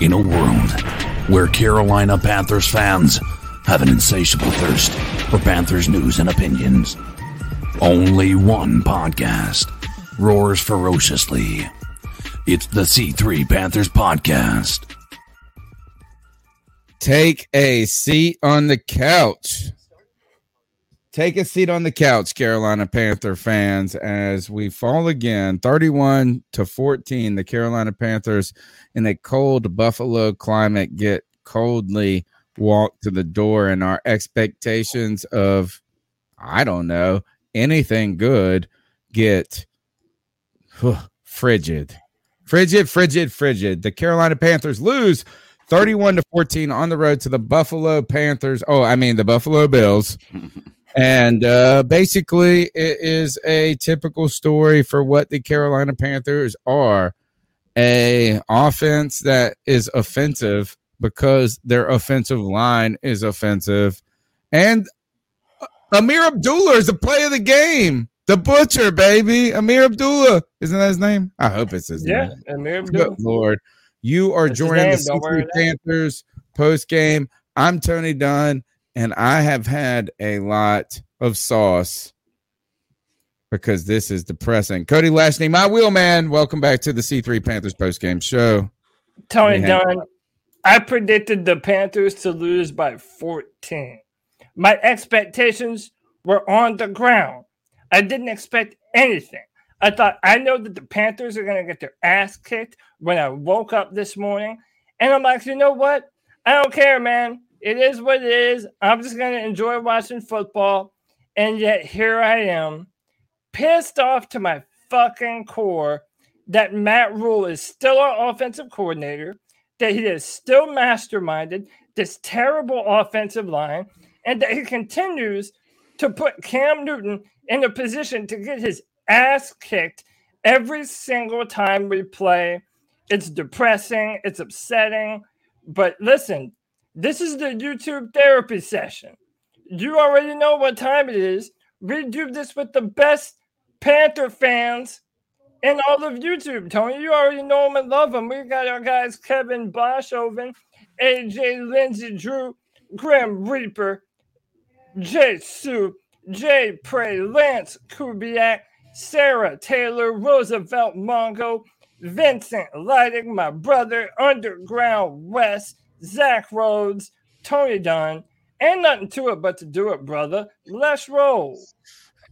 In a world where Carolina Panthers fans have an insatiable thirst for Panthers news and opinions, only one podcast roars ferociously. It's the C3 Panthers Podcast. Take a seat on the couch. Take a seat on the couch, Carolina Panther fans, as we fall again 31 to 14. The Carolina Panthers in a cold Buffalo climate get coldly walked to the door, and our expectations of, I don't know, anything good get frigid. Frigid, frigid, frigid. The Carolina Panthers lose 31 to 14 on the road to the Buffalo Panthers. Oh, I mean, the Buffalo Bills. And uh, basically, it is a typical story for what the Carolina Panthers are a offense that is offensive because their offensive line is offensive. And Ameer Abdullah is the play of the game. The butcher, baby. Ameer Abdullah. Isn't that his name? I hope it's his yeah, name. Ameer Abdullah. Good Lord. You are That's joining the don't worry C3 about it. Panthers post game. I'm Tony Dunn, and I have had a lot of sauce because this is depressing. Cody Lashney, my wheelman. Welcome back to the C3 Panthers post game show. Tony Dunn, I predicted the Panthers to lose by 14. My expectations were on the ground. I didn't expect anything. I thought, I know that the Panthers are going to get their ass kicked when I woke up this morning. And I'm like, you know what? I don't care, man. It is what it is. I'm just going to enjoy watching football. And yet here I am, pissed off to my fucking core that Matt Rhule is still our offensive coordinator, that he is still masterminded this terrible offensive line, and that he continues to put Cam Newton in a position to get his ass kicked every single time we play. It's depressing, it's upsetting. But listen, this is the YouTube therapy session. You already know what time it is. We do this with the best Panther fans in all of YouTube. Tony, you already know them and love them. We got our guys Kevin Boshoven, AJ Lindsay Drew, Grim Reaper, Jay Sue, Jay Prey, Lance Kubiak, Sarah Taylor, Roosevelt Mongo, Vincent Leidig, my brother, Underground West, Zach Rhodes, Tony Dunn. and nothing to it but to do it, brother. Let's roll.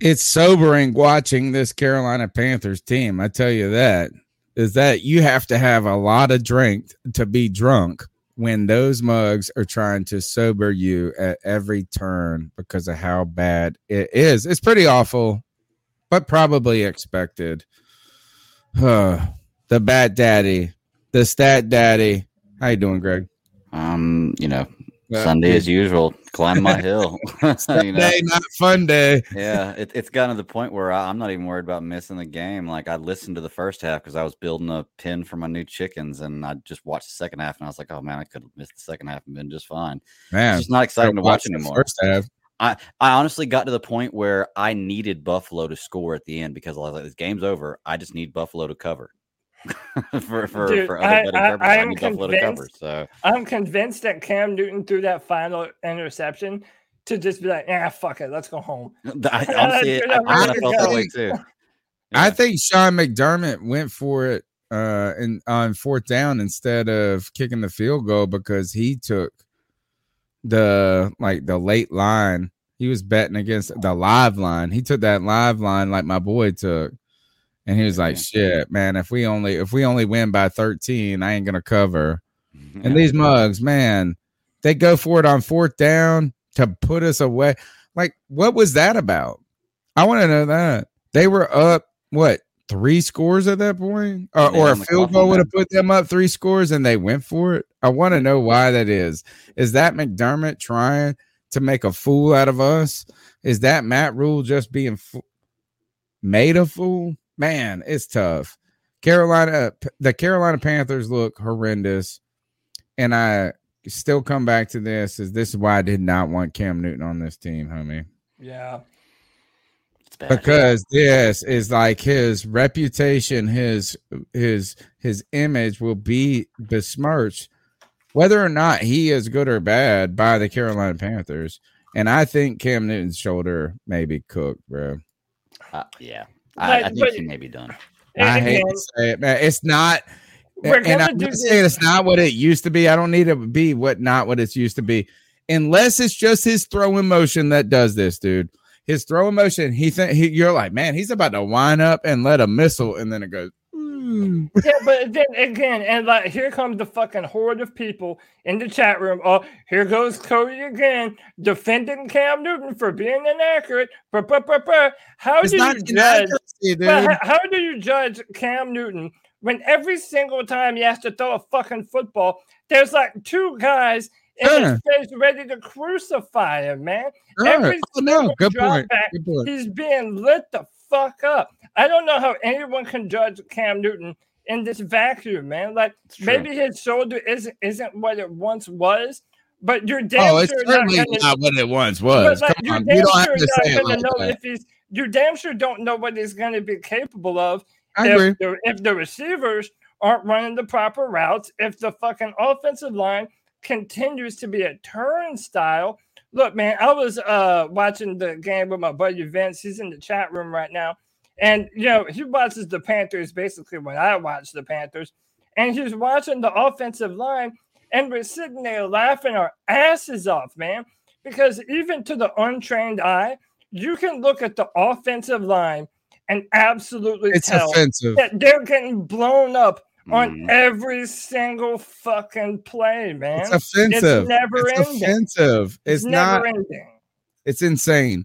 It's sobering watching this Carolina Panthers team. I tell you that is that you have to have a lot of drink to be drunk when those mugs are trying to sober you at every turn because of how bad it is. It's pretty awful, but probably expected. The bat daddy, the stat daddy. How you doing, Greg? Um, you know, But- Sunday as usual, climb my hill. you know? Sunday, not fun day. Yeah, it, it's gotten to the point where I, I'm not even worried about missing the game. Like I listened to the first half because I was building a pen for my new chickens, and I just watched the second half, and I was like, "Oh man, I could have missed the second half and been just fine." Man, It's just not exciting to watch anymore. First half. I, I honestly got to the point where I needed Buffalo to score at the end because I was like, "This game's over. I just need Buffalo to cover." for for, Dude, for other I- betting I- purposes, I, I am need Buffalo to cover. convinced- So I'm convinced that Cam Newton threw that final interception to just be like, yeah, fuck it, let's go home." I, honestly, I, I'm I kind ready of to felt that way too. I think Sean McDermott went for it uh in on fourth down instead of kicking the field goal because he took the like the late line. He was betting against the live line. He took that live line like my boy took. And he was like, shit, man, if we only if we only win by 13, I ain't gonna cover. And these mugs, man, they go for it on fourth down to put us away. Like, what was that about? I want to know that. They were up, what, three scores at that point? Or, or a field goal would have put them up three scores and they went for it. I want to know why that is. Is that McDermott trying to make a fool out of us? Is that Matt Rhule just being fo- made a fool? Man, it's tough. Carolina, the Carolina Panthers look horrendous and I still come back to this is this is why I did not want Cam Newton on this team, homie. Yeah, bad. Because this is like his reputation, his his his image will be besmirched, whether or not he is good or bad by the Carolina Panthers. And I think Cam Newton's shoulder may be cooked, bro. Uh, yeah, I, I think but- he may be done. I hate Again, to say it, man. It's not. We're and gonna I'm do not saying it's not what it used to be. I don't need to be what not what it's used to be, unless it's just his throwing motion that does this, dude. His throwing motion, he think he, you're like, man, he's about to wind up and let a missile, and then it goes. "Mm." yeah, but then again, and like here comes the fucking horde of people in the chat room. Oh, here goes Cody again, defending Cam Newton for being inaccurate. Brr, brr, brr. How It's do you judge? But how, how do you judge Cam Newton when every single time he has to throw a fucking football, there's like two guys in Sure. his face ready to crucify him, man? Sure. every Oh, no, good point. back, Good point. He's being lit the fuck up. I don't know how anyone can judge Cam Newton in this vacuum, man. Like maybe his shoulder isn't isn't what it once was, but you're damn Oh, it's sure not gonna not what it once but, was. like, Come you're on, damn you don't have to say it like know that. if he's. You damn sure don't know what he's going to be capable of I agree. if the, if the receivers aren't running the proper routes. If the fucking offensive line continues to be a turnstile. Look, man, I was uh watching the game with my buddy Vince. He's in the chat room right now, and you know he watches the Panthers basically when I watch the Panthers, and he's watching the offensive line, and we're sitting there laughing our asses off, man, because even to the untrained eye, you can look at the offensive line and absolutely It's tell offensive. that they're getting blown up on Mhm. every single fucking play, man. It's offensive. It's never It's ending. offensive. It's, not. never ending. It's insane.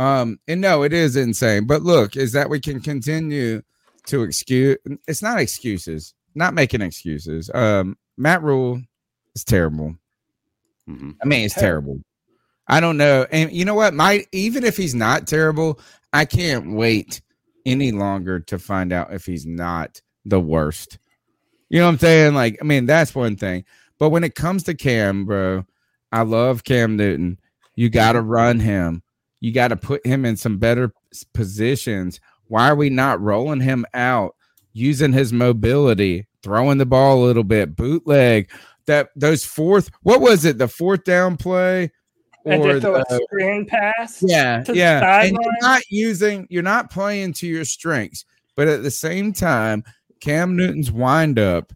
Um, and no, it is insane. But look, is that we can continue to excuse. It's not excuses. Not making excuses. Um, Matt Rhule is terrible. Mhm. I mean, it's Terrible. terrible. I don't know. And you know what? My even if he's not terrible, I can't wait any longer to find out if he's not the worst. You know what I'm saying? Like, I mean, that's one thing. But when it comes to Cam, bro, I love Cam Newton. You got to run him. You got to put him in some better positions. Why are we not rolling him out, using his mobility, throwing the ball a little bit, bootleg? That those fourth, what was it? The fourth down play, or throw a screen pass. yeah, the yeah. And you're not using, you're not playing to your strengths, but at the same time, Cam Newton's windup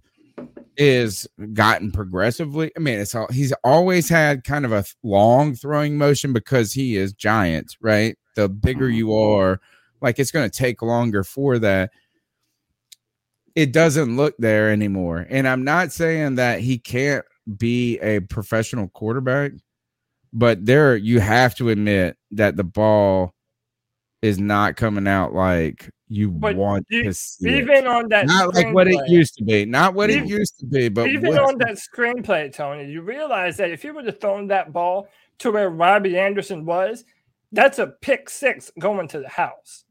is gotten progressively. I mean, it's all he's always had kind of a long throwing motion because he is giant, right? The bigger mm-hmm. you are, like it's going to take longer for that. It doesn't look there anymore. And I'm not saying that he can't be a professional quarterback, but there you have to admit that the ball is not coming out like you But want you- to see it. Even on that not like what it used to be, not what it used to be, but even what- on that screenplay, Tony, you realize that if he would have thrown that ball to where Robbie Anderson was, that's a pick six going to the house.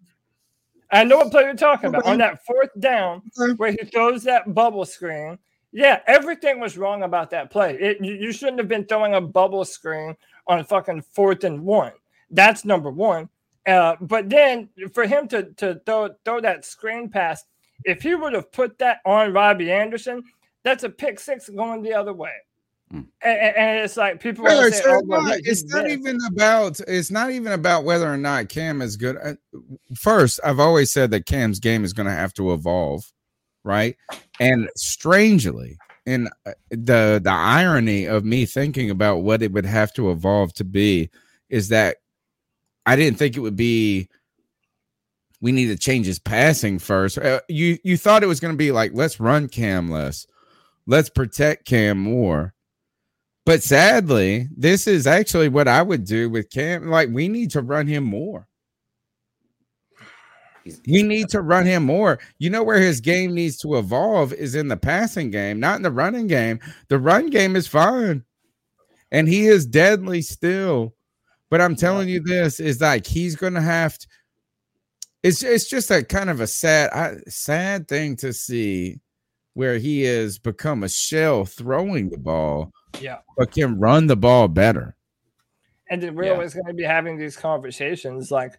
I know what play you're talking about. On that fourth down, where he throws that bubble screen. Yeah, everything was wrong about that play. It, you, you shouldn't have been throwing a bubble screen on fucking fourth and one. That's number one. Uh, but then for him to to throw throw that screen pass, if he would have put that on Robbie Anderson, that's a pick six going the other way. Hmm. And, and- and it's like people Brother, are saying, so "Oh, it's well, not, he- he it's not missed." even about it's not even about whether or not Cam is good. Uh, First, I've always said that Cam's game is going to have to evolve, right? And strangely, in uh, the the irony of me thinking about what it would have to evolve to be is that I didn't think it would be we need to change his passing first. Uh, you you thought it was going to be like let's run Cam less, let's protect Cam more. But sadly, this is actually what I would do with Cam. Like we need to run him more. We need to run him more. You know where his game needs to evolve is in the passing game, not in the running game. The run game is fine. And he is deadly still. But I'm telling you this is like he's going to have to it's it's just a kind of a sad I, sad thing to see where he has become a shell throwing the ball Yeah. but can run the ball better. and then we're Yeah. always going to be having these conversations like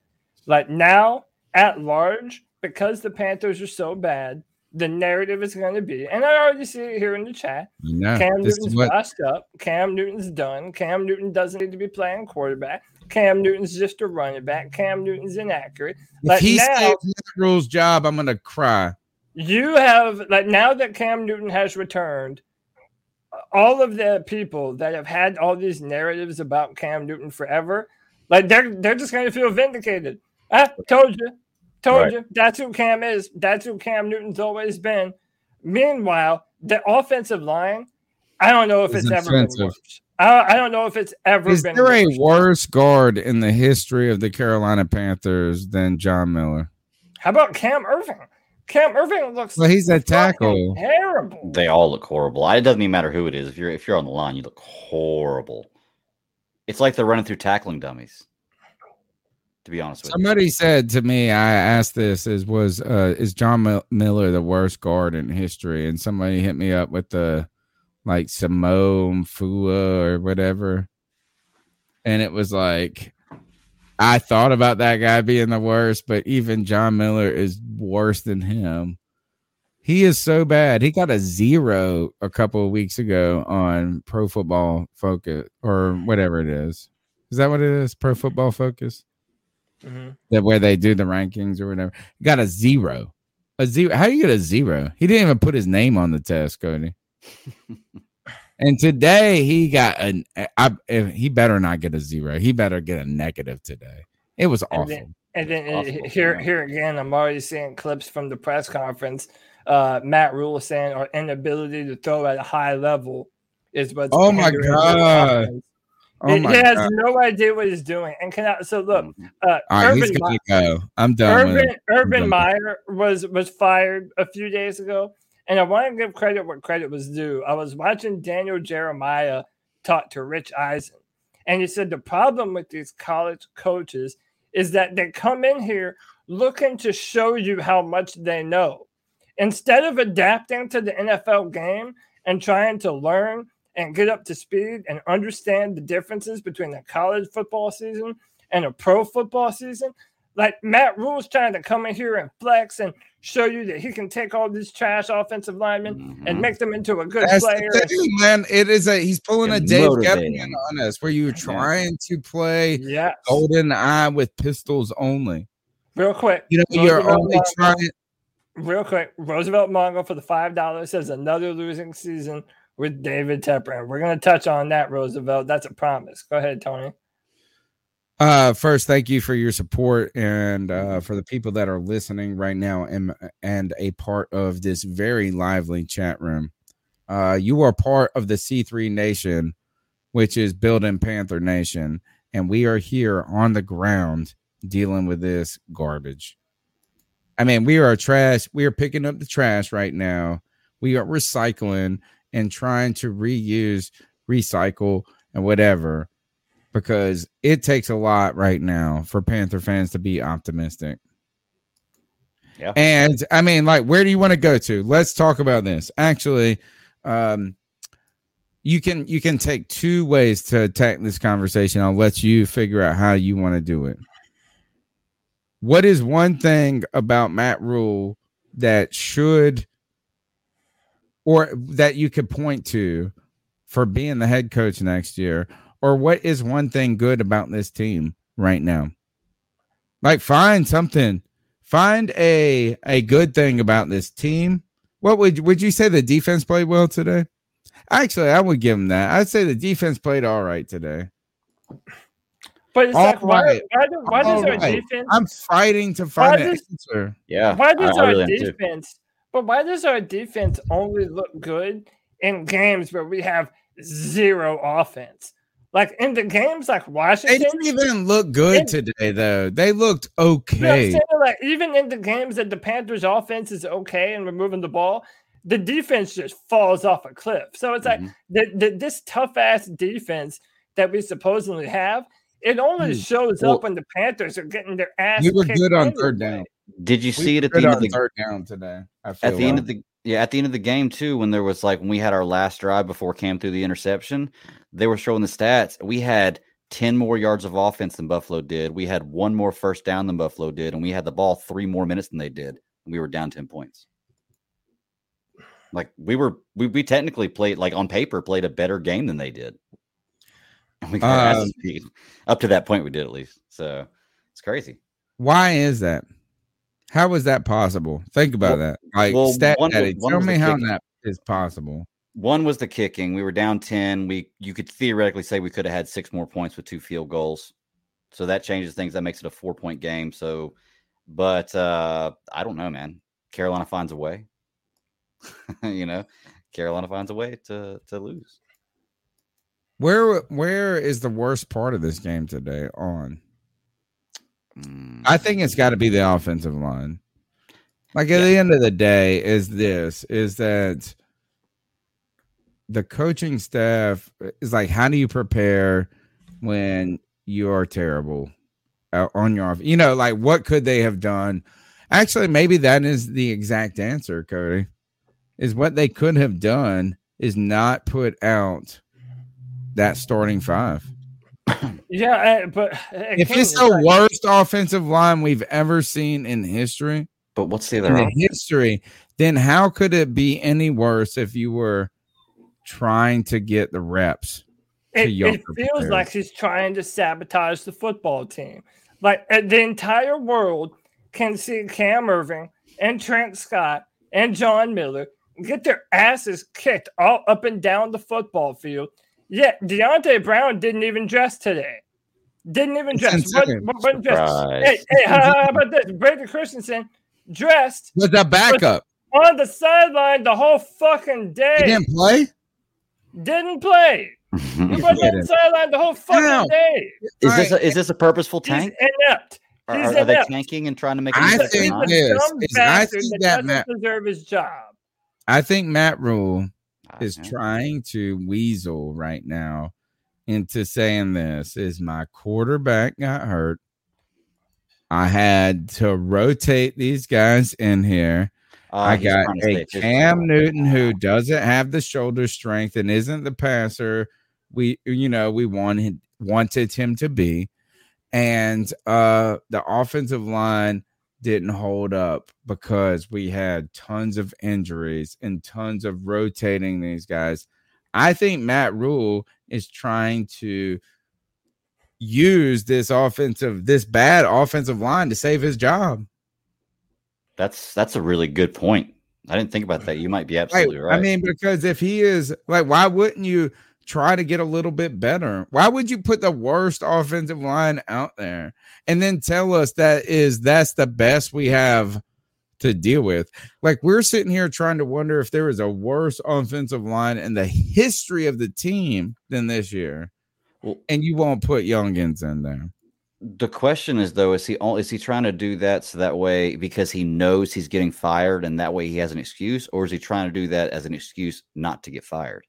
like now at large because the panthers are so bad the narrative is going to be and i already see it here in the chat. Know, cam this newton's what washed up. Cam newton's done. Cam newton doesn't need to be playing quarterback. Cam newton's just a running back. Cam newton's inaccurate. If Like he now- Rhule's job, I'm gonna cry. you have like now that Cam Newton has returned, all of the people that have had all these narratives about Cam Newton forever, like they're they're just going to feel vindicated. I told you, told Right. you. That's who Cam is. That's who Cam Newton's always been. Meanwhile, the offensive line, I don't know if Is it's ever been worse. I, I don't know if it's ever Is been there a worse. worse guard in the history of the Carolina Panthers than John Miller? How about Cam Erving? Cam Erving looks Well, he's a tackle. terrible. They all look horrible. It doesn't even matter who it is. If you're if you're on the line, you look horrible. It's like they're running through tackling dummies. To be honest with you. Somebody said to me, I asked this: "Is was uh, is John Mil- Miller the worst guard in history?" And somebody hit me up with the like Simone Fua or whatever, and it was like I thought about that guy being the worst, but even John Miller is worse than him. He is so bad. He got a zero a couple of weeks ago on Pro Football Focus or whatever it is. Is that what it is? Pro Football Focus Mhm. that where they do the rankings or whatever. Got a zero. A zero. How do you get a zero? He didn't even put his name on the test, Cody. and today he got an. I, he better not get a zero. He better get a negative today. It was And then- And then uh, Possible, here, here again, I'm already seeing clips from the press conference. Uh, Matt Rhule saying our inability to throw at a high level is what's. Oh my God. Oh he has god! no idea what he's doing. And can I? So look, Mhm. uh, All right, he's gonna Mi- go. I'm done Urban. Urban done. Meyer was was fired a few days ago, and I want to give credit where credit was due. I was watching Daniel Jeremiah talk to Rich Eisen, and he said the problem with these college coaches is that they come in here looking to show you how much they know, instead of adapting to the NFL game and trying to learn and get up to speed and understand the differences between a college football season and a pro football season. Like Matt Rhule's trying to come in here and flex and show you that he can take all these trash offensive linemen and Mhm. make them into a good That's player. the thing, man. It is a he's pulling a And Dave motivating. Gettleman on us, where you're trying to play Yeah. golden eye with pistols only. Real quick. You know, you're Roosevelt only Mongo- trying. Real quick. Roosevelt Mongo for the five dollars says another losing season with David Tepper. We're gonna touch on that, Roosevelt. That's a promise. Go ahead, Tony. Uh, first, thank you for your support and uh, for the people that are listening right now and and a part of this very lively chat room. Uh, you are part of the C3 Nation, which is building Panther Nation, and we are here on the ground dealing with this garbage. I mean, we are trash. We are picking up the trash right now. We are recycling and trying to reuse, recycle, and whatever because it takes a lot right now for Panther fans to be optimistic. Yeah. And I mean, like, where do you want to go to? Let's talk about this. Actually, um, you can you can take two ways to attack this conversation. I'll let you figure out how you want to do it. What is one thing about Matt Rhule that should or that you could point to for being the head coach next year? Or what is one thing good about this team right now? Like find something. Find a a good thing about this team. What would would you say the defense played well today? Actually, I would give them that. I'd say the defense played all right today. But it's All like, why, right. why, do, why does All our right. defense? I'm fighting to find Why an answer. Yeah. Why does I- I our really am defense? But why does our defense only look good in games where we have zero offense? Like in the games like Washington, They didn't even look good It- today, though. They looked You know okay. Like even in the games that the Panthers' offense is okay and we're moving the ball, the defense just falls off a cliff. So it's like Mhm. the, the, this tough ass defense that we supposedly have, it only Hmm. shows Well- up when the Panthers are getting their ass. We were good on third down. Did you We see it at the end of the third down today. At the end of the yeah at the end of the game too when there was like when we had our last drive before Cam threw the interception they were showing the stats. We had 10 more yards of offense than buffalo did. We had one more first down than buffalo did and we had the ball three more minutes than they did. And we were down 10 points. Like we were we, we technically played like on paper played a better game than they did. And we got Um, up to that point we did at least. So it's crazy. Why is that? How is that possible? Think about Well- that. Like well, stat one was- one tell me how kick. that is possible. One was the kicking. We were down 10. We you could theoretically say we could have had six more points with two field goals. So that changes things. That makes it a four point game. So but uh I don't know, man. Carolina finds a way. you know, Carolina finds a way to to lose. Where where is the worst part of this game today on? Mm, I think it's got to be the offensive line. Like at the end of the day, is this is that the coaching staff is like, how do you prepare when you are terrible uh, on your off? You know, like what could they have done? Actually, maybe that is the exact answer, Cody. Is what they could have done is not put out that starting five. Yeah, uh, but If it's the like- worst offensive line we've ever seen in history, but what's the in other the history, then how could it be any worse if you were trying to get the reps? it, younger it feels players. like he's trying to sabotage the football team. Like uh, the entire world can see Cam Erving and Trent Scott and John Miller get their asses kicked all up and down the football field. Yet Deonte Brown didn't even dress today. Didn't even dress. What, Wasn't- wasn't dressed. Hey, hey, how, how about this? Brady Christensen dressed With the backup, on the sideline the whole fucking day. he didn't play. Didn't play. He was on the sideline the whole fucking How? day. is this Right. a, is this a purposeful He's tank? inept. Are, He's are, are they tanking and trying to make it I look like they're He's think a not? this I think that that doesn't Matt- deserve his job. I think Matt Rhule is trying to weasel right now into saying this is my quarterback got hurt. I had to rotate these guys in here. Uh, I got a. Cam Newton who doesn't have the shoulder strength and isn't the passer we you know we wanted wanted him to be, and uh the offensive line didn't hold up because we had tons of injuries and tons of rotating these guys. I think Matt Rhule is trying to use this offensive this bad offensive line to save his job. That's that's a really good point. I didn't think about that. You might be Right. absolutely right. I mean, because if he is like, why wouldn't you try to get a little bit better? Why would you put the worst offensive line out there and then tell us that is that's the best we have to deal with? Like we're sitting here trying to wonder if there is a worse offensive line in the history of the team than this year. Well- and you won't put youngins in there. The question is though, is he only is he trying to do that so that way because he knows he's getting fired and that way he has an excuse, or is he trying to do that as an excuse not to get fired?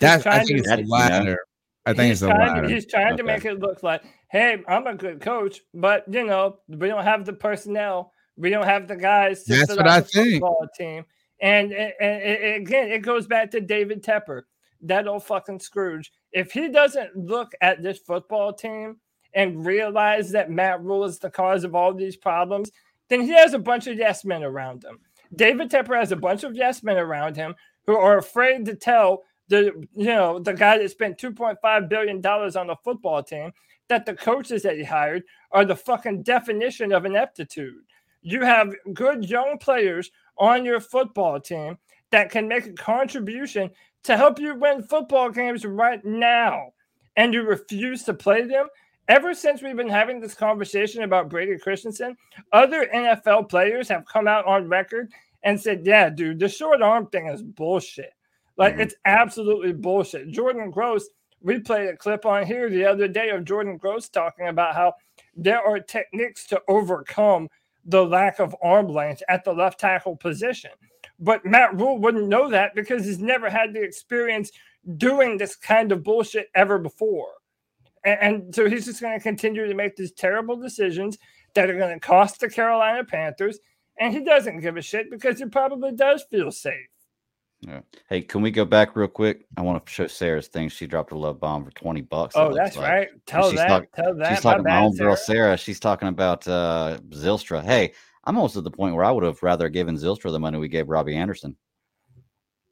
That I think to- it's the latter. I think it's he's the trying, latter. He's trying to make it look like, hey, I'm a good coach, but you know, we don't have the personnel. We don't have the guys to That's what I think. football team. And, and, and- and again, it goes back to David Tepper, that old fucking Scrooge. If he doesn't look at this football team and realize that Matt Rhule is the cause of all these problems, then he has a bunch of yes men around him. David Tepper has a bunch of yes men around him who are afraid to tell the you know the guy that spent 2.5 billion dollars on the football team that the coaches that he hired are the fucking definition of ineptitude. You have good young players on your football team that can make a contribution to help you win football games right now, and you refuse to play them. Ever since we've been having this conversation about Brady Christensen, other NFL players have come out on record and said, "Yeah, dude, the short arm thing is bullshit. Like Mhm. it's absolutely bullshit." Jordan Gross, we played a clip on here the other day of Jordan Gross talking about how there are techniques to overcome the lack of arm length at the left tackle position. But Matt Rhule wouldn't know that because he's never had the experience doing this kind of bullshit ever before. And, and so he's just going to continue to make these terrible decisions that are going to cost the Carolina Panthers. And he doesn't give a shit because he probably does feel safe. Yeah. Hey, can we go back real quick? I want to show Sarah's thing. She dropped a love bomb for 20 bucks. Oh, that's like. right. Tell she's that. talk- tell that. She's talking my my bad, own girl Sarah. Sarah. She's talking about uh Zylstra. Hey, I'm almost at the point where I would have rather given Zylstra the money we gave Robbie Anderson.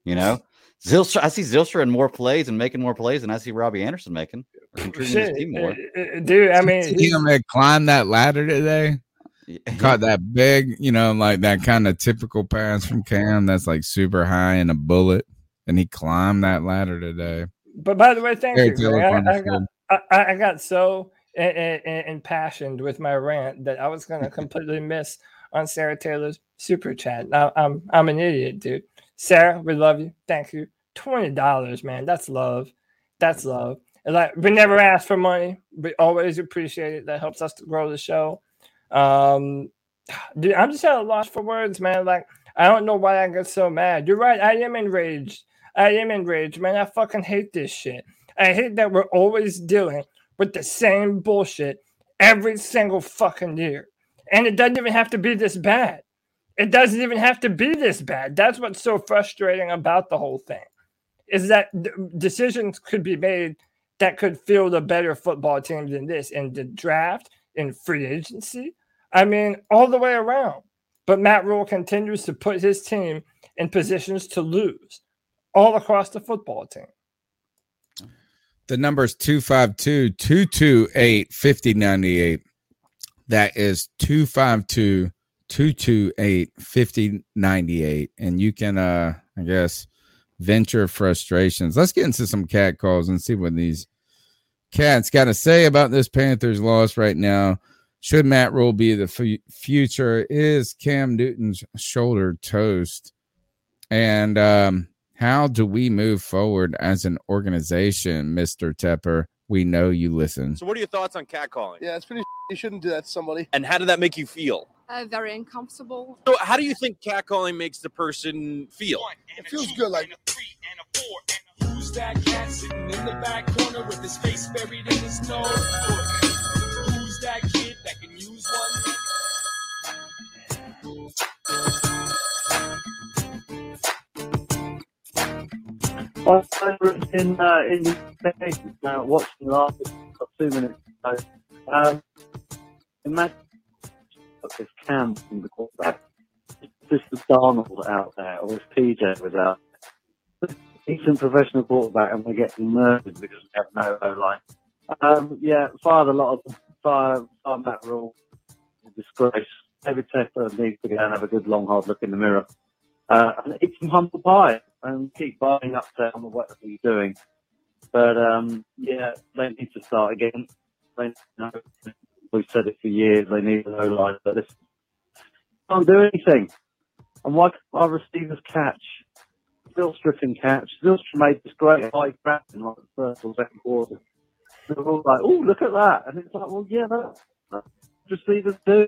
You know, Zylstra. I see Zylstra in more plays and making more plays than I see Robbie Anderson making. or Contributing to his team more. uh, uh, dude. I mean, See he's- him had climbed that ladder today. Caught that big, you know, like that kind of typical pass from Cam that's like super high and a bullet. And he climbed that ladder today. but by the way, thank Very you. I, I got. I, I I got so impassioned with my rant that I was going to completely miss on Sarah Taylor's super chat. I, I'm I'm an idiot, dude. Sarah, we love you. Thank you. Twenty dollars, man. That's love. That's love. And like we never ask for money. We always appreciate it. That helps us to grow the show. Um, dude, I'm just at a loss for words, man. Like I don't know why I get so mad. You're right. I am enraged. I am enraged, man. I fucking hate this shit. I hate that we're always dealing with the same bullshit every single fucking year. And it doesn't even have to be this bad. It doesn't even have to be this bad. That's what's so frustrating about the whole thing. Is that decisions could be made that could field a better football team than this in the draft, in free agency. I mean, all the way around. But Matt Rhule continues to put his team in positions to lose all across the football team. The number is 252 228 5098. That is 252 228 5098. And you can, uh, I guess, venture frustrations. Let's get into some cat calls and see what these cats got to say about this Panthers loss right now. Should Matt Rhule be the fu- future? Is Cam Newton's shoulder toast? And um, how do we move forward as an organization, Mr. Tepper? We know you listen. So, what are your thoughts on catcalling? Yeah, it's pretty. You shouldn't do that to somebody. And how did that make you feel? Uh, very uncomfortable. So, how do you think catcalling makes the person feel? It feels good. Like Who's that cat sitting in the back corner with his face buried in his nose? Who's that kid that can use one? I was in uh, in the States, uh, watching last got two minutes ago. Um, imagine got this cam from the quarterback. Just the Darnold out there, or if PJ was out. Decent professional quarterback, and we're getting murdered because we have no O line. Um, yeah, fired a lot of fire, fire that Rhule. Disgrace. David Tepper needs to go and have a good long hard look in the mirror uh, and eat some humble pie and keep buying up there on whatever you're doing. But um, yeah, they need to start again. They know we've said it for years. They need an O line, but this can't do anything. And why can't our receivers catch? Zylstra can catch. Zylstra made this great high grab in like the first or second quarter. they're all like, "Oh, look at that!" And it's like, "Well, yeah, that, that's just leaders do.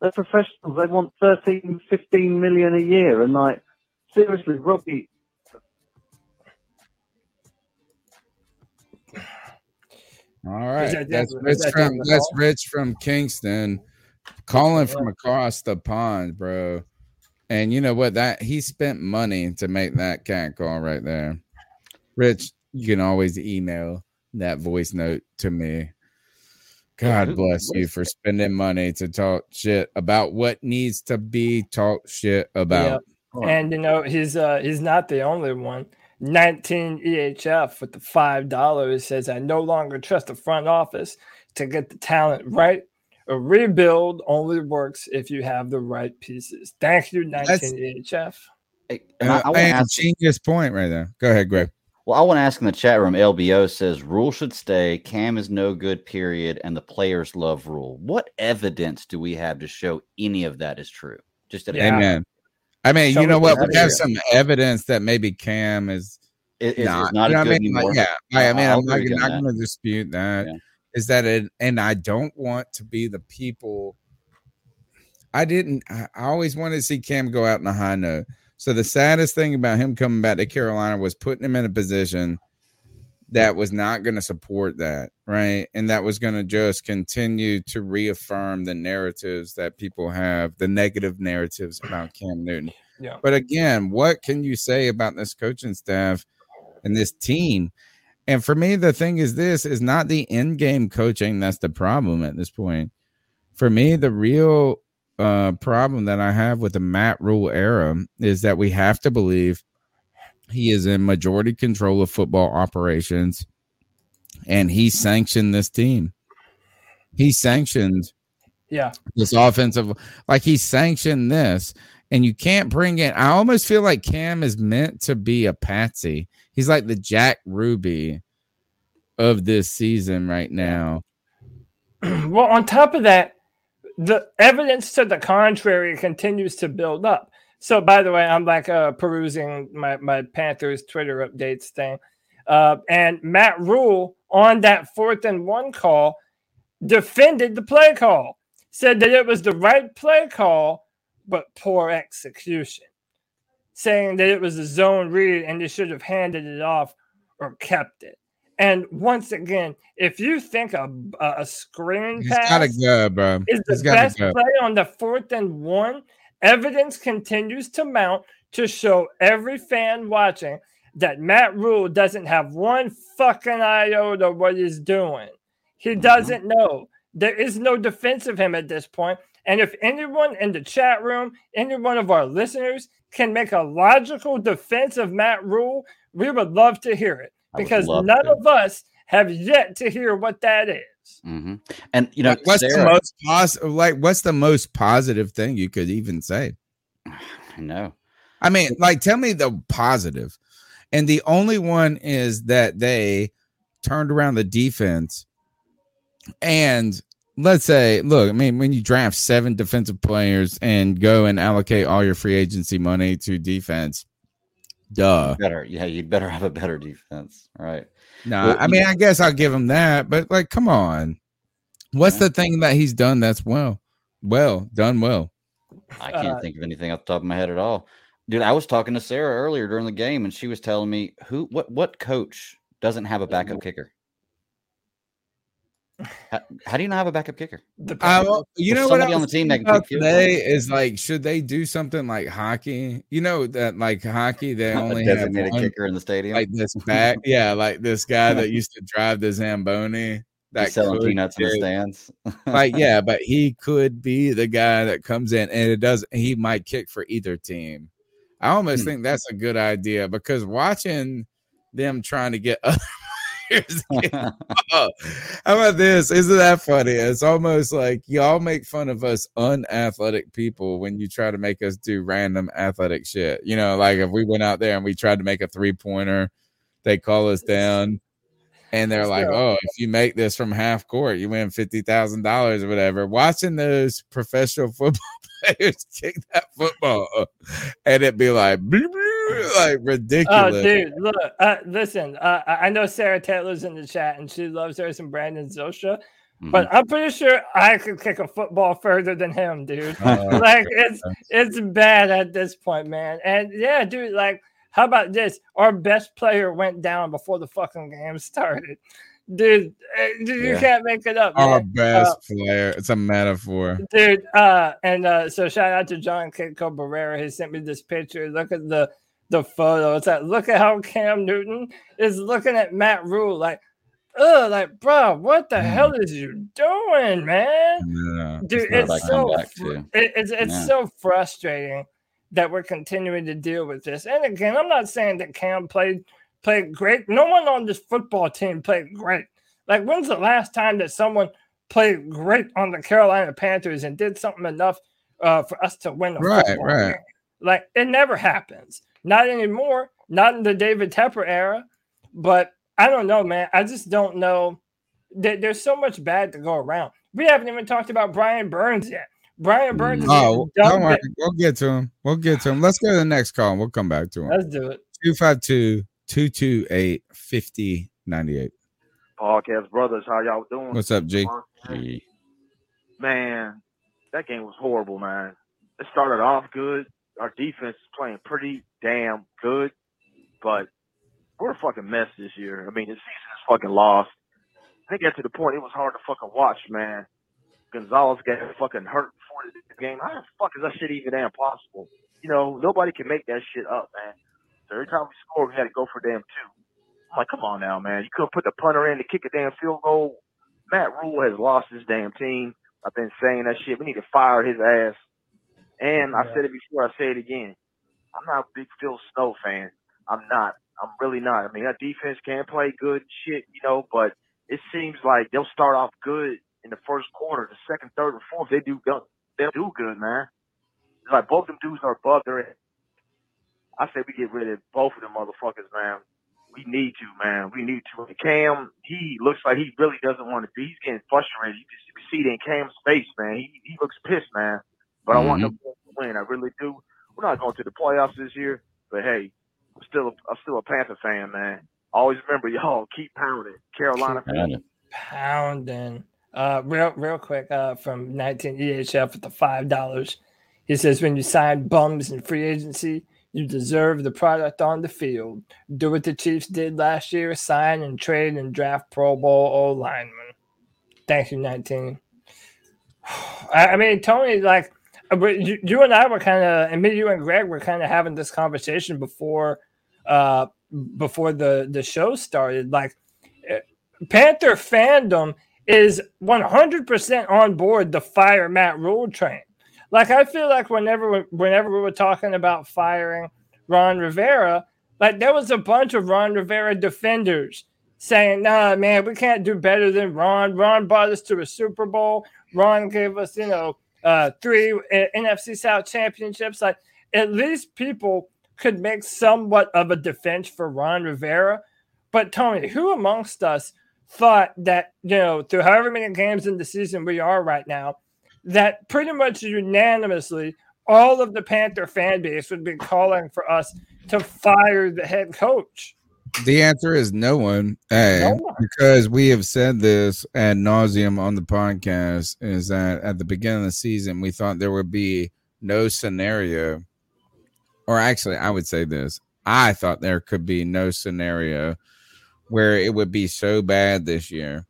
They're professionals. They want 13, 15 million a year, and like, seriously, Robbie." All right, that- that's Rich that from that's? Rich from Kingston, calling from across the pond, bro. And you know what? That he spent money to make that cat call right there. Rich, you can always email that voice note to me. God bless you for spending money to talk shit about what needs to be talked shit about. And you know, he's uh he's not the only one. 19 EHF with the five dollars says I no longer trust the front office to get the talent right. A rebuild only works if you have the right pieces. Thank you, 19 That's- EHF. Hey, and I, Uh, I want to man, ask. genius point right there. Go ahead, Greg. Well, I want to ask in the chat room. LBO says Rhule should stay. Cam is no good. Period. And the players love Rhule. What evidence do we have to show any of that is true? Just at a Amen. I mean, Show you know what? We have evidence. some evidence that maybe Cam is Is- is- is not, not you know as what I mean? Like, yeah, I, I mean, I'll I'm not, not going to dispute that. Is that it? And I don't want to be the people. I didn't. I I always wanted to see Cam go out in a high note. So the saddest thing about him coming back to Carolina was putting him in a position that was not going to support that, right? And that was going to just continue to reaffirm the narratives that people have, the negative narratives about Cam Newton. Yeah. But again, what can you say about this coaching staff and this team? And for me, the thing is this is not the in-game coaching that's the problem at this point. For me, the real uh problem that I have with the Matt Rhule era is that we have to believe he is in majority control of football operations and he sanctioned this team. He sanctioned Yeah. this offensive like he sanctioned this and you can't bring it i almost feel like cam is meant to be a patsy he's like the jack ruby of this season right now well, on top of that, the evidence to the contrary continues to build up. So, by the way, I'm like uh, perusing my, my Panthers Twitter updates thing. Uh, and Matt Rhule on that fourth and one call defended the play call, said that it was the right play call, but poor execution, saying that it was a zone read and they should have handed it off or kept it. And once again, if you think a, a screen he's pass go bro is the best go play on the fourth and one, evidence continues to mount to show every fan watching that Matt Rhule doesn't have one fucking iota of what he's doing. He Mm-hmm. doesn't know. There is no defense of him at this point. And if anyone in the chat room, any one of our listeners can make a logical defense of Matt Rhule, we would love to hear it because none to. of us have yet to hear what that is. hmm And you know, Like, what's the most positive like what's the most positive thing you could even say I know. I mean, like, tell me the positive. And the only one is that they turned around the defense. And let's say, look, I mean, when you draft seven defensive players and go and allocate all your free agency money to defense, duh. Better, yeah, you'd better have a better defense, right? Nah, I mean, I guess I'll give him that, but like, come on. What's the thing that he's done that's well, well, done well? I can't Uh, think of anything off the top of my head at all. Dude, I was talking to Sarah earlier during the game, and she was telling me who, what, what coach doesn't have a backup kicker? How, how do you not have a backup kicker? I, well, you know what somebody I on the team that can kick field today goals. is like, should they do something like hockey? You know that like hockey, they A only have designated one, kicker in the stadium, like this back, yeah, like this guy that used to drive the Zamboni. He's That selling could peanuts in the stands. like yeah, but he could be the guy that comes in and it does. He might kick for either team. I almost Hmm. think that's a good idea because watching them trying to get other how about this? Isn't that funny? It's almost like y'all make fun of us unathletic people when you try to make us do random athletic shit. You know, like if we went out there and we tried to make a three pointer, they call us down and they're like, oh, if you make this from half court, you win $50,000 or whatever. Watching those professional football players kick that football and it'd be like, "Bloop, bloop," like ridiculous. Oh, dude, look, uh, listen. Uh, I know Sarah Taylor's in the chat and she loves her some Brandon Zosha, but I'm pretty sure I could kick a football further than him, dude. Uh, like it's it's bad at this point, man. And yeah, dude, like how about this? Our best player went down before the fucking game started. Dude, dude, you Yeah. can't make it up. Our man. best Uh, player. It's a metaphor. dude uh and uh so shout out to john Kitco Barrera. he sent me this picture look at the the photo it's like look at how cam newton is looking at Matt Rhule like oh like bro what the hell is you doing man Yeah. dude not it's so fr- it- it's, it's Yeah. so frustrating that we're continuing to deal with this and again i'm not saying that cam played played great no one on this football team played great like when's the last time that someone played great on the carolina panthers and did something enough uh, for us to win a Right, right. game? like it never happens not anymore not in the david tepper era but i don't know man i just don't know there- there's so much bad to go around. We haven't even talked about Brian Burns yet. Brian mm, Burns Oh, getting don't worry. dumped. We'll get to him. We'll get to him. Let's go to the next call. And We'll come back to him. Let's do it. 252 228 5098. Podcast brothers, how y'all doing? What's up, G? Man, that game was horrible, man. It started off good. Our defense is playing pretty damn good, but we're a fucking mess this year. I mean, the season is fucking lost. I think to the point it was hard to fucking watch, man. Gonzalez got fucking hurt before the game. How the fuck is that shit even damn possible? You know, nobody can make that shit up, man. So every time we score, we had to go for damn two. I'm like, come on now, man. You couldn't put the punter in to kick a damn field goal. Matt Rhule has lost his damn team. I've been saying that shit. We need to fire his ass. And I said it before, I say it again. I'm not a big Phil Snow fan. I'm not. I'm really not. I mean, that defense can play good shit, you know, but it seems like they'll start off good in the first quarter, the second, third, and fourth. They do good. They'll do good, man. It's like both of them dudes are above their. I say we get rid of both of them motherfuckers, man. We need to, man. We need to. Cam, he looks like he really doesn't want to be. He's getting frustrated. You can, you can see it in Cam's face, man. He he looks pissed, man. But I want them to win. I really do. We're not going to the playoffs this year, but hey, I'm still a, I'm still a Panther fan, man. Always remember, y'all keep pounding. Carolina. Pounding. Pounding. Uh, real, real quick. Uh, from 19 EHF with the five dollars. He says, "When you sign bums in free agency, you deserve the product on the field. Do what the Chiefs did last year: sign and trade and draft Pro Bowl O lineman." Thank you, 19. I, I mean, Tony, like but you, you and I were kind of, and me, you and Greg were kind of having this conversation before, uh, before the the show started. Like, uh, Panther fandom is 100% on board the fire Matt Rhule train. Like, I feel like whenever whenever we were talking about firing Ron Rivera, like there was a bunch of Ron Rivera defenders saying, "Nah, man, we can't do better than Ron. Ron brought us to a Super Bowl. Ron gave us, you know, uh, three uh, NFC South championships. Like, at least people could make somewhat of a defense for Ron Rivera. But Tony, who amongst us thought that you know, through however many games in the season we are right now, that pretty much unanimously all of the Panther fan base would be calling for us to fire the head coach. The answer is no one. A, No one. because we have said this ad nauseum on the podcast, is that at the beginning of the season, we thought there would be no scenario, or actually, I would say this I thought there could be no scenario where it would be so bad this year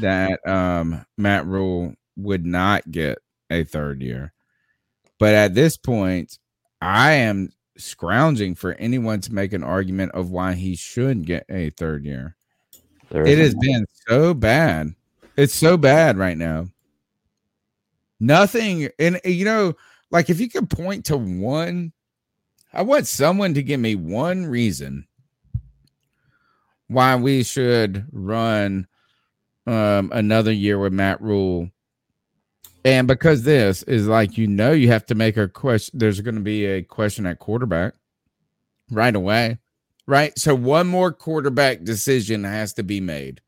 that um, Matt Rhule would not get a third year. But at this point, I am scrounging for anyone to make an argument of why he should get a third year. There it has been so bad. It's so bad right now. Nothing, and you know, like if you could point to one, I want someone to give me one reason why we should run um another year with Matt Rhule. And because this is like you know you have to make a question there's going to be a question at quarterback right away. Right? So one more quarterback decision has to be made.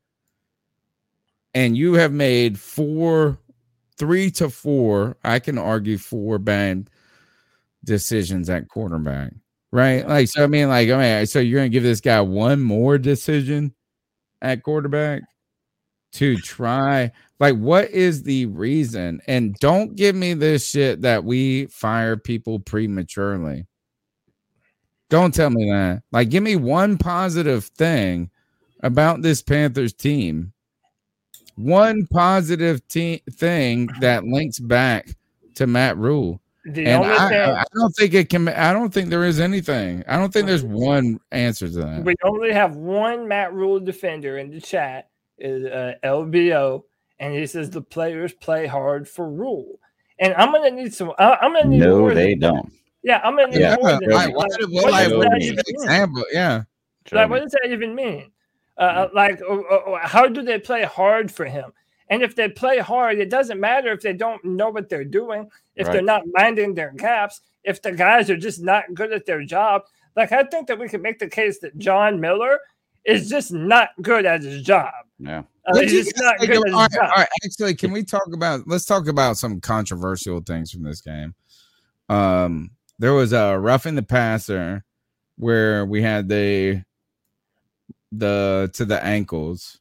And you have made four 3 to 4, I can argue four bad decisions at quarterback, right? Like, so I mean, like, I mean, so you're gonna give this guy one more decision at quarterback to try. Like, what is the reason? And don't give me this shit that we fire people prematurely. Don't tell me that. Like, give me one positive thing about this Panthers team. One positive te- thing that links back to Matt Rhule. The and only I, thing- I don't think it can. I don't think there is anything. I don't think there's one answer to that. We only have one Matt Rhule defender in the chat is uh, LBO, and he says the players play hard for Rhule. And I'm gonna need some. I- I'm gonna need No, more they than- don't. Yeah, I'm gonna need Yeah, more than like, that. what, Like, what, what like, does that would the mean? example? Yeah. Like, what does that even mean? Uh, like, uh, uh, how do they play hard for him? And if they play hard, it doesn't matter if they don't know what they're doing, if they're not minding their gaps, if the guys are just not good at their job. Like, I think that we can make the case that John Miller is just not good at his job. Yeah. Uh, What he's do you just guys not good of- at his all right, job. all right, actually, can we talk about? Let's talk about some controversial things from this game. Um, there was a roughing the passer where we had the the to the ankles.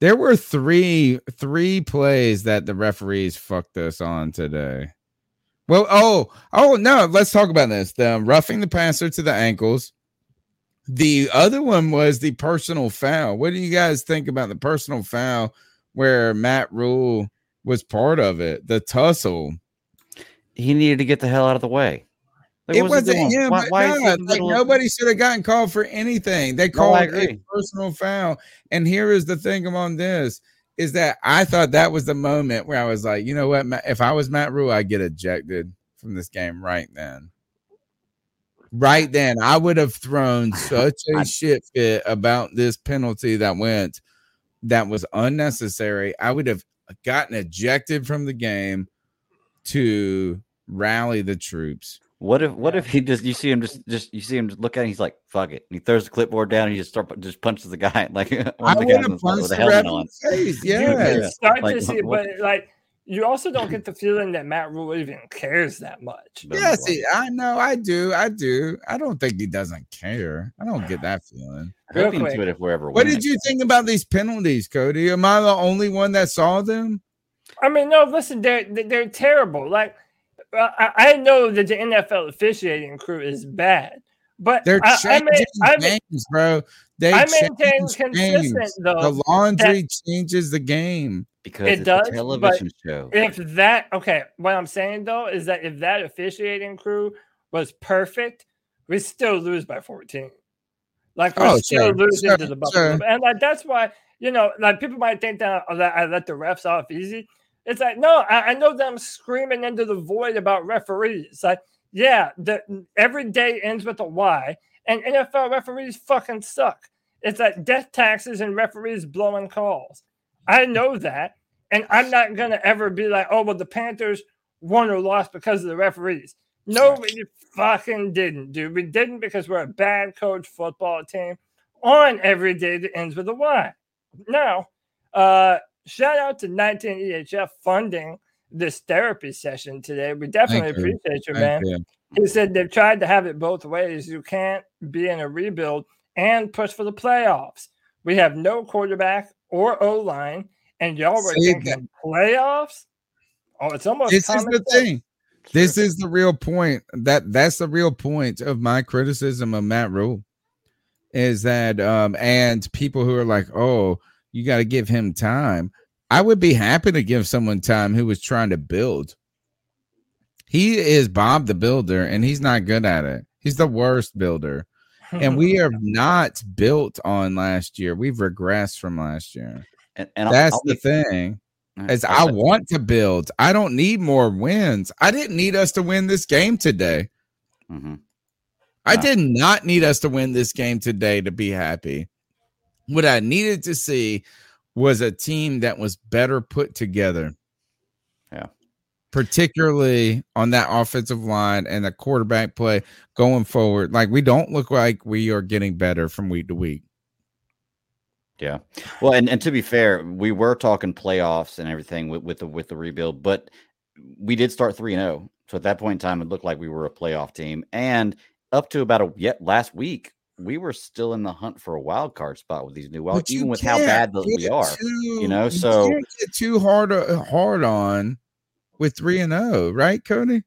There were three three plays that the referees fucked us on today. Well, oh, oh no, let's talk about this. The roughing the passer to the ankles. The other one was the personal foul. What do you guys think about the personal foul where Matt Rhule was part of it? The tussle. He needed to get the hell out of the way. Like, it wasn't him. Why, why no, he in the like of- nobody should have gotten called for anything. They No, called I a personal foul. And here is the thing on this is that I thought that was the moment where I was like, you know what? If I was Matt Rhule, I'd get ejected from this game right then. Right then, I would have thrown such a shit fit about this penalty that went that was unnecessary. I would have gotten ejected from the game to rally the troops. What if what if he just you see him just just you see him just look at him, he's like fuck it and he throws the clipboard down and he just start just punches the guy like I of the would guys with punched the the helmet on. the face. You Yeah. can start Like, to see, what- but like, you also don't get the feeling that Matt Rhule even cares that much. Yeah, see, I know, I do, I do. I don't think he doesn't care. I don't get that feeling. I'll look Real into quick. it if we're ever What winning. did you think about these penalties, Cody? Am I the only one that saw them? I mean, no, listen, they're they're terrible. Like, uh, I, I know that the NFL officiating crew is bad, but They're I, I, changing mean, I, mean, games, bro. They I change maintain consistent, games. though, The laundry changes the game. Because it does, a television show. if that okay, what I'm saying though is that if that officiating crew was perfect, we still lose by 14. Like we're Oh, still sure, losing sure, to the Buffalo, sure. and like that's why you know, like people might think that, that I let the refs off easy. It's like no, I, I know them screaming into the void about referees. Like yeah, the every day ends with a Y, and NFL referees fucking suck. It's like death taxes and referees blowing calls. I know that, and I'm not gonna ever be like, oh well, the Panthers won or lost because of the referees. No, we fucking didn't, dude. We didn't because we're a bad coach football team on every day that ends with a Y. Now, uh, shout out to 19 EHF funding this therapy session today. We definitely Thank appreciate you, Thank man. you. He said they've tried to have it both ways. You can't be in a rebuild and push for the playoffs. We have no quarterback or O line, and y'all were See, thinking playoffs. Oh, it's almost This is the thing. This is the real point. That that's the real point of my criticism of Matt Rhule. Is that um and people who are like, oh, you got to give him time. I would be happy to give someone time who was trying to build. He is Bob the Builder, and he's not good at it. He's the worst builder. And we are not built on last year. We've regressed from last year. And, and I'll- That's I'll the thing. I'll I want to build. I don't need more wins. I didn't need us to win this game today. Mhm. I did not need us to win this game today to be happy. What I needed to see was a team that was better put together. Yeah. Particularly on that offensive line and the quarterback play going forward. Like we don't look like we are getting better from week to week. Yeah. Well, and, and to be fair, we were talking playoffs and everything with, with the with the rebuild, but we did start 3 and 0. So at that point in time, it looked like we were a playoff team. And up to about a yet last week, we were still in the hunt for a wild card spot with these new wild, But even with how bad that we are. too- you know, so can't get too hard uh, hard on with three and zero, right, Cody?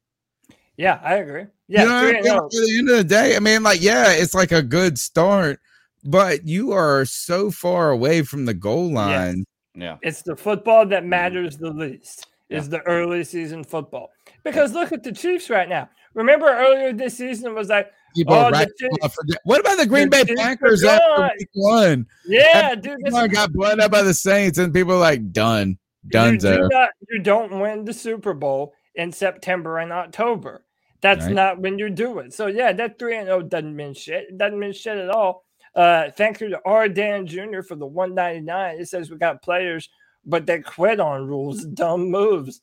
Yeah, I agree. Yeah, you know, I mean? oh. at the end of the day, I mean, like, yeah, it's like a good start, but you are so far away from the goal line. yeah, It's the football that mm-hmm. matters the least. Is the early season football because look at the Chiefs right now. Remember earlier this season it was like, People oh, right Chiefs- off of that. What about the Green the Bay Chiefs Packers after week one? yeah, After dude, week this one got blown up by the Saints, and people are like, done, you, do not, you don't win the Super Bowl in September and October. That's Right. not when you do it. So yeah, that three and zero doesn't mean shit. It doesn't mean shit at all. Uh, thank you to R. Dan Jr. for the one ninety nine. It says we got players, but they quit on rules, dumb moves.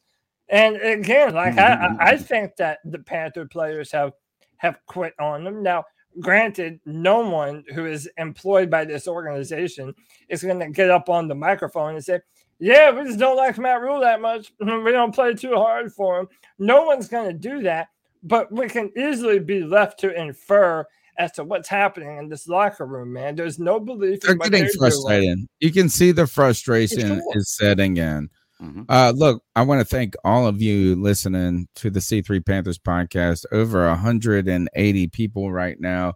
And again, like I, I I think that the Panther players have have quit on them. Now, granted, no one who is employed by this organization is going to get up on the microphone and say, "Yeah, we just don't like Matt Rhule that much. We don't play too hard for him." No one's going to do that, but we can easily be left to infer as to what's happening in this locker room. Man, there's no belief. They're in getting they're doing. You can see the frustration Sure. is setting in. Mhm. Uh, look, I want to thank all of you listening to the C3 Panthers podcast. Over 180 people right now.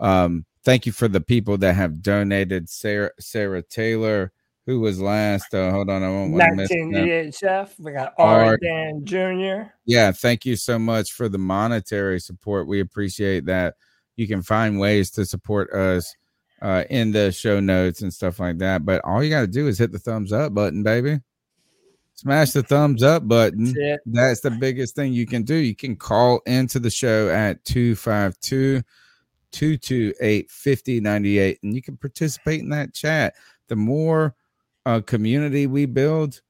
Um, thank you for the people that have donated. Sarah Sarah Taylor, who was last. Uh, hold on, I won't want to miss Nineteen that. EHF. We got R. R. Dan Jr. Yeah, thank you so much for the monetary support. We appreciate that. You can find ways to support us uh, in the show notes and stuff like that. But all you got to do is hit the thumbs up button, baby. Smash the thumbs up button. That's. That's the biggest thing you can do. You can call into the show at 252 228 5098 and you can participate in that chat. The more uh, community we build,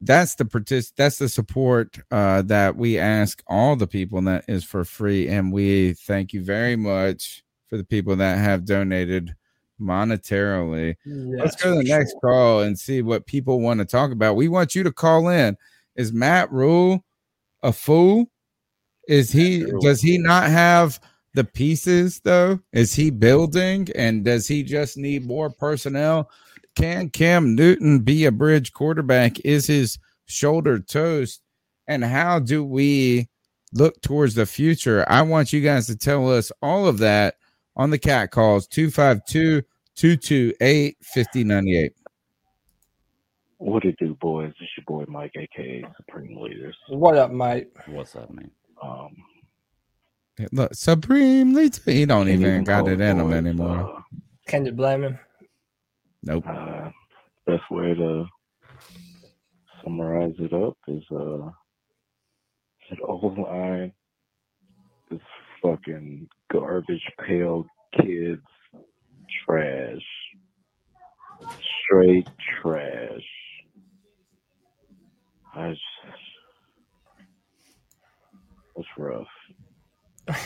that's the partic- that's the support uh, that we ask all the people, and that is for free. And we thank you very much for the people that have donated monetarily. Let's go to the next call and see what people want to talk about. We want you to call in. Is Matt Rhule a fool? Is he does he not have the pieces though? Is he building and does he just need more personnel? Can Cam Newton be a bridge quarterback? Is his shoulder toast? And how do we look towards the future? I want you guys to tell us all of that on the cat calls 252 228 5098. What it do, boys? It's your boy Mike, aka Supreme Leaders. What up, Mike? What's up, man? Um, Look, Supreme Leader, he don't even even got it it in him boys, anymore. Can you blame him? Nope. uh, best way to summarize it up is uh, that old line is fucking garbage pail kids trash, straight trash. I just, that's rough.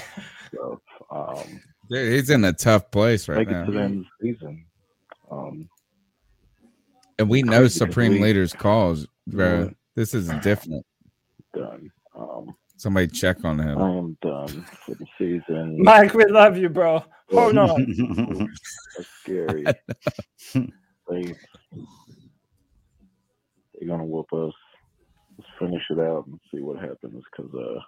rough. Um, Dude, he's in a tough place right make it now. to the end of the season. Um, And we know Supreme we- Leader's calls, bro. Yeah. This is different. done. Um, Somebody check on him. I am done for the season. Mike, we love you, bro. Hold on. That's scary. they they're gonna whoop us. Let's finish it out and see what happens. Cause uh,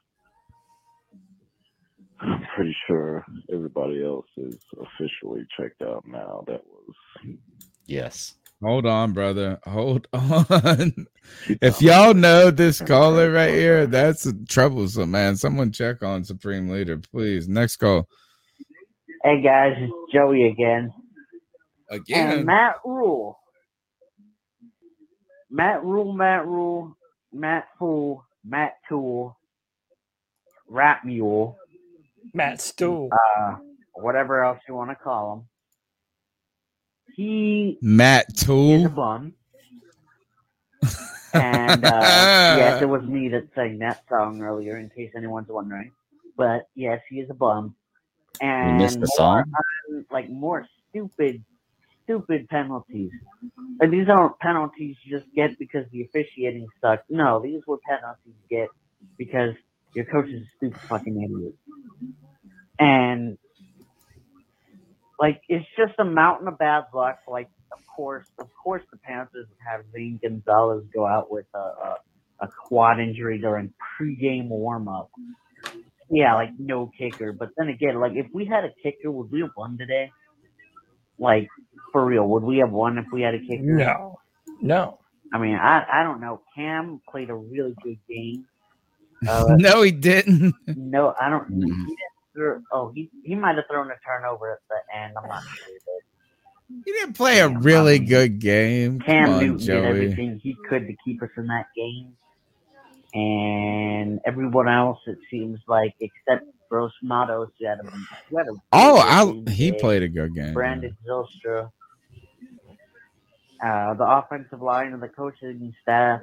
I'm pretty sure everybody else is officially checked out now. That was Yes. Hold on, brother. Hold on. if y'all know this caller right here, that's troublesome, man. Someone check on Supreme Leader, please. Next call. Hey guys, it's Joey again. Again. And Matt Rhule. Matt Rhule, Matt Rhule, Matt Fool, Matt Tool, Rat Mule, Matt Stool. uh, whatever else you want to call him. He Matt is a bum. And uh, yes, it was me that sang that song earlier, in case anyone's wondering. But yes, he is a bum. And missed the more song? on, like more stupid, stupid penalties. And these aren't penalties you just get because the officiating sucks. No, these were penalties you get because your coach is a stupid fucking idiot. And like it's just a mountain of bad luck. Like of course, of course, the Panthers have Zane Gonzalez go out with a, a, a quad injury during pregame warm up. Yeah, like no kicker. But then again, like if we had a kicker, would we have won today? Like for real, would we have won if we had a kicker? No, no. I mean, I I don't know. Cam played a really good game. Uh, no, he didn't. no, I don't. He didn't throw, oh, he he might have thrown a turnover at the end. I'm not sure. But He didn't play a really good game. Cam Come on, Newton did everything he could to keep us in that game, and everyone else, it seems like, except Gross Matos, who had a, who had a Oh, I, he day. played a good game. Brandon Zylstra. Uh, the offensive line and the coaching staff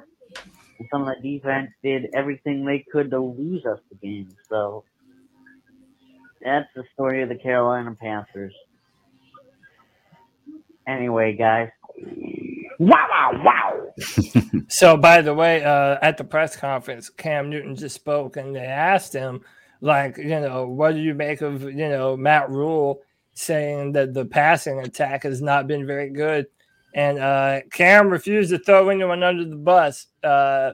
and some of the defense did everything they could to lose us the game. So that's the story of the Carolina Panthers. Anyway, guys. Wow, wow, wow. So, by the way, uh, at the press conference, Cam Newton just spoke, and they asked him, like, you know, what do you make of, you know, Matt Rhule saying that the passing attack has not been very good, and uh, Cam refused to throw anyone under the bus. Uh,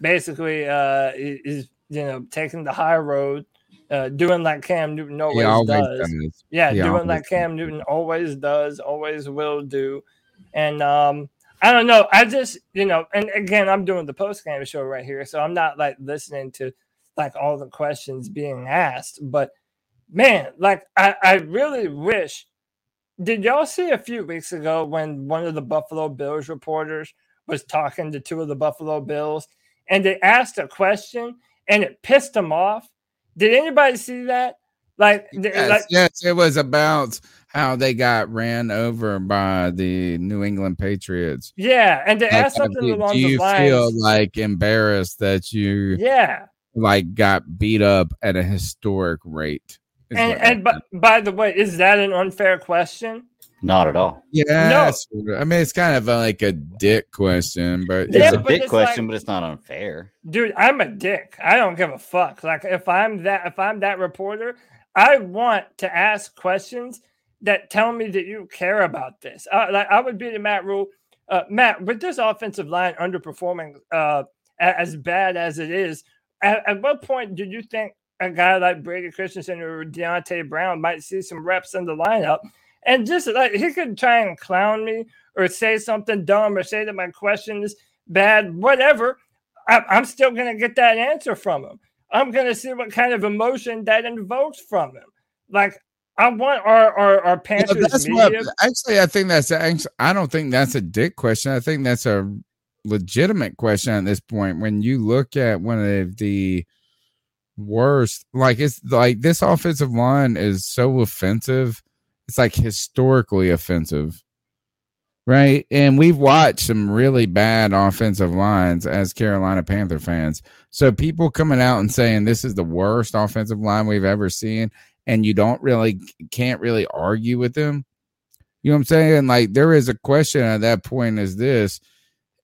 basically, uh, he- he's you know taking the high road, uh, doing like Cam Newton always, always does. does. Yeah, He doing like Cam Newton always does, always will do. And um, I don't know. I just, you know, and again, I'm doing the post game show right here, so I'm not like listening to like all the questions being asked. But man, like I, I really wish. Did y'all see a few weeks ago when one of the Buffalo Bills reporters was talking to two of the Buffalo Bills and they asked a question and it pissed them off? Did anybody see that? Like, Yes, like yes, it was about how they got ran over by the New England Patriots. Yeah, and they Like, uh, something do, along do you lines. feel like embarrassed that you yeah, like got beat up at a historic rate? and and but by the way, is that an unfair question? Not at all. Yeah, sort of. I mean, it's kind of like a dick question, but Yeah, It's a but big it's question, like- but it's not unfair. Dude, I'm a dick. I don't give a fuck. Like if I'm that if I'm that reporter, I want to ask questions that tell me that you care about this. Uh, like I would be the Matt Rhule. Uh, Matt, with this offensive line underperforming uh, as bad as it is, at, at what point did you think a guy like Brady Christensen or Deonte Brown might see some reps in the lineup and just like he could try and clown me or say something dumb or say that my question is bad, whatever. I, I'm still going to get that answer from him. I'm going to see what kind of emotion that invokes from him. Like, I want our, our, our Yeah, Panthers that's what, actually, I think that's actually, I don't think that's a dick question. I think that's a legitimate question at this point. When you look at one of the worst, like it's like this offensive line is so offensive. It's like historically offensive, right? And we've watched some really bad offensive lines as Carolina Panther fans. So people coming out and saying this is the worst offensive line we've ever seen, and you don't really can't really argue with them. You know what I'm saying? Like there is a question at that point is this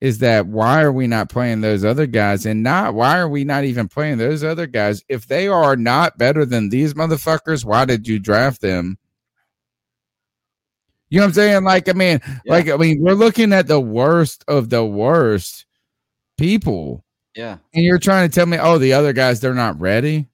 is that why are we not playing those other guys and not why are we not even playing those other guys if they are not better than these motherfuckers why did you draft them you know what i'm saying like i mean like i mean we're looking at the worst of the worst people Yeah. and you're trying to tell me oh the other guys they're not ready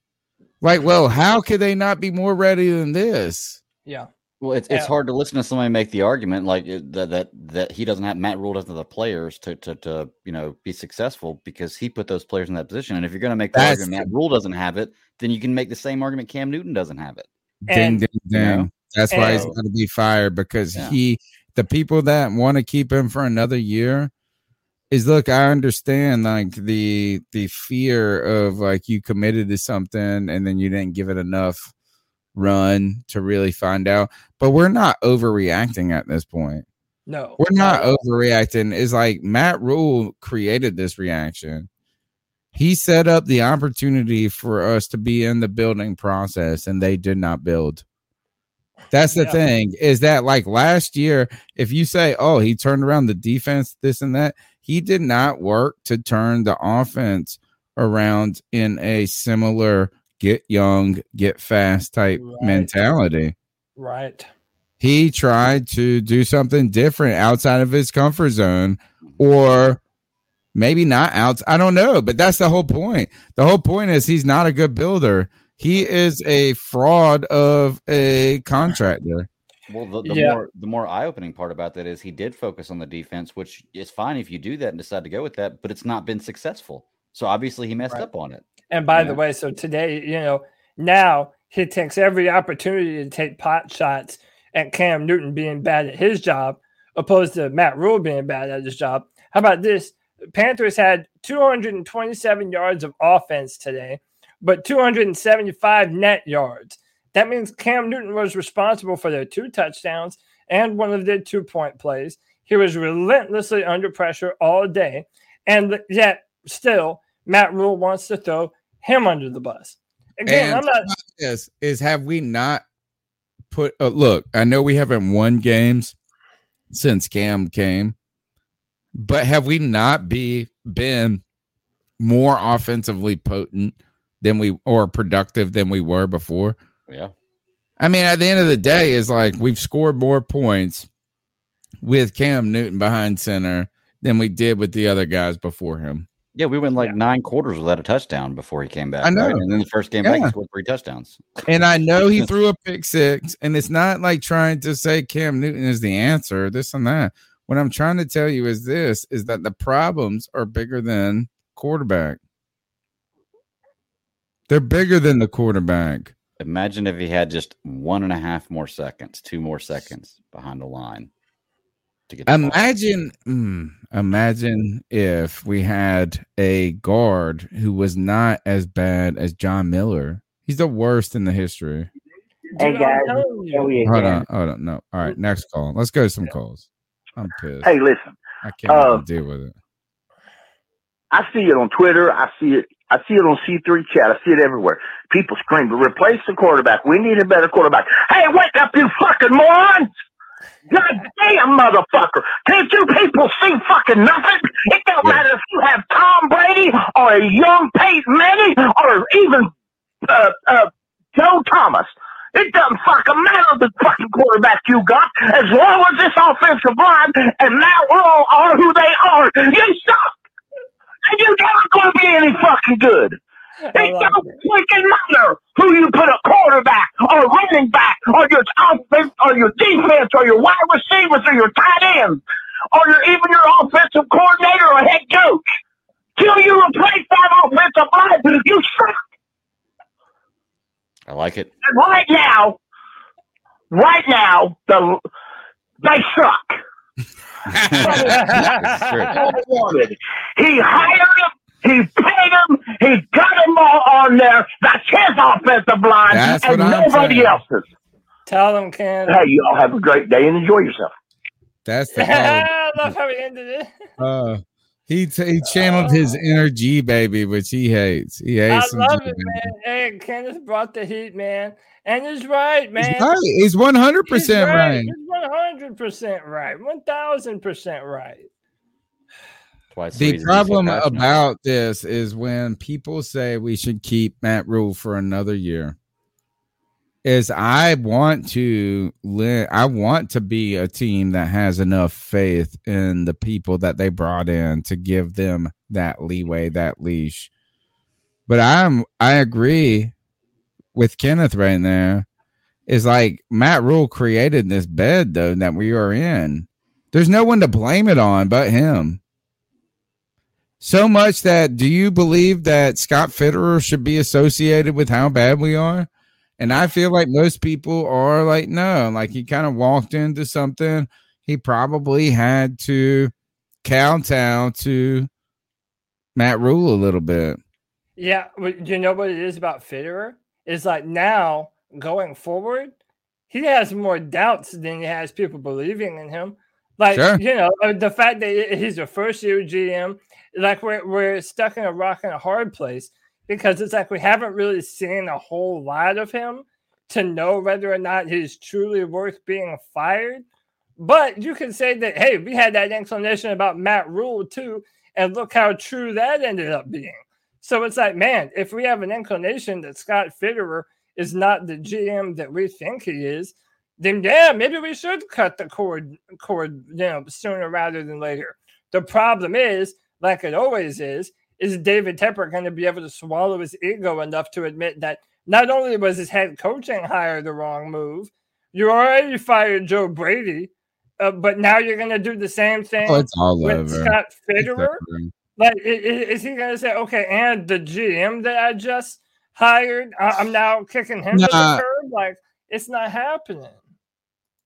like well how could they not be more ready than this Yeah. Well, it's it's Yeah. hard to listen to somebody make the argument like that that that he doesn't have Matt Rhule doesn't have the players to to to you know be successful because he put those players in that position. And if you're going to make the That's argument Matt Rhule doesn't have it, then you can make the same argument Cam Newton doesn't have it. ding And- ding you know, ding that's why he's going to be fired because Yeah. he the people that want to keep him for another year is look i understand like the the fear of like you committed to something and then you didn't give it enough run to really find out but we're not overreacting at this point No. we're not overreacting it's like Matt Rhule created this reaction he set up the opportunity for us to be in the building process and they did not build that's the Yeah. thing is that like last year if you say oh he turned around the defense this and that he did not work to turn the offense around in a similar get young, get fast type Right. mentality. Right. He tried to do something different outside of his comfort zone, mm-hmm. or maybe not out. I don't know, but that's the whole point. The whole point is he's not a good builder. He is a fraud of a contractor. Well, the, the Yeah. more the more eye opening part about that is he did focus on the defense, which is fine if you do that and decide to go with that, but it's not been successful. So obviously he messed Right. up on it. And by Yeah. the way, so today, you know, now he takes every opportunity to take pot shots at Cam Newton being bad at his job, opposed to Matt Rhule being bad at his job. How about this? Panthers had 227 yards of offense today, but 275 net yards. That means Cam Newton was responsible for their two touchdowns and one of their two point plays. He was relentlessly under pressure all day. And yet, still, Matt Rhule wants to throw him under the bus. Again, I'm not. Yes, is have we not put? Uh, look, I know we haven't won games since Cam came, but have we not be been more offensively potent than we or productive than we were before? Yeah. I mean, at the end of the day, is like we've scored more points with Cam Newton behind center than we did with the other guys before him. Yeah, we went like nine quarters without a touchdown before he came back. I know. right? And then the first game back, Yeah. he scored three touchdowns. And I know he threw a pick six, and it's not like trying to say Cam Newton is the answer, this and that. What I'm trying to tell you is this is that the problems are bigger than quarterback. They're bigger than the quarterback. Imagine if he had just one and a half more seconds, two more seconds behind the line to get the. Imagine, mm, imagine if we had a guard who was not as bad as John Miller. He's the worst in the history. Hey guys, telling you. Joey Hold again. on, hold on. No, all right. Next call. Let's go to some calls. I'm pissed. Hey, listen. I can't uh, deal with it. I see it on Twitter. I see it. I see it on C3 chat. I see it everywhere. People scream, replace the quarterback. We need a better quarterback. Hey, wake up, you fucking morons! God damn, motherfucker. Can't you people see fucking nothing? It don't matter if you have Tom Brady or a young Peyton Manning or even uh, uh, Joe Thomas. It doesn't fucking matter the fucking quarterback you got. As long as this offensive line and Matt Rhule are who they are, you suck. And you're not going to be any fucking good. It don't freaking matter who you put a quarterback or a running back or your offense or your defense or your wide receivers or your tight ends or your, even your offensive coordinator or head coach. Till you replace that offensive line, you suck. I like it. And right now, right now, the they suck. Wanted. He hired him. He paid him. He got them all on there. That's his offensive line, That's and nobody else's. Tell them, Ken. Hey, y'all have a great day and enjoy yourself. That's the I love how he ended it. Uh, he t- he channeled his oh. inner G baby, which he hates. He I hates. some love G it, baby. man. Hey, Kenneth brought the heat, man. And he's right, man. He's right. He's one hundred percent right. He's one hundred percent right. One thousand percent right. Twice The reason problem about this is when people say we should keep Matt Rhule for another year. Is I want to I want to be a team that has enough faith in the people that they brought in to give them that leeway, that leash. But I'm I agree with Kenneth right there. Is like Matt Rhule created this bed though that we are in. There's no one to blame it on but him. So much that do you believe that Scott Fitterer should be associated with how bad we are? And I feel like most people are like, no, like he kind of walked into something. He probably had to kowtow to Matt Rhule a little bit. Yeah, but you know what it is about Fitterer? It's like now going forward, he has more doubts than he has people believing in him. Like Sure. you know, uh, the fact that he's a first year GM, like we're we're stuck in a rock and a hard place because it's like we haven't really seen a whole lot of him to know whether or not he's truly worth being fired. But you can say that hey, we had that explanation about Matt Rhule too, and look how true that ended up being. So it's like, man, if we have an inclination that Scott Fitterer is not the GM that we think he is, then yeah, maybe we should cut the cord cord, you know, sooner rather than later. The problem is, like it always is, is David Tepper going to be able to swallow his ego enough to admit that not only was his head coaching hire the wrong move, you already fired Joe Brady, uh, but now you're going to do the same thing Oh, it's all with over. Scott Fitterer. Like, is he going to say, okay, and the GM that I just hired, I'm now kicking him to the curb? Like, it's not happening.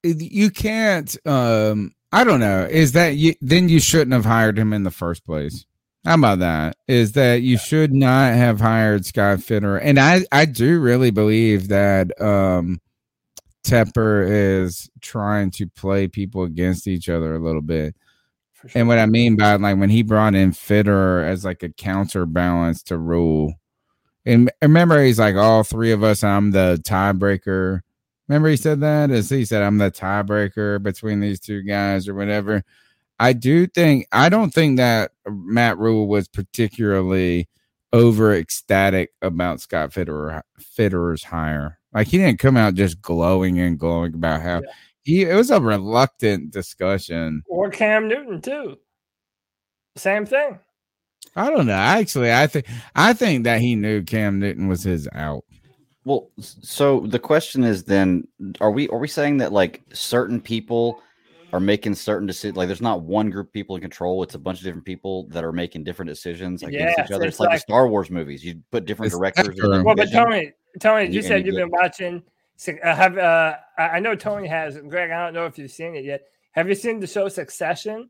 you can't um i don't know is that you then you shouldn't have hired him in the first place how about that? Is that you should not have hired scott fitter and i i do really believe that um tepper is trying to play people against each other a little bit. And what i mean by like when he brought in fitter as like a counterbalance to Rhule. And remember he's like all three of us i'm the tiebreaker. Remember he said that? As he said, I'm the tiebreaker between these two guys or whatever. I do think I don't think that Matt Rhule was particularly over ecstatic about Scott Fitterer Fitterer's hire. Like he didn't come out just glowing and glowing about how he it was a reluctant discussion. Or Cam Newton, too. Same thing. I don't know. Actually, I think I think that he knew Cam Newton was his out. Well, so the question is then are we are we saying that like certain people are making certain decisions like there's not one group of people in control, it's a bunch of different people that are making different decisions against Yes, each other. It's, it's like, like- the Star Wars movies. You put different directors in Well, but vision, Tony, Tony, and you and said you've get- been watching. Uh, have uh, I I know Tony has. Greg, I don't know if you've seen it yet. Have you seen the show Succession?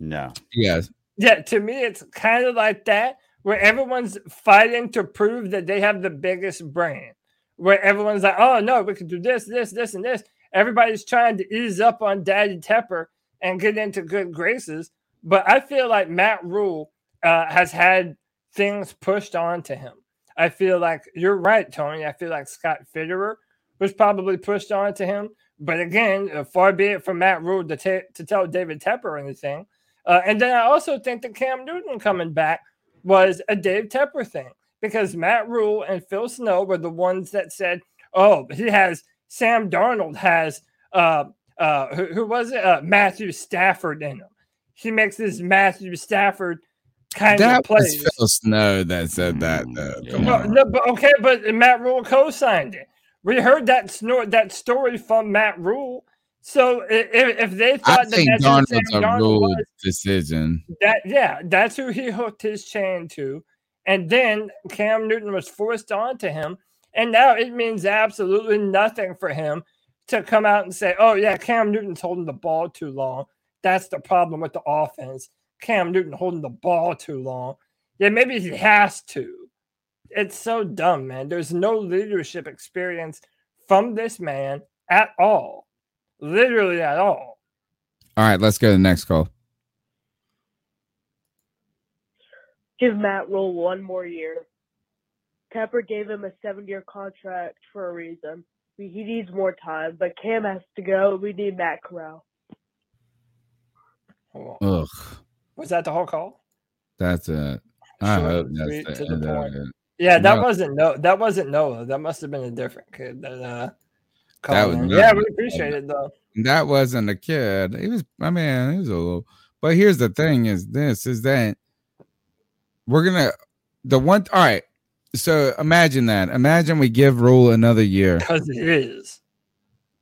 No. Yes. Yeah, to me, it's kind of like that, where everyone's fighting to prove that they have the biggest brain. Where everyone's like, "Oh no, we can do this, this, this, and this." Everybody's trying to ease up on Daddy Tepper and get into good graces. But I feel like Matt Rhule uh, has had things pushed onto him. I feel like you're right, Tony. I feel like Scott Fitterer was probably pushed onto him. But again, uh, far be it from Matt Rhule to, ta- to tell David Tepper anything. Uh, and then I also think that Cam Newton coming back was a Dave Tepper thing because Matt Rhule and Phil Snow were the ones that said, "Oh, he has Sam Darnold has uh uh who, who was it uh, Matthew Stafford in him. He makes this Matthew Stafford kind That of That was Phil Snow that said that though. Come Well, on. no, but okay, but Matt Rhule co-signed it. We heard that snort that story from Matt Rhule. So if, if they thought I that think that's Darnold's a Darnold rule was, decision. that yeah, that's who he hooked his chain to, and then Cam Newton was forced onto him, and now it means absolutely nothing for him to come out and say, "Oh yeah, Cam Newton's holding the ball too long." That's the problem with the offense. Cam Newton holding the ball too long. Yeah, maybe he has to. It's so dumb, man. There's no leadership experience from this man at all. Literally at all. All right, let's go to the next call. Give Matt Rhule one more year. Tepper gave him a seven-year contract for a reason. He he needs more time, but Cam has to go. We need Matt Corral. Ugh, Was that the whole call? that's it. I Short hope that's sweet, the the end of point. it. Yeah, that No. wasn't no that wasn't Noah. That must have been a different kid that uh That called was in. Noah. Yeah, we appreciate it though. That wasn't a kid. He was. I mean, he was a little. But here's the thing: is this is that we're gonna the one. All right. So imagine that. Imagine we give Rhule another year. Because it is.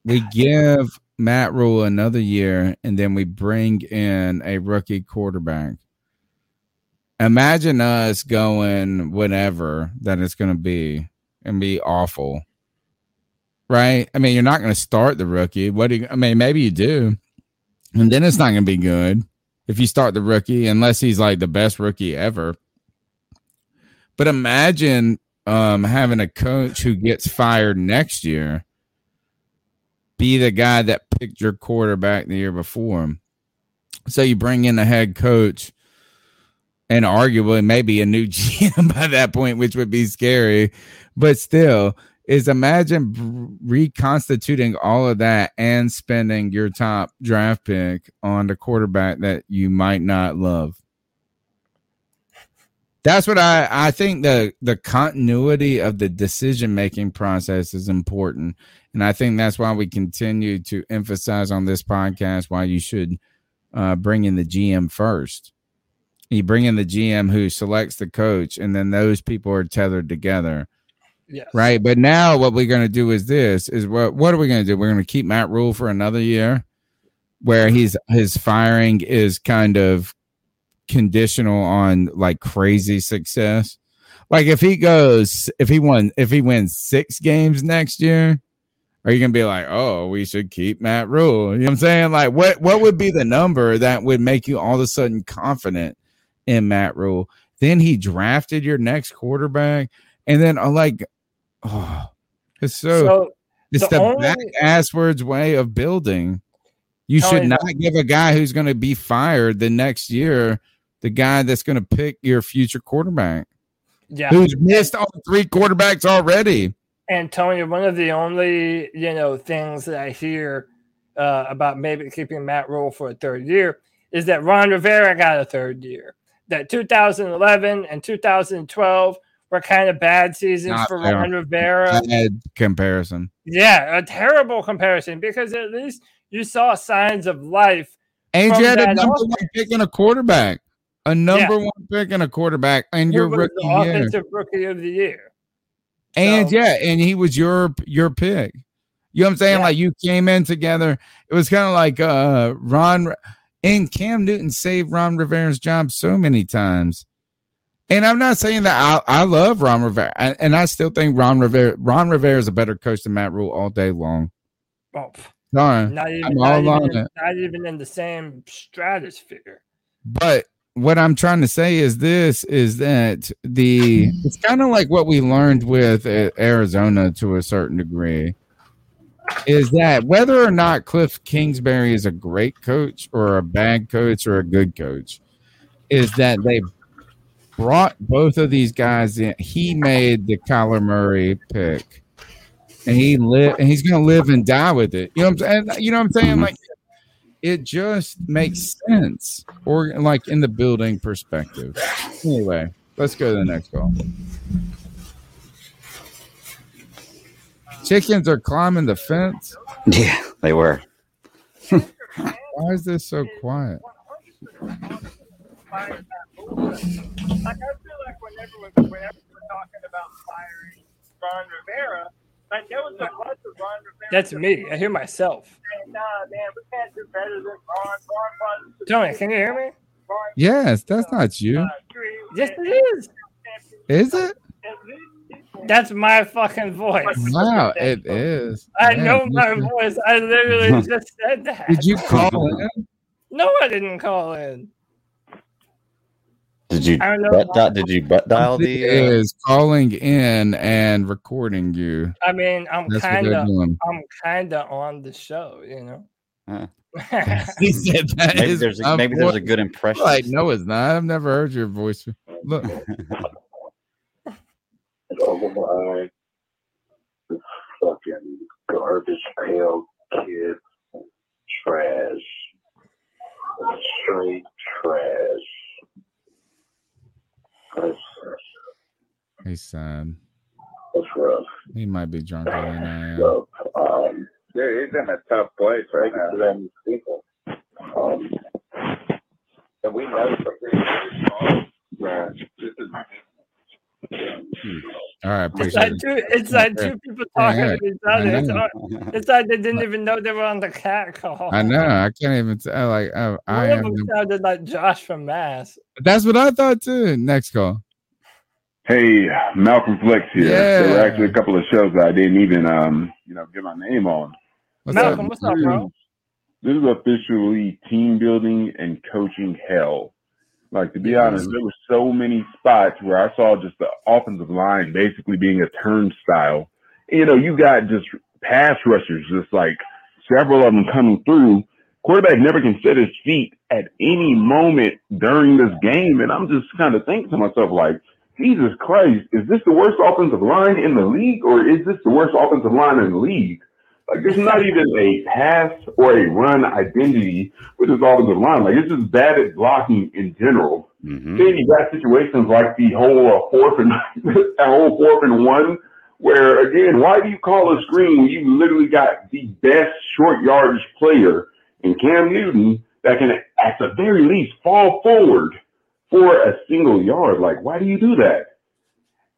We give Matt Rhule another year, and then we bring in a rookie quarterback. Imagine us going whatever that it's going to be and be awful, right? I mean, you're not going to start the rookie. What do you? I mean, maybe you do, and then it's not going to be good if you start the rookie unless he's like the best rookie ever. But imagine um, having a coach who gets fired next year be the guy that picked your quarterback the year before him. So you bring in a head coach and arguably maybe a new GM by that point, which would be scary. But still, is imagine reconstituting all of that and spending your top draft pick on the quarterback that you might not love. That's what I I think the the continuity of the decision making process is important, and I think that's why we continue to emphasize on this podcast why you should uh, bring in the GM first. You bring in the GM who selects the coach, and then those people are tethered together. Yes. Right. But now what we're going to do is this is what what are we going to do? We're going to keep Matt Rhule for another year where he's his firing is kind of conditional on like crazy success. Like if he goes if he won if he wins 6 games next year, are you to be like, "Oh, we should keep Matt Rhule?" You know what I'm saying? Like what what would be the number that would make you all of a sudden confident in Matt Rhule? Then he drafted your next quarterback and then uh, like oh it's so, So, it's the the, only- back asswards way of building. You should not give a guy who's going to be fired the next year the guy that's going to pick your future quarterback, Yeah. who's missed on three quarterbacks already. And Tony, one of the only you know things that I hear uh, about maybe keeping Matt Rhule for a third year is that Ron Rivera got a third year. That 2011 and 2012 were kind of bad seasons Not for fair. Ron Rivera. Bad comparison. Yeah, a terrible comparison because at least you saw signs of life. And you had a number one pick and a quarterback, a number one pick and a quarterback, and your rookie the year. offensive rookie of the year. And So- yeah, and he was your your pick. You know what I'm saying? Like you came in together. It was kind of like uh Ron and Cam Newton saved Ron Rivera's job so many times. And I'm not saying that I, I love Ron Rivera, and, and I still think Ron Rivera Ron Rivera is a better coach than Matt Rhule all day long. Oh, Sorry, not even, I'm not, even, not even in the same stratosphere. But what I'm trying to say is this is that the it's kind of like what we learned with uh, Arizona to a certain degree is that whether or not Cliff Kingsbury is a great coach or a bad coach or a good coach is that they brought both of these guys in. He made the Kyler Murray pick. And he live and he's gonna live and die with it. You know what I'm saying? You know what I'm saying? Like it just makes sense or like in the building perspective anyway let's go to the next call chickens are climbing the fence Yeah, they were. why is this so quiet Like I feel like whenever we, whenever we're talking about firing Ron Rivera, like there was a bunch of Ron Rivera. That's me. I hear myself. Nah, man, we can't do better than Ron. Ron was Tony, can you hear me? yes that's uh, not you uh, Yes, it is. is it That's my fucking voice. wow it is I Man, know my should- voice. I literally just said that. did you call in No, I didn't call in. Did you I know butt why. dial, did you butt dial the? Uh, is calling in and recording you I mean, I'm That's kind of. I'm kind of on the show, you know. Huh. he said that maybe there's a, my maybe there's a good impression. like no it's not i've never heard your voice look Oh my. Fucking garbage pail kid. Trash. Straight trash. That's, he's sad that's rough. he might be drunker than i am So, um, yeah, he's in a tough place right now. Them people. Um, and we know for yeah, this is all right It's like it two, it's like two people talking Yeah, to each other. It's, like- it's like they didn't even know they were on the cat call. I know. I can't even tell. Like, I, I am. them sounded like Josh from Mass. That's what I thought too. Next call. Hey, Malcolm Flex here. There were actually a couple of shows that I didn't even, um, you know, get my name on. What's Malcolm, up? what's up, bro? This is officially team building and coaching hell. Like to be honest, there were so many spots where I saw just the offensive line basically being a turnstile. You know, you got just pass rushers, just like several of them coming through. Quarterback never can set his feet at any moment during this game, and I'm just kind of thinking to myself, like, Jesus Christ, is this the worst offensive line in the league, or is this the worst offensive line in the league? Like there's not even a pass or a run identity with this offensive line. Like it's just bad at blocking in general. Mm-hmm. Then you got situations like the whole uh, fourth and that whole fourth and one, where again, why do you call a screen when you literally got the best short yardage player in Cam Newton that can, at the very least, fall forward for a single yard? Like, why do you do that?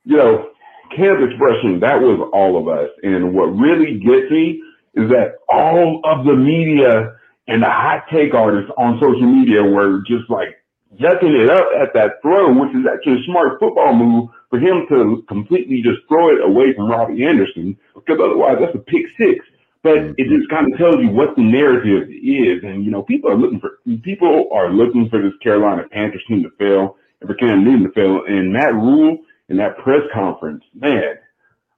You know, Cam's expression, that was all of us. And what really gets me is that all of the media and the hot take artists on social media were just like yucking it up at that throw, which is actually a smart football move for him to completely just throw it away from Robbie Anderson, because otherwise that's a pick six. But mm-hmm. it just kind of tells you what the narrative is, and you know people are looking for people are looking for this Carolina Panthers team to fail and for Cam Newton to fail. And Matt Rhule in that press conference, man,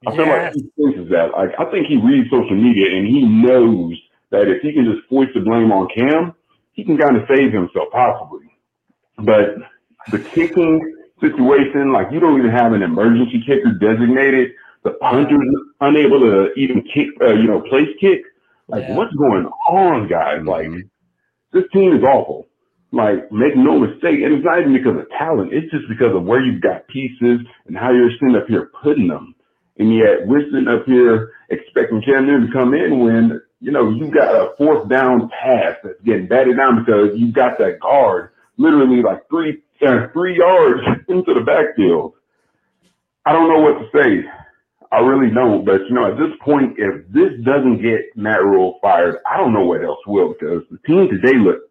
I feel like he thinks that. Like I think he reads social media and he knows that if he can just foist the blame on Cam, he can kind of save himself possibly. But the kicking situation, like you don't even have an emergency kicker designated. The punter's unable to even kick, uh, you know, place kick. Like what's going on, guys? Like this team is awful. Like make no mistake, and it's not even because of talent. It's just because of where you've got pieces and how you're sitting up here putting them. And yet we're sitting up here expecting Cam Newton to come in when you know you've got a fourth down pass that's getting batted down because you've got that guard literally like three uh, three yards into the backfield. I don't know what to say. I really don't. But you know, at this point, if this doesn't get Matt Rhule fired, I don't know what else will because the team today looked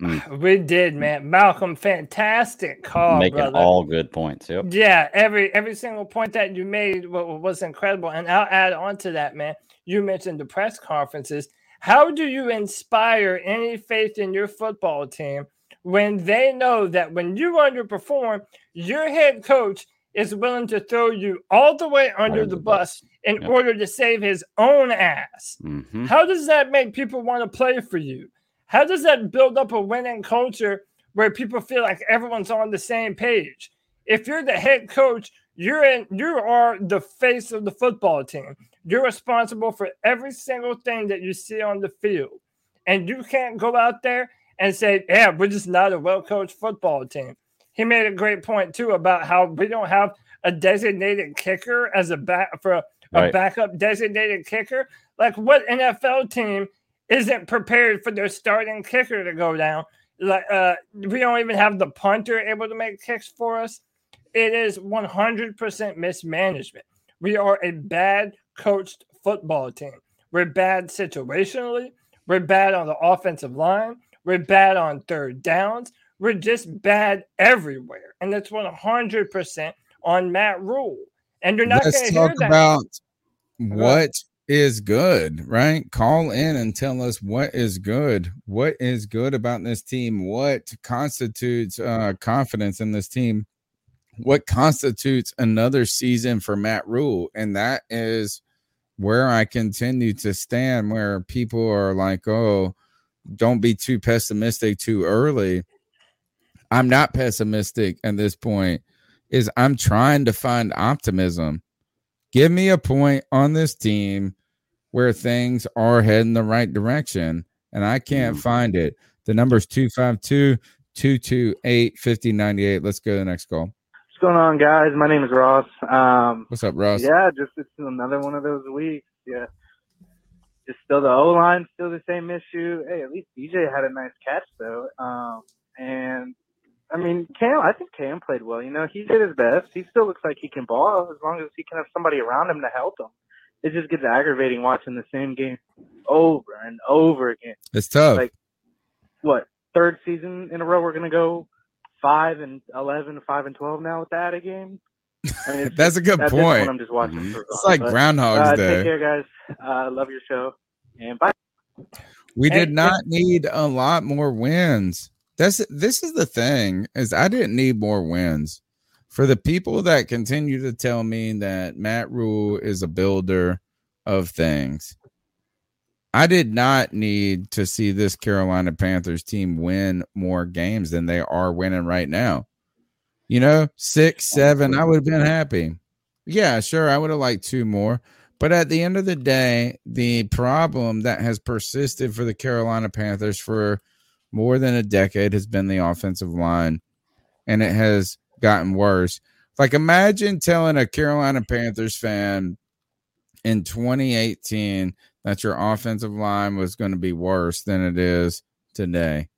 We did, man. Malcolm, fantastic call, Making brother. all good points. Yep. Yeah, every every single point that you made was incredible, and I'll add on to that, man. You mentioned the press conferences. How do you inspire any faith in your football team when they know that when you underperform, your head coach is willing to throw you all the way under the bus in order to save his own ass? Mm-hmm. How does that make people want to play for you? How does that build up a winning culture where people feel like everyone's on the same page? If you're the head coach, you're in you are the face of the football team. You're responsible for every single thing that you see on the field. And you can't go out there and say, Yeah, we're just not a well-coached football team. He made a great point too about how we don't have a designated kicker as a back for a, a Right. backup designated kicker. Like what NFL team isn't prepared for their starting kicker to go down? Like uh, we don't even have the punter able to make kicks for us. It is 100% mismanagement. We are a bad coached football team. We're bad situationally. We're bad on the offensive line. We're bad on third downs. We're just bad everywhere. And that's 100% on Matt Rhule. And you're not going to hear talk that. about what is good, right? Call in and tell us what is good. What is good about this team? What constitutes uh, confidence in this team? What constitutes another season for Matt Rhule? And that is where I continue to stand, where people are like, oh, don't be too pessimistic too early. I'm not pessimistic at this point. Is I'm trying to find optimism. Give me a point on this team where things are heading the right direction, and I can't find it. The number's 252 228 5098. Let's go to the next call. What's going on, guys? My name is Ross. Um, What's up, Ross? Yeah, just it's another one of those weeks. Yeah, just still the O line, still the same issue. Hey, at least DJ had a nice catch though. Um, and I mean, Cam, I think Cam played well. You know, he did his best. He still looks like he can ball as long as he can have somebody around him to help him. It just gets aggravating watching the same game over and over again. It's tough. Like what third season in a row we're gonna go five and 11, 5 and twelve now with that a game. I mean, That's a good at this point. I'm just watching. Mhm. for It's like But, Groundhog's uh, Day. Take care, guys. Uh, love your show, and bye. We Hey, did not need a lot more wins. That's this is the thing is I didn't need more wins. For the people that continue to tell me that Matt Rhule is a builder of things, I did not need to see this Carolina Panthers team win more games than they are winning right now. You know, six, seven, I would have been happy. Yeah, sure, I would have liked two more, But at the end of the day, the problem that has persisted for the Carolina Panthers for more than a decade has been the offensive line, and it has gotten worse. Like, imagine telling a Carolina Panthers fan in 2018 that your offensive line was going to be worse than it is today.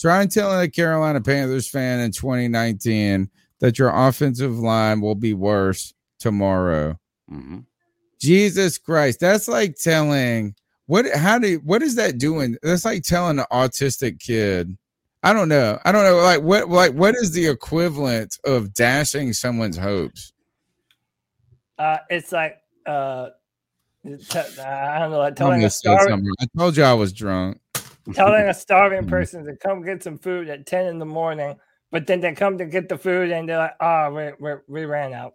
Try and telling a Carolina Panthers fan in 2019 that your offensive line will be worse tomorrow. Mm-hmm. Jesus Christ, that's like telling what how do what is that doing? That's like telling an autistic kid. I don't know. I don't know. Like what like what is the equivalent of dashing someone's hopes? Uh, it's like uh, t- I don't know, like telling a starving. I told you I was drunk. telling a starving Mm. person to come get some food at ten in the morning, but then they come to get the food and they're like, "Oh, we we, we ran out.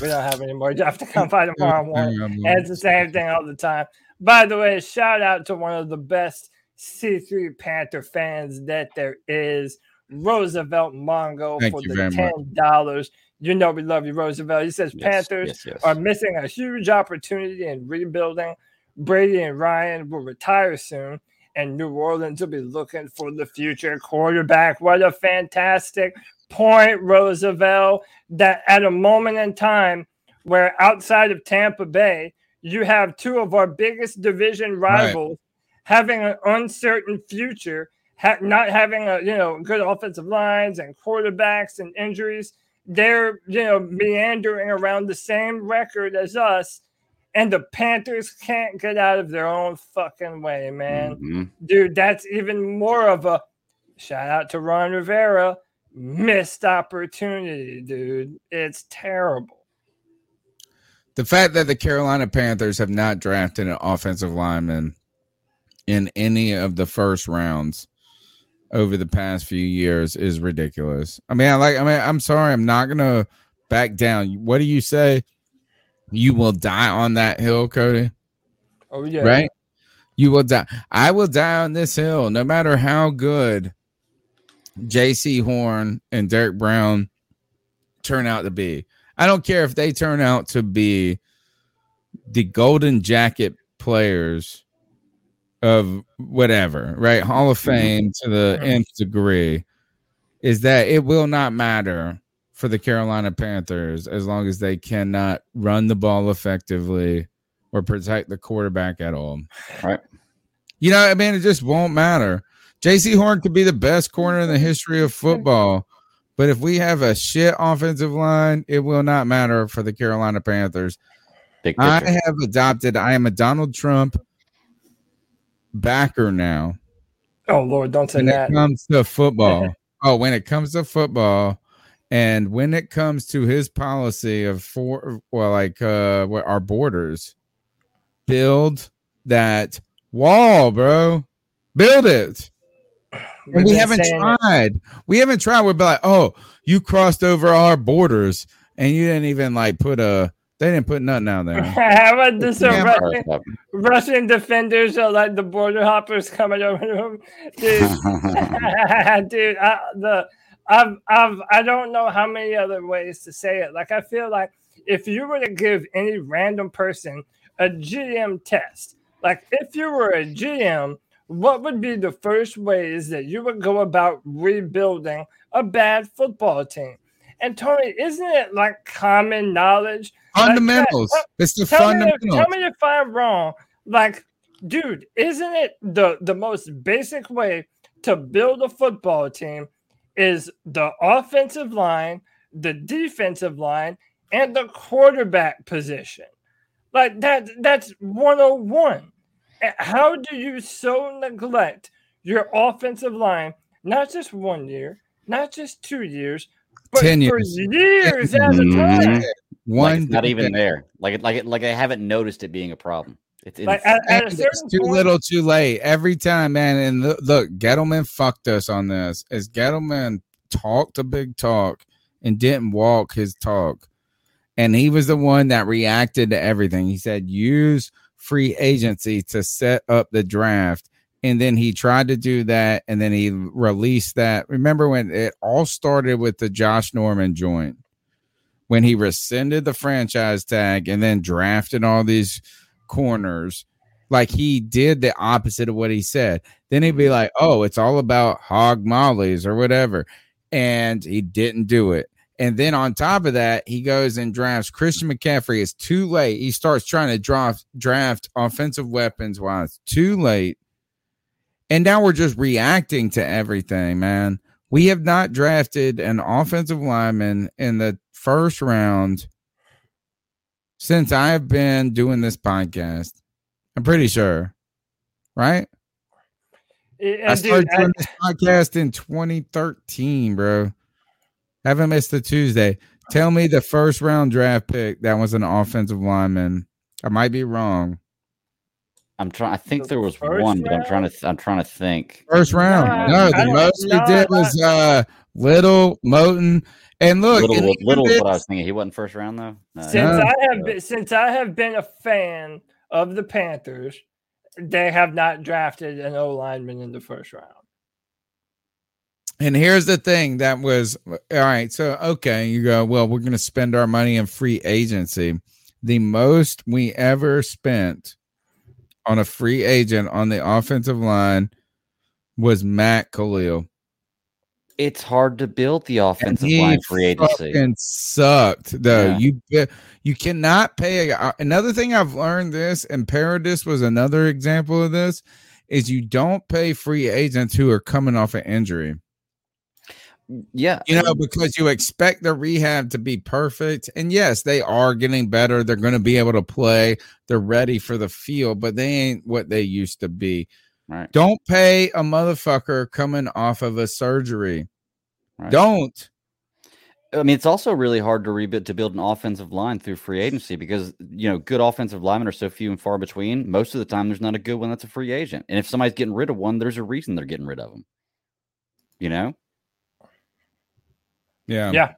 We don't have any more. You have to come by tomorrow morning." And it's the same thing all the time. By the way, shout out to one of the best C3 Panther fans that there is, Roosevelt Mongo, Thank for the ten dollars. You know we love you, Roosevelt. He says Yes, Panthers yes, yes. are missing a huge opportunity in rebuilding. Brady and Ryan will retire soon, and New Orleans will be looking for the future quarterback. What a fantastic point, Roosevelt, that at a moment in time where outside of Tampa Bay, you have two of our biggest division Right. Having an uncertain future, ha- not having a you know good offensive lines and quarterbacks and injuries. They're you know meandering around the same record as us, and the Panthers can't get out of their own fucking way, man. Mhm. Dude, that's even more of a shout out to Ron Rivera. Missed opportunity, dude. It's terrible. The fact that the Carolina Panthers have not drafted an offensive lineman in any of the first rounds over the past few years is ridiculous. I mean, I like I mean, I'm sorry, I'm not gonna back down. What do you say? You will die on that hill, Cody. Oh yeah, Right? You will die. I will die on this hill, no matter how good Jaycee Horn and Derrick Brown turn out to be. I don't care if they turn out to be the golden jacket players of whatever, right? Hall of mm-hmm. Fame to the nth degree, is that it will not matter for the Carolina Panthers as long as they cannot run the ball effectively or protect the quarterback at all. Right. You know, I mean, it just won't matter. Jaycee Horn could be the best corner in the history of football, but if we have a shit offensive line, it will not matter for the Carolina Panthers. I have adopted, I am a Donald Trump backer now Oh Lord, don't say when that. it comes to football. oh, when it comes to football, and when it comes to his policy of for well, like uh, what our borders, build that wall, bro. Build it. We've And we haven't saying it. tried. We haven't tried. We'd be like, oh, you crossed over our borders, and you didn't even like put a. They didn't put nothing out there. How about this? Uh, so Yeah, Russian, Russian defenders are like the border hoppers coming over to them. Dude, dude, I, the I've I've I don't know how many other ways to say it. Like I feel like if you were to give any random person a GM test, like if you were a GM, what would be the first ways that you would go about rebuilding a bad football team? And Tony, isn't it like common knowledge? Fundamentals. It's the tell me if- fundamentals. tell me if I'm wrong. Like, dude, isn't it the the most basic way to build a football team is the offensive line, the defensive line, and the quarterback position? Like that that's 101. How do you so neglect your offensive line, not just one year, not just two years, but 10 for years. years at a time? Like One it's not even defense. there. Like it, like it, like I haven't noticed it being a problem. It's Like at, at a it's too point, little, too late. Every time, man. And look, look, Gettleman fucked us on this. As Gettleman talked a big talk and didn't walk his talk, and he was the one that reacted to everything. He said, "Use free agency to set up the draft." And then he tried to do that, and then he released that. Remember when it all started with the Josh Norman joint? When he rescinded the franchise tag and then drafted all these corners, like he did the opposite of what he said. Then he'd be mm-hmm. like, "Oh, it's all about hog mollies or whatever," and he didn't do it. And then on top of that, he goes and drafts Christian McCaffrey. It's too late. He starts trying to draft draft offensive weapons while it's too late. And now we're just reacting to everything, man. We have not drafted an offensive lineman in the first round since I have been doing this podcast. I'm pretty sure, right? And I started dude, I- this podcast in 2013, bro. Haven't missed a Tuesday. Tell me the first round draft pick that was an offensive lineman. I might be wrong. I'm trying. I think there was first one, but I'm trying to. th- I'm trying to think. First round. Nah, no, the most we did was uh Little, Moton, and look, Little, and even little is what I was thinking. He wasn't first round though. No. since No. I have been, since I have been a fan of the Panthers, they have not drafted an O lineman in the first round. And here's the thing that was all right. So, okay, you go, well, we're going to spend our money in free agency. The most we ever spent on a free agent on the offensive line was Matt Kalil. It's hard to build the And offensive line free agency. fucking sucked, though. Yeah. You you cannot pay. A, uh, another thing I've learned this, and Paradis was another example of this, is you don't pay free agents who are coming off an injury. Yeah, You know, because you expect the rehab to be perfect. And yes, they are getting better. They're going to be able to play. They're ready for the field, but they ain't what they used to be. Right. Don't pay a motherfucker coming off of a surgery. Right. Don't. I mean, it's also really hard to rebuild to build an offensive line through free agency because you know good offensive linemen are so few and far between. Most of the time, there's not a good one that's a free agent, and if somebody's getting rid of one, there's a reason they're getting rid of them. You know, Yeah. Yeah.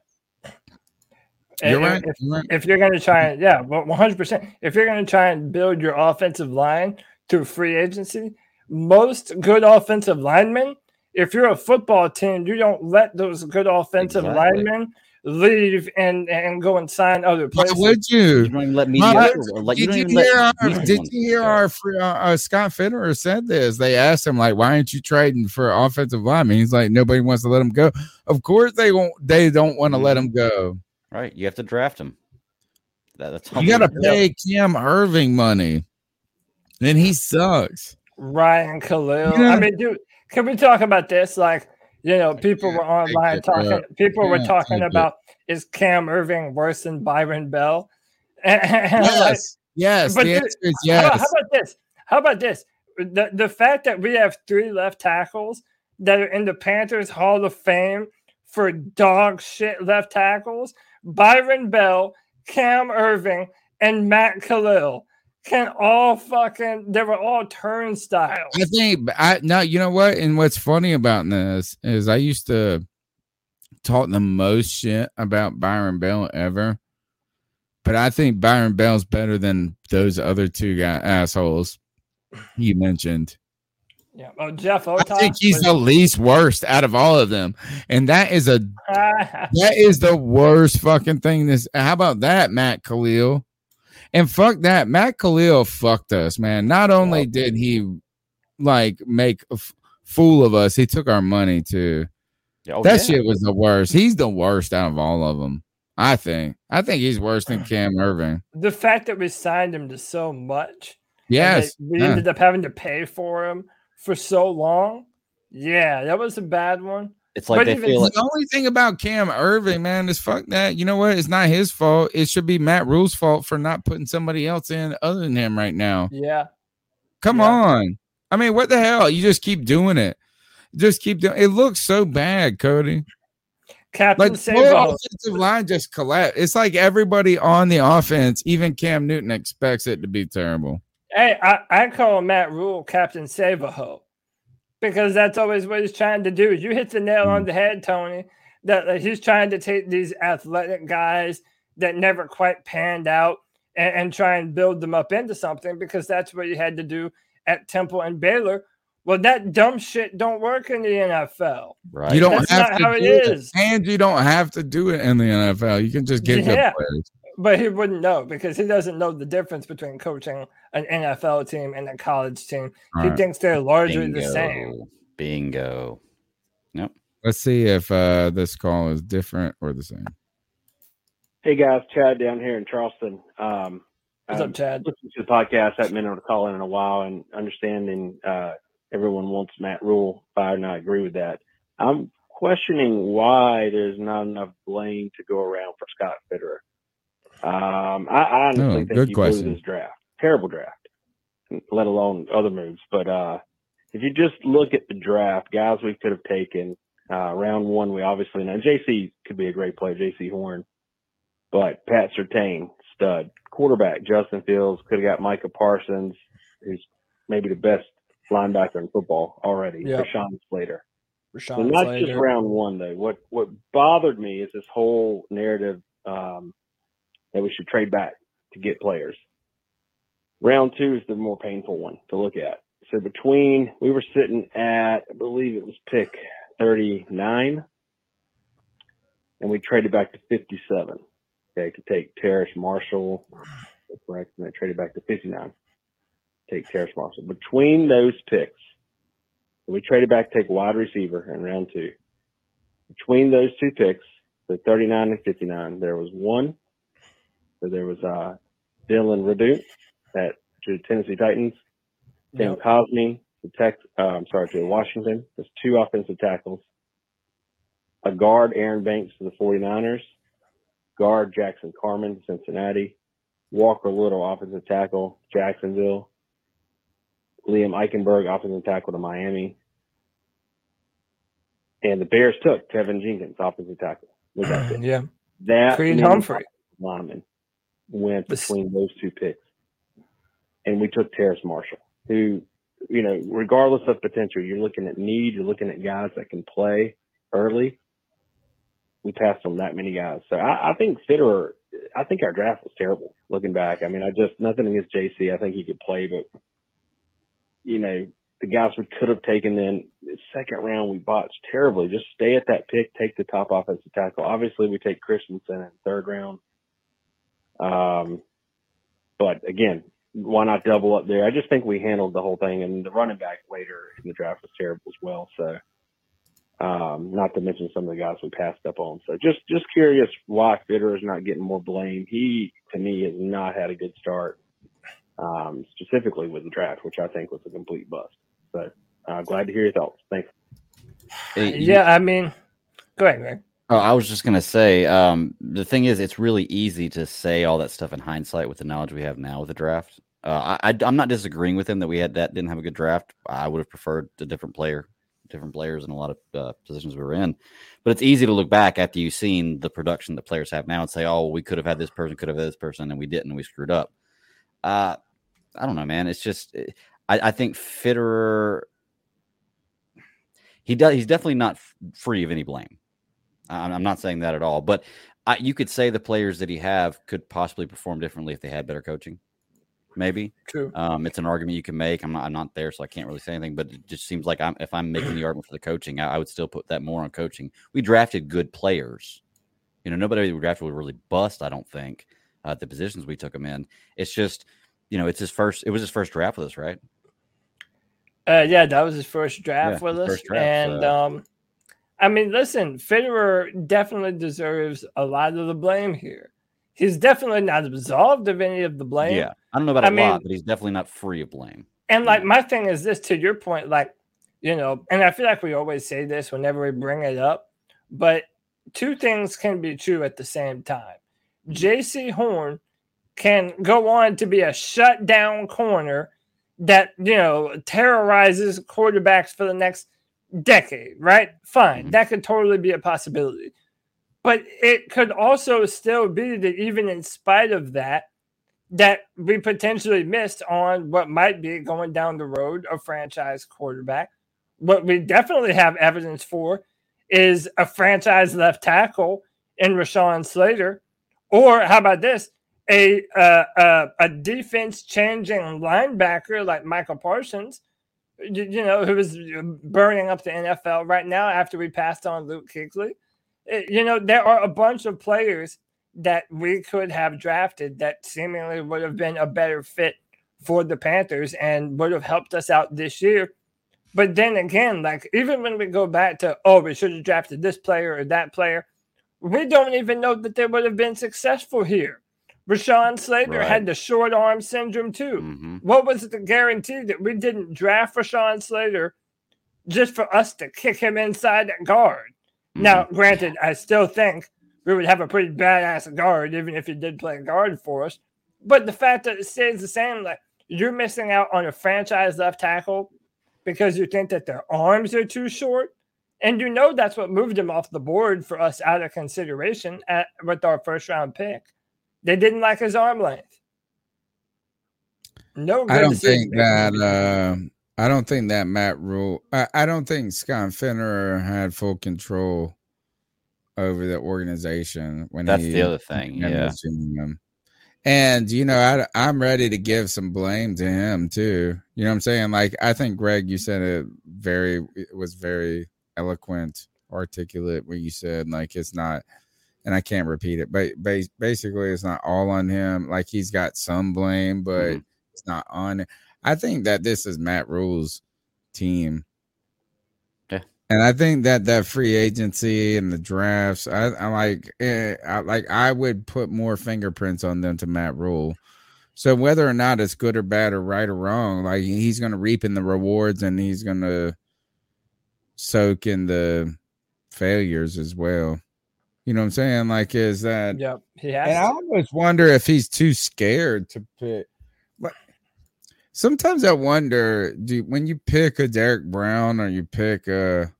You're right. If, You're right. if you're going to try and yeah, but 100. percent If you're going to try and build your offensive line through free agency, most good offensive linemen. If you're a football team, you don't let those good offensive Exactly. linemen leave and and go and sign other Why places. would you? you don't even let Why would- Like, you did don't you hear our, did you hear go. our uh, uh, Scott Fitterer said this? They asked him like, "Why aren't you trading for offensive lineman?" He's like, "Nobody wants to let him go." Of course they won't. They don't want to let him go. Right, you have to draft him. That, that's You got to do. pay Cam Erving money, and he sucks. Ryan Kalil. Yeah. I mean, dude, can we talk about this? Like, you know, people were online it, bro. talking. People were talking about is Cam Erving worse than Byron Bell? And, and I'm like, Yes, yes. But the dude, answer is How about, yes. how about this? How about this? The the fact that we have three left tackles that are in the Panthers Hall of Fame for dog shit left tackles, Byron Bell, Cam Erving, and Matt Kalil can all fucking they were all turnstiles. I think I no, you know what? And what's funny about this is I used to talk the most shit about Byron Bell ever. But I think Byron Bell's better than those other two guy assholes you mentioned. Yeah. Oh, Jeff I Otosh. think he's the least worst out of all of them. And that is a that is the worst fucking thing. This how about that, Matt Kalil? And fuck that, Matt Kalil fucked us, man. Not only did he like make a f- fool of us, he took our money too. Oh, that yeah. shit was the worst. He's the worst out of all of them. I think. I think he's worse than Cam Erving. the fact that we signed him to so much. and Yes. we yeah. ended up having to pay for him for so long. Yeah, that was a bad one. It's like But they even- feel like the only thing about Cam Erving, man, is fuck that. You know what? It's not his fault. It should be Matt Rhule's fault for not putting somebody else in other than him right now. Yeah. Come on. I mean, what the hell? You just keep doing it. Just keep doing it. looks so bad, Cody. Captain Like the Sabo. offensive line just collapsed. It's like everybody on the offense, even Cam Newton, expects it to be terrible. Hey, I, I call Matt Rhule Captain Savaho because that's always what he's trying to do. You hit the nail on mm. the head, Tony. That that he's trying to take these athletic guys that never quite panned out and, and try and build them up into something because that's what you had to do at Temple and Baylor Well, that dumb shit don't work in the NFL. Right. You don't That's have not to how it do it, is. and you don't have to do it in the NFL. You can just get good Yeah. players. But he wouldn't know because he doesn't know the difference between coaching an NFL team and a college team. He Right. thinks they're largely the same. Bingo. Nope. Let's see if uh, this call is different or the same. Hey guys, Chad down here in Charleston. Um, What's up, I've Chad? Listened to the podcast, I haven't been able to call in in a while, and understanding uh, everyone wants Matt Rhule fired, and I agree with that. I'm questioning why there's not enough blame to go around for Scott Fitterer. Um, I, I honestly Oh, think good he question. blew this draft. Terrible draft, let alone other moves. But uh, if you just look at the draft, guys we could have taken uh, round one, we obviously know JC could be a great player, Jaycee Horn, but Pat Surtain, stud. Quarterback, Justin Fields, could have got Micah Parsons, who's maybe the best linebacker in football already. Yep. Rashawn Slater. Rashawn So not Slater. just round one though. What what bothered me is this whole narrative um, that we should trade back to get players. Round two is the more painful one to look at. So between we were sitting at I believe it was pick thirty nine, and we traded back to fifty seven. Okay, to take Terrace Marshall. Correct, and I traded back to fifty nine. Take Terrace Marshall. Between those picks, we traded back to take wide receiver in round two. Between those two picks, the 39 and 59, there was one. So there was uh, Dillon Radunz at to the Tennessee Titans, Tim Yep. Cosmi to Tex, uh, I'm sorry, to Washington. There's two offensive tackles. A guard, Aaron Banks to the 49ers. Guard, Jackson Carman, Cincinnati. Walker Little, offensive tackle, Jacksonville. Liam Eichenberg, offensive tackle to Miami. And the Bears took Kevin Jenkins, offensive tackle. Look at it. Yeah. That Creed Humphrey. linemen went between those two picks. And we took Terrace Marshall, who, you know, regardless of potential, you're looking at need, you're looking at guys that can play early. We passed on that many guys. So I, I think Fitterer, I think our draft was terrible looking back. I mean, I just, nothing against JC. I think he could play, but, you know, the guys we could have taken in the second round, we botched terribly. Just stay at that pick, take the top offensive tackle. Obviously, we take Christensen in third round. Um, but again, why not double up there? I just think we handled the whole thing, and the running back later in the draft was terrible as well. So, um, not to mention some of the guys we passed up on. So, just just curious why Fitter is not getting more blame. He, to me, has not had a good start, um, specifically with the draft, which I think was a complete bust. So, uh, glad to hear your thoughts. Thanks. Yeah, I mean, go ahead, Greg. Oh, I was just gonna say, um, the thing is, it's really easy to say all that stuff in hindsight with the knowledge we have now with the draft. Uh, I, am not disagreeing with him that we had that didn't have a good draft. I would have preferred a different player, different players in a lot of uh, positions we were in. But it's easy to look back after you've seen the production that players have now and say, "Oh, we could have had this person, could have had this person, and we didn't. and We screwed up." Uh, I don't know, man. It's just I, I think Fitterer. He does. He's definitely not f- free of any blame. I'm, I'm not saying that at all, but I, you could say the players that he have could possibly perform differently if they had better coaching. Maybe True. Um, it's an argument you can make. I'm not. I'm not there, so I can't really say anything. But it just seems like I'm. If I'm making the argument for the coaching, I, I would still put that more on coaching. We drafted good players. You know, nobody we drafted would really bust. I don't think uh, the positions we took him in. It's just, you know, it's his first. It was his first draft with us, right? Uh, yeah, that was his first draft Yeah, with us, draft, and so- um, I mean, listen, Fitterer definitely deserves a lot of the blame here. He's definitely not absolved of any of the blame. Yeah, I don't know about I a lot, but he's definitely not free of blame. And like my thing is this to your point, like, you know, and I feel like we always say this whenever we bring it up, but two things can be true at the same time. Jaycee Horn can go on to be a shutdown corner that, you know, terrorizes quarterbacks for the next decade, right? Fine. That could totally be a possibility. But it could also still be that even in spite of that, that we potentially missed on what might be going down the road a franchise quarterback. What we definitely have evidence for is a franchise left tackle in Rashawn Slater, or how about this? A uh, uh, a defense changing linebacker like Michael Parsons, you, you know, who is burning up the NFL right now after we passed on Luke Kuechly. Eh, you know, there are a bunch of players that we could have drafted that seemingly would have been a better fit for the Panthers and would have helped us out this year. But then again, like even when we go back to, oh, we should have drafted this player or that player, we don't even know that they would have been successful here. Rashawn Slater Right. had the short arm syndrome too. Mm-hmm. What was the guarantee that we didn't draft Rashawn Slater just for us to kick him inside at guard? Now, granted, I still think we would have a pretty badass guard, even if he did play guard for us. But the fact that it stays the same, like you're missing out on a franchise left tackle because you think that their arms are too short. And you know that's what moved him off the board for us out of consideration at, with our first round pick. They didn't like his arm length. No, I don't think that. Uh, I don't think that Matt Rhule. I, I don't think Scott Fitterer had full control over the organization when That's he the other thing, yeah. mentioned. And you know, I, I'm ready to give some blame to him too. You know what I'm saying? Like I think Greg, you said it very. It was very eloquent, articulate when you said like it's not. And I can't repeat it, but basically, it's not all on him. Like he's got some blame, but Mm-hmm. it's not on it. I think that this is Matt Rhule's team. Yeah. And I think that that free agency and the drafts, I, I like, eh, I like, I would put more fingerprints on them to Matt Rhule. So whether or not it's good or bad or right or wrong, like he's going to reap in the rewards and he's going to soak in the failures as well. You know what I'm saying? Like, is that? Yep, he has. And I to. almost wonder if he's too scared to pick. But sometimes I wonder, do when you pick a Derrick Brown or you pick a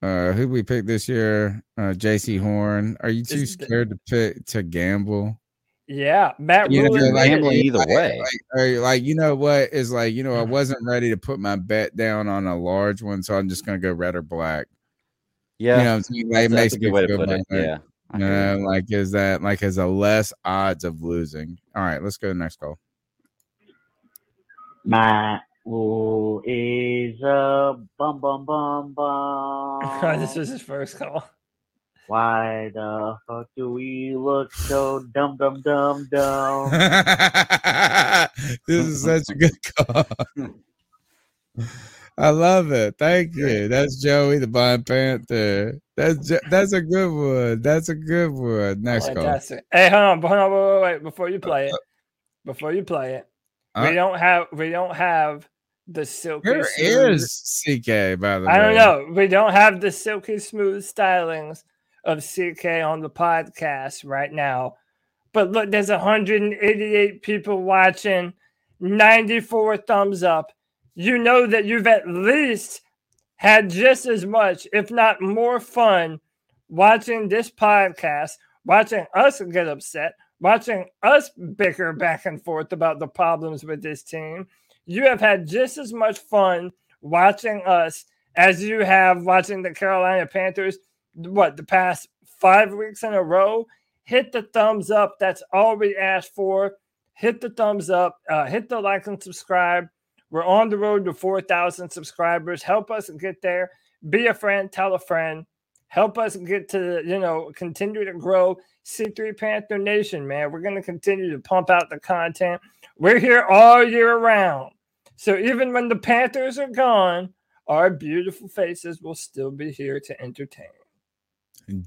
uh who we pick this year, uh Jaycee Horn, are you too scared to pick to gamble? Yeah, Matt You know, Rule like, admitted- like- Like, or like, you know what is like, you know, I wasn't ready to put my bet down on a large one, so I'm just gonna go red or black. Yeah, you know, what I'm? Like, it that's- makes that's a me good way to feel put it, better. yeah, I You know, like is that like is a less odds of losing? All right, let's go to the next call. Matt Rhule is a bum bum bum bum. this was his first call. Why the fuck do we look so dumb dumb dumb dumb? this is such a good call. I love it. Thank you. That's Joey the Blind Panther. That's that's a good one. That's a good one. Next call. Hey, hold on, hold on, wait, wait, wait. Before you play it, before you play it, Uh, we don't have we don't have the silky. Where smooth- is CK by the way? I don't know. We don't have the silky smooth stylings of CK on the podcast right now. But look, there's 188 people watching, 94 thumbs up. You know that you've at least had just as much, if not more fun, watching this podcast, watching us get upset, watching us bicker back and forth about the problems with this team. You have had just as much fun watching us as you have watching the Carolina Panthers, what, the past five weeks in a row? Hit the thumbs up. That's all we ask for. Hit the thumbs up, uh, hit the like and subscribe. We're on the road to 4,000 subscribers. Help us get there. Be a friend, tell a friend. Help us get to, you know, continue to grow C3 Panther Nation, man. We're going to continue to pump out the content. We're here all year round. So even when the Panthers are gone, our beautiful faces will still be here to entertain.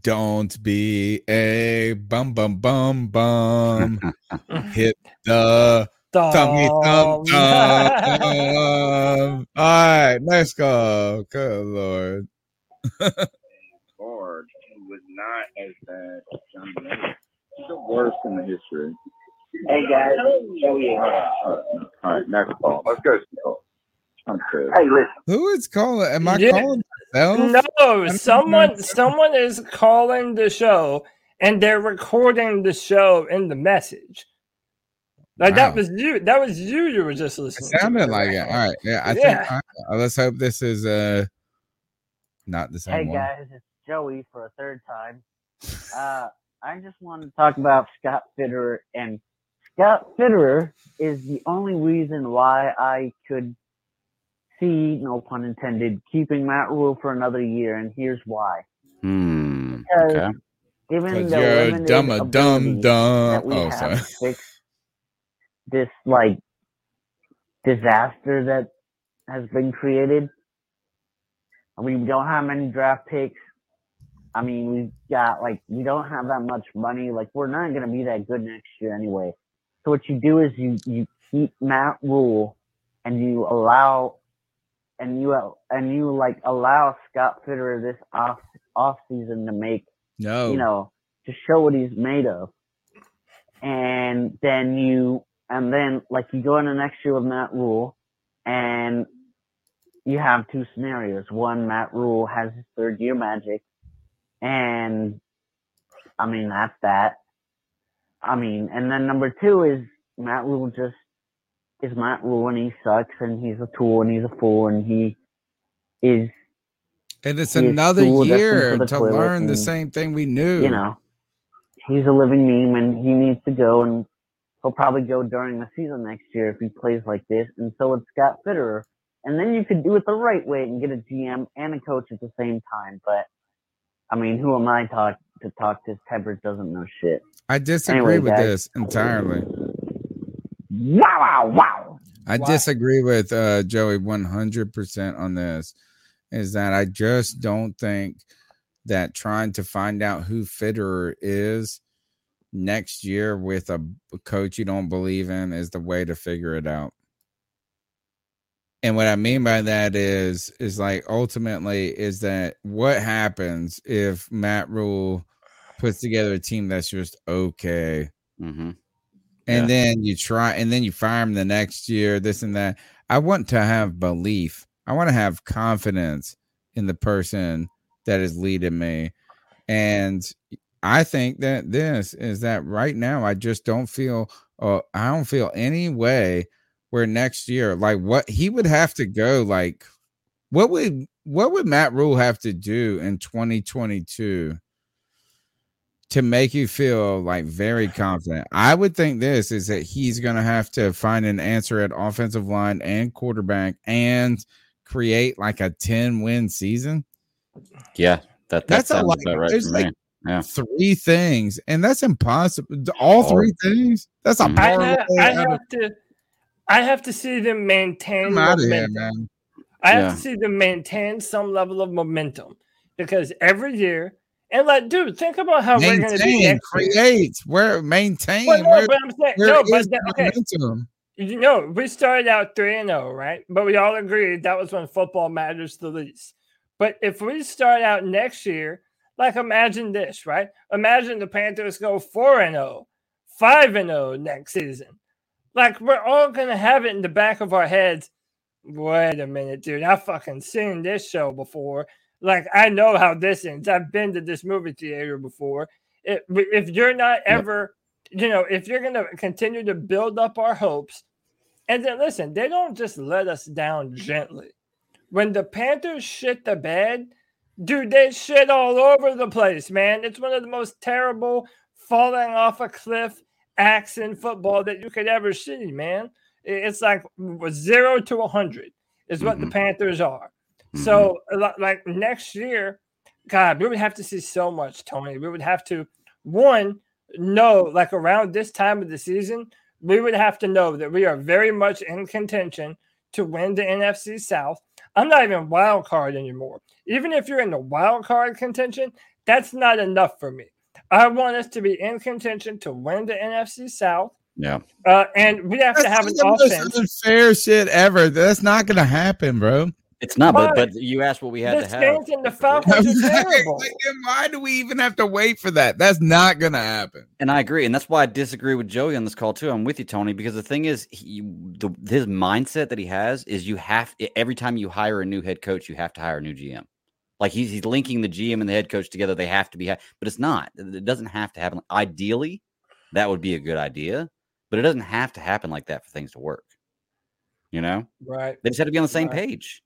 Don't be a bum bum bum bum. Hit the tummy thumb thumb. All right, next call. Good lord. Ford was not as bad as Johnny Mayer. He's the worst in the history. Hey guys, Joey. All right, all right, all right, next call. Let's go. I'm good. Hey, listen. Who is calling? Am I Yeah. calling myself? No, someone someone is calling the show and they're recording the show in the message. Like that was you. That was you. You were just listening. to. Sounded like it. All right. Yeah, I Yeah. think. all right, let's hope this is uh not the same Hey one. guys, it's Joey for a third time. Uh, I just want to talk about Scott Fitterer, and Scott Fitterer is the only reason why I could see, no pun intended, keeping Matt Rhule for another year, and here's why. Hmm. Because Okay. given 'Cause the you're a limited dumb- a dumb dumb- that we oh, have sorry. to fix this like disaster that has been created. I mean, we don't have many draft picks. I mean, we've got like we don't have that much money. Like we're not gonna be that good next year anyway. So what you do is you you keep Matt Rhule, and you allow, and you and you like allow Scott Fitterer this off off season to make No. you know, to show what he's made of. And then you, and then like you go into next year with Matt Rhule, and you have two scenarios. One, Matt Rhule has his third year magic, and I mean that's that. I mean, and then number two is Matt Rhule just is Matt Rhule and he sucks and he's a tool and he's a fool and he is And it's another year to learn the same thing we knew. You know, he's a living meme and he needs to go and he'll probably go during the season next year if he plays like this. And so would Scott Fitterer. And then you could do it the right way and get a GM and a coach at the same time. But I mean, who am I talk to talk this Tebber doesn't know shit. I disagree Anyway, with guys. this entirely. Wow, wow, wow. I disagree with uh, Joey 100% on this. Is that I just don't think that trying to find out who Fitterer is next year with a coach you don't believe in is the way to figure it out. And what I mean by that is is like ultimately is that what happens if Matt Rhule puts together a team that's just okay Mm-hmm. and Yeah. then you try and then you fire him the next year this and that i want to have belief i want to have confidence in the person that is leading me and i think that this is that right now i just don't feel uh, i don't feel any way where next year like what he would have to go like what would what would matt rhule have to do in 2022 to make you feel like very confident. I would think this is that he's going to have to find an answer at offensive line and quarterback and create like a 10 win season. Yeah, that that That's a lot. about right There's like me. Yeah. three things, and that's impossible. All oh. three things. That's a mm-hmm. I, parlay have, I out of- have to, I have to see them maintain Come outta here, man. I have Yeah. to see them maintain some level of momentum because every year, and like, dude, think about how we're going to be maintain, next year. create, where maintain. Well, no, where, but I'm saying, no, but that- okay. momentum? You know, we started out 3 and 0, right? But we all agreed that was when football matters the least. But if we start out next year, like imagine this, right? Imagine the Panthers go 4 and 0, 5 and 0 next season. Like we're all going to have it in the back of our heads. Wait a minute, dude. I've fucking seen this show before. Like I know how this ends. I've been to this movie theater before. If, if you're not ever, you know, if you're going to continue to build up our hopes, and then listen, they don't just let us down gently. When the Panthers shit the bed, dude, they shit all over the place, man. It's one of the most terrible falling off a cliff acts in football that you could ever see, man. It's like zero to a hundred is what the mm-hmm. Panthers are. So, mm-hmm. like next year, God, we would have to see so much, Tony. We would have to one know, like around this time of the season, we would have to know that we are very much in contention to win the NFC South. I'm not even wild card anymore. Even if you're in the wild card contention, that's not enough for me. I want us to be in contention to win the NFC South, Yeah. uh, and we have to have an the most offense. unfair shit ever. That's not going to happen, bro. It's not, but But but you asked what we had the to have. Saints and the Falcons are terrible. Like, why do we even have to wait for that? That's not going to happen. And I agree, and that's why I disagree with Joey on this call too. I'm with you, Tony, because the thing is, he, the, his mindset that he has is you have every time you hire a new head coach, you have to hire a new GM. Like he's he's linking the GM and the head coach together. They have to be, ha- but it's not. It doesn't have to happen. Ideally, that would be a good idea, but it doesn't have to happen like that for things to work. You know, Right. they just have to be on the same Right. page.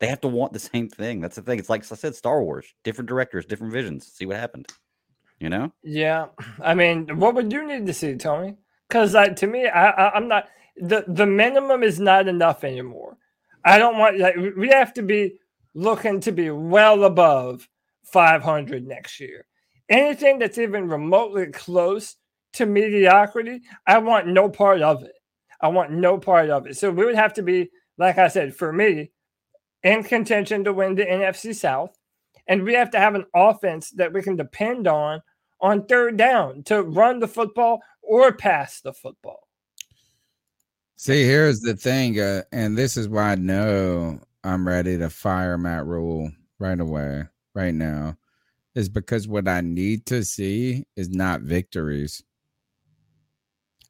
They have to want the same thing. That's the thing. It's like I said, Star Wars, different directors, different visions. See what happened. You know. Yeah, I mean, what would you need to see, Tony? Because like to me, I, I I'm not the the minimum is not enough anymore. I don't want like we- we have to be looking to be well above 500 next year. Anything that's even remotely close to mediocrity, I want no part of it. I want no part of it. So we would have to be, like I said, for me, in contention to win the NFC South, and we have to have an offense that we can depend on on third down to run the football or pass the football. See, here's the thing, uh, and this is why I know I'm ready to fire Matt Rhule right away, right now, is because what I need to see is not victories.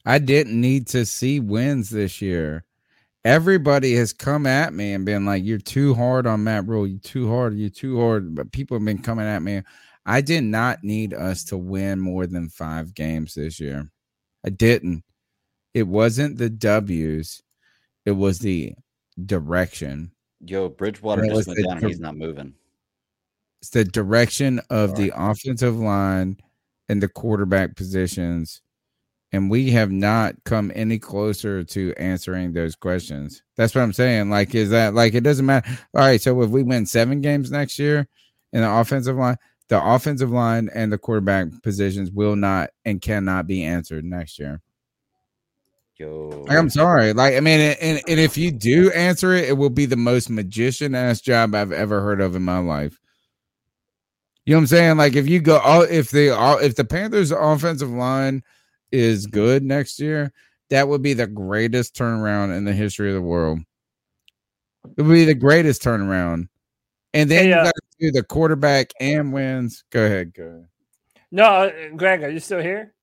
I didn't need to see wins this year. Everybody has come at me and been like, "You're too hard on Matt Rhule. You're too hard. You're too hard." But people have been coming at me. I did not need us to win more than five games this year. I didn't. It wasn't the W's. It was the direction. Yo, Bridgewater just went down. and He's not moving. It's the direction of the offensive line and the quarterback positions. And we have not come any closer to answering those questions. That's what I'm saying. Like, is that like it doesn't matter? All right. So if we win seven games next year in the offensive line, the offensive line and the quarterback positions will not and cannot be answered next year. Yo, Like, I'm sorry. Like, I mean, and, and if you do answer it, it will be the most magician ass job I've ever heard of in my life. You know what I'm saying? Like, if you go, all if the all if the Panthers' offensive line is good next year, that would be the greatest turnaround in the history of the world. It would be the greatest turnaround. And then Hey, you uh, got to do the quarterback and wins. Go ahead, go ahead. No, uh, Greg, are you still here?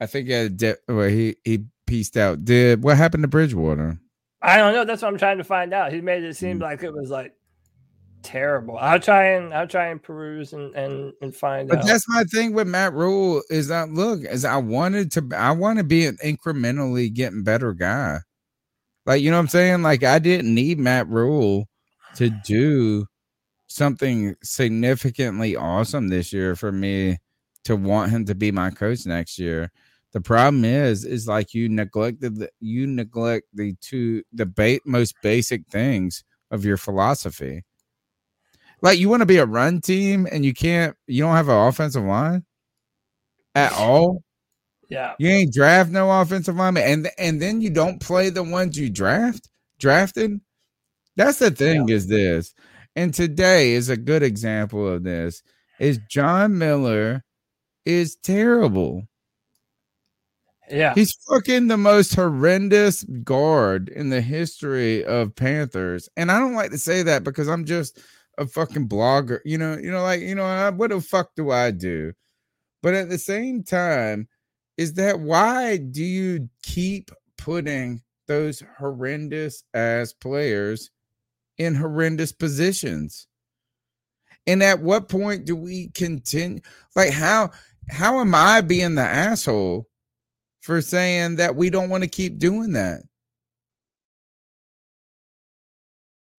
I think uh, di- well, he he pieced out. Did what happened to Bridgewater? I don't know. That's what I'm trying to find out. He made it Mm. seem like it was like terrible. I'll try and I'll try and peruse and and, and find But out. that's my thing with Matt Rhule is that look, is I wanted to I want to be an incrementally getting better guy. Like, you know what I'm saying? Like I didn't need Matt Rhule to do something significantly awesome this year for me to want him to be my coach next year. The problem is, is like you neglected the, you neglect the two the ba- most basic things of your philosophy. Like you want to be a run team and you can't, you don't have an offensive line at all. Yeah. You ain't draft no offensive lineman, and and then you don't play the ones you draft drafted. That's the thing. Is this, and today is a good example of this. Is John Miller is terrible. Yeah. He's fucking the most horrendous guard in the history of Panthers. And I don't like to say that because I'm just a fucking blogger. You know, you know, like, you know, what the fuck do I do? But at the same time, is that why do you keep putting those horrendous ass players in horrendous positions? And at what point do we continue? Like, how how am I being the asshole for saying that we don't want to keep doing that?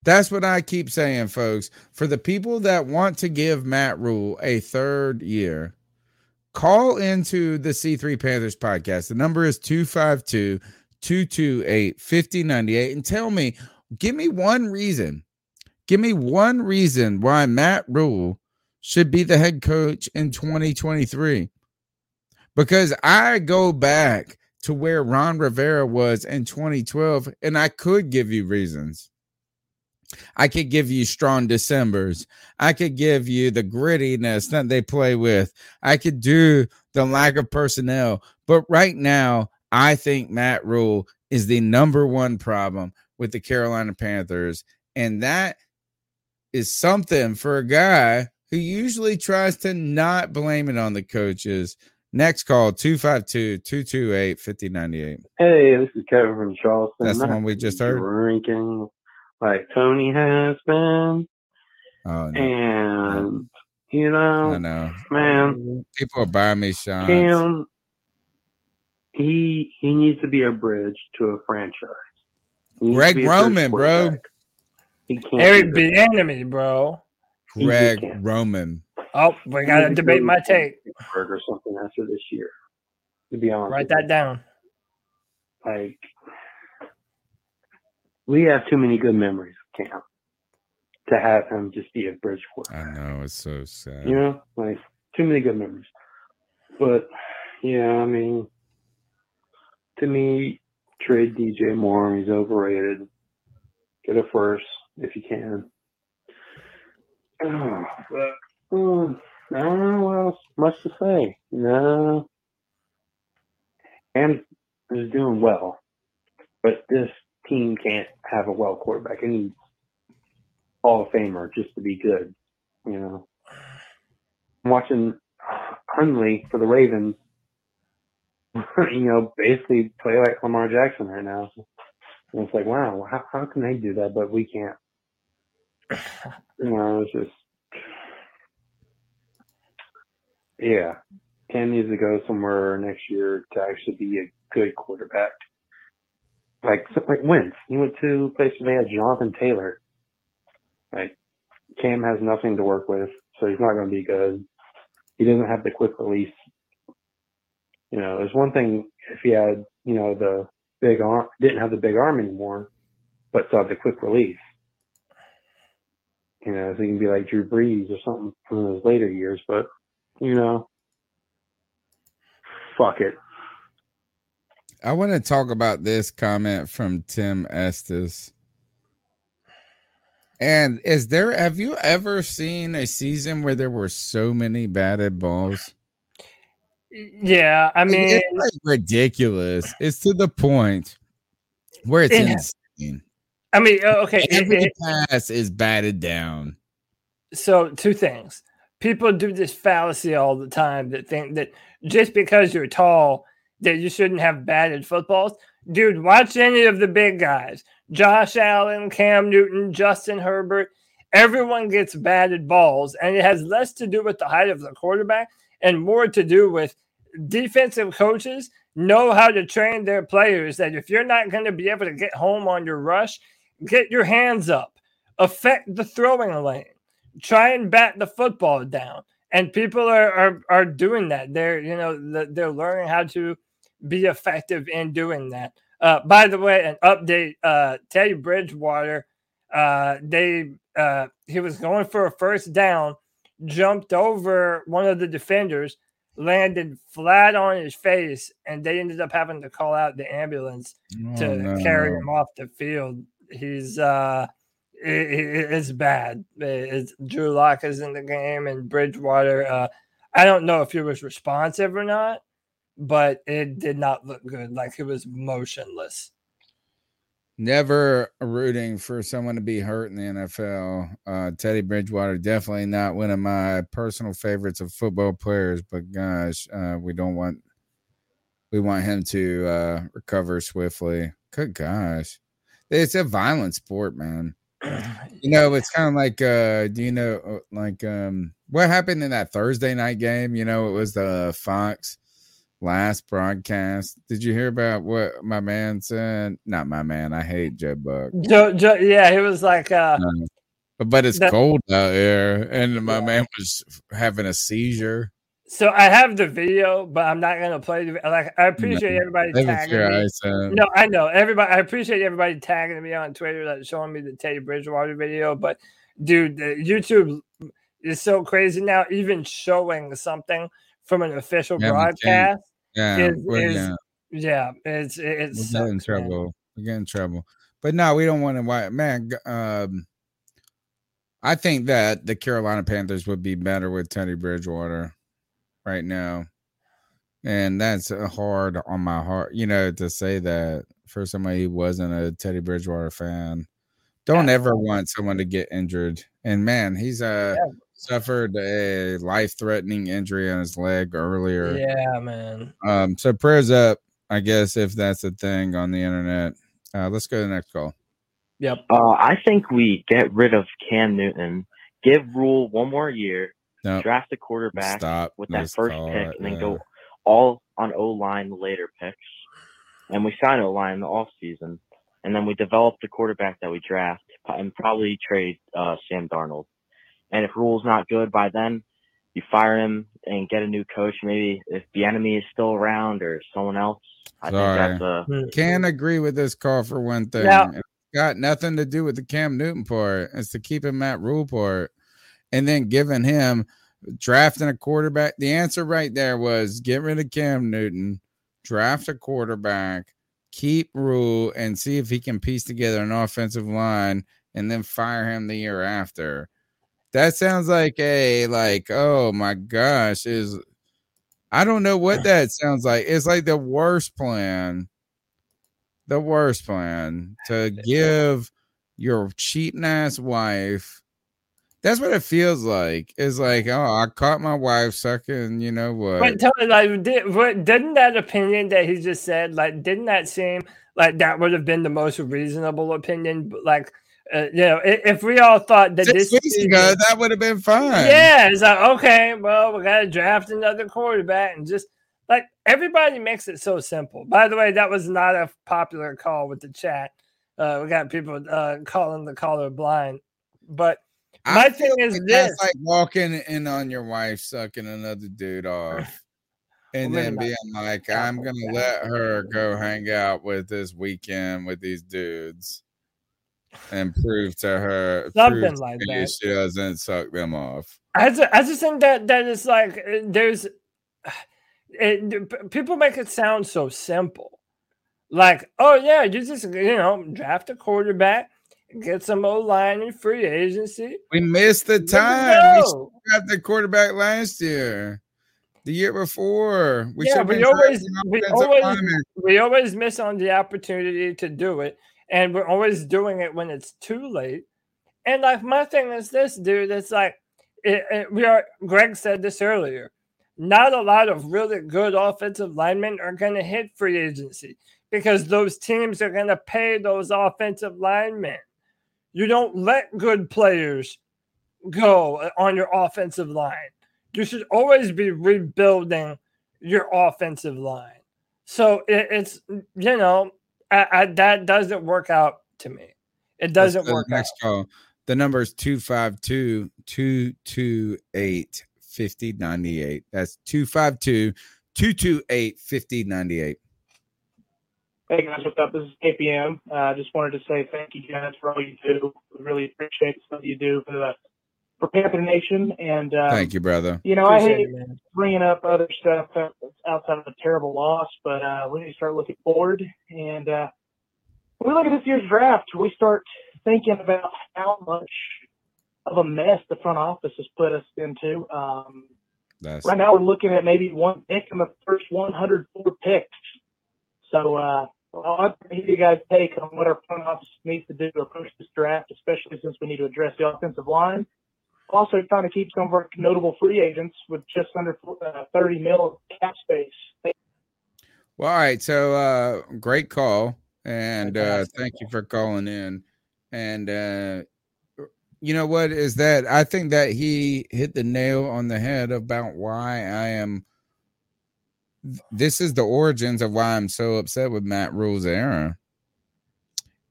That's what I keep saying, folks. For the people that want to give Matt Rhule a third year, call into the C3 Panthers podcast. The number is 252 228 5098 and tell me, give me one reason. Give me one reason why Matt Rhule should be the head coach in 2023. Because I go back to where Ron Rivera was in 2012 and I could give you reasons. I could give you strong Decembers. I could give you the grittiness that they play with. I could do the lack of personnel. But right now, I think Matt Rhule is the number one problem with the Carolina Panthers. And that is something for a guy who usually tries to not blame it on the coaches. Next call 252 228 5098. Hey, this is Kevin from Charleston. That's the one we just heard? Drinking like Tony has been, Oh, no. and you know, I know. man, People are buying me shots. Cam, he he needs to be a bridge to a franchise. He needs to Greg a Roman, bro. He can't. Eric be the- Bieniemy, bro. Greg Roman. Oh, we gotta debate my take. Or something after this year. To be honest, Write that down. like we have too many good memories of Cam to have him just be a bridge quarterback. I know it's so sad. You know, like too many good memories. But yeah, I mean, to me, trade DJ Moore. He's overrated. Get a first if you can. Oh, but, um, I don't know what else much to say. No, and is doing well, but this team can't have a well quarterback. It needs Hall of Famer just to be good. You know, I'm watching Huntley for the Ravens. you know, basically play like Lamar Jackson right now. And it's like, wow, how, how can they do that, but we can't? You know, it's just, yeah. Cam needs to go somewhere next year to actually be a good quarterback. Like, like Wentz, he went to a place where they had Jonathan Taylor. Like, Cam has nothing to work with, so he's not going to be good. He doesn't have the quick release. You know, there's one thing if he had, you know, the big arm, didn't have the big arm anymore, but still had the quick release. You know, so he can be like Drew Brees or something from those later years, but, you know, fuck it. I want to talk about this comment from Tim Estes. And is there have you ever seen a season where there were so many batted balls? Yeah, I mean, it's like ridiculous. It's to the point where it's Yeah. insane. I mean, okay. Every it- pass is batted down. so two things people do this fallacy all the time that think that just because you're tall that you shouldn't have batted footballs? Dude watch any of the big guys. Josh allen cam newton justin herbert. Everyone gets batted balls and it has less to do with the height of the quarterback and more to do with defensive coaches know how to train their players that if you're not going to be able to get home on your rush get your hands up. Affect the throwing lane. Try and bat the football down. And people are are, are doing that. They're you know they're learning how to be effective in doing that uh, by the way an update uh, teddy bridgewater uh, they uh, he was going for a first down jumped over one of the defenders landed flat on his face and they ended up having to call out the ambulance to Oh, carry him off the field he's uh it, it- it's bad. It's Drew Lock is in the game and Bridgewater. Uh, I don't know if he was responsive or not, but it did not look good. Like it was motionless. Never rooting for someone to be hurt in the NFL. Uh, Teddy Bridgewater definitely not one of my personal favorites of football players, but gosh, uh, we don't want we want him to uh, recover swiftly. Good gosh, it's a violent sport, man. You know, it's kind of like uh, do you know uh, like um, what happened in that Thursday night game? You know, it was the Fox last broadcast. Did you hear about what my man said? Not my man. I hate Joe Buck. Joe, Joe, yeah, he was like, uh, Uh, but, it's cold out there, and my man was having a seizure. so I have the video, but I'm not gonna play the like. I appreciate No, everybody leave it to tagging me. eyes, uh, No, I know everybody. I appreciate everybody tagging me on Twitter, like showing me the Teddy Bridgewater video. But dude, the YouTube is so crazy now. Even showing something from an official Yeah, broadcast, Yeah, is, we're- is- yeah. yeah, it's we it's get in trouble. We get in trouble. But no, we don't want to. Why, man? Um, I think that the Carolina Panthers would be better with Teddy Bridgewater right now, and that's uh, hard on my heart. You know, to say that for somebody who wasn't a Teddy Bridgewater fan. Don't ever want someone to get injured. And man, he's uh suffered a life-threatening injury on his leg earlier. Yeah, man. Um, so prayers up, I guess, if that's a thing on the internet. Uh, let's go to the next call. Yep. Uh, I think we get rid of Cam Newton, give Rhule one more year, Nope. draft a quarterback Stop. with that Let's first pick, it, and then yeah. go all on O line later picks. And we sign O line in the off season, and then we develop the quarterback that we draft, and probably trade uh, Sam Darnold. And if Rhule's not good by then, you fire him and get a new coach. Maybe if Bieniemy is still around or someone else. I Sorry. think that's a hmm. Can't agree with this call for one thing. Now- It's got nothing to do with the Cam Newton part. It's to keeping Matt Rhule part, and then giving him drafting a quarterback. The answer right there was get rid of Cam Newton, draft a quarterback, keep Rhule, and see if he can piece together an offensive line, and then fire him the year after. That sounds like a like oh my gosh is I don't know what that sounds like. It's like the worst plan. The worst plan to give your cheating ass wife. That's what it feels like. It's like, oh, I caught my wife sucking, you know what? But tell me, like, did, what, didn't that opinion that he just said, like, didn't that seem like that would have been the most reasonable opinion? Like, uh, you know, if, we all thought that Six this weeks season- ago, that would have been fine. yeah, it's like okay, well, we got to draft another quarterback, and just like everybody makes it so simple. By the way, that was not a popular call with the chat. Uh, we got people uh, calling the caller blind, but my I thing is like this: like walking in on your wife sucking another dude off. And Well, then being like, I'm gonna let her go hang out with this weekend with these dudes and prove to her Something to like that. she doesn't suck them off. I just, I just think that that is like uh, there's it, people make it sound so simple. Like, oh yeah, you just you know draft a quarterback, get some O line in free agency. We missed the time. We got the quarterback last year. The year before. We yeah, we always we always we always miss on the opportunity to do it, and we're always doing it when it's too late. And like my thing is this, dude. It's like it, it- we are. Greg said this earlier. Not a lot of really good offensive linemen are going to hit free agency because those teams are going to pay those offensive linemen. You don't let good players go on your offensive line. You should always be rebuilding your offensive line. So it, it's you know I, I, that doesn't work out to me. It doesn't Let's go to work the next call. The number is 252 228 5098. That's 252 228 5098. Hey guys, what's up? This is KPM. I uh, just wanted to say thank you guys for all you do. We really appreciate the stuff you do for the for Panther Nation. And um, Thank you, brother. You know, I hate it, bringing up other stuff outside of a terrible loss, but uh, we need to start looking forward. And uh, when we look at this year's draft, we start thinking about how much of a mess the front office has put us into. Um, That's right now, we're looking at maybe one pick in the first 104 picks. So, uh, well, I'd like to hear you guys' take on what our front office needs to do to approach this draft, especially since we need to address the offensive line. Also, trying to keep some of our notable free agents with just under uh, 30 mil of cap space. Well, all right. So, uh, great call, and uh, thank you for calling in. And uh, you know what is that? I think that he hit the nail on the head about why I am. This is the origins of why I'm so upset with Matt Rhule's era.